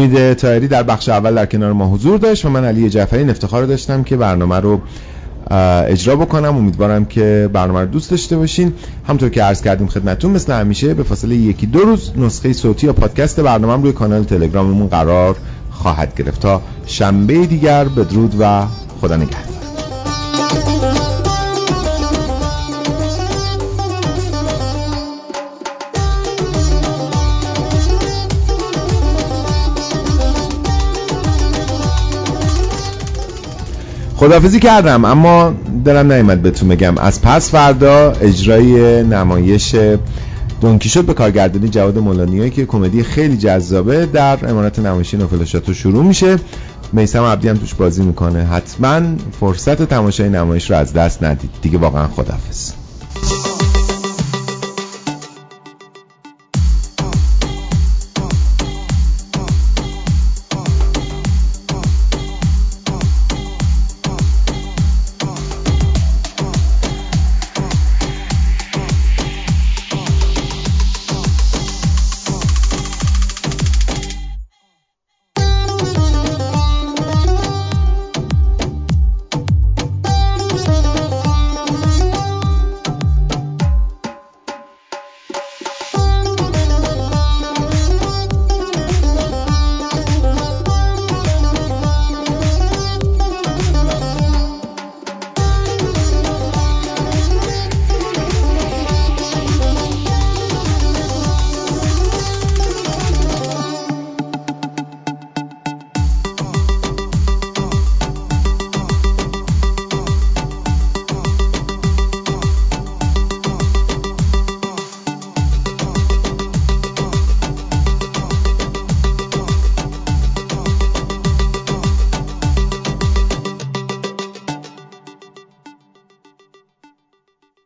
امید تایری در بخش اول در کنار ما حضور داشت و من علی جعفری افتخار داشتم که برنامه رو اجرا بکنم. امیدوارم که برنامه رو دوست داشته باشین. همطور که عرض کردیم خدمتون مثل همیشه به فاصله یکی دو روز نسخه صوتی یا پادکست برنامه روی کانال تلگراممون قرار خواهد گرفت. تا شنبه دیگر بدرود و خدا نگهدار. خدافزی کردم اما دلم نیمد بهتون بگم. از پس فردا اجرای نمایش دونکی شد به کارگردانی جواد مولانیایی که کمدی خیلی جذابه در امارت نمایشی نوفلشاتو شروع میشه. میسم عبدی هم توش بازی می‌کنه. حتما فرصت تماشای نمایش رو از دست ندید. دیگه واقعا خدافز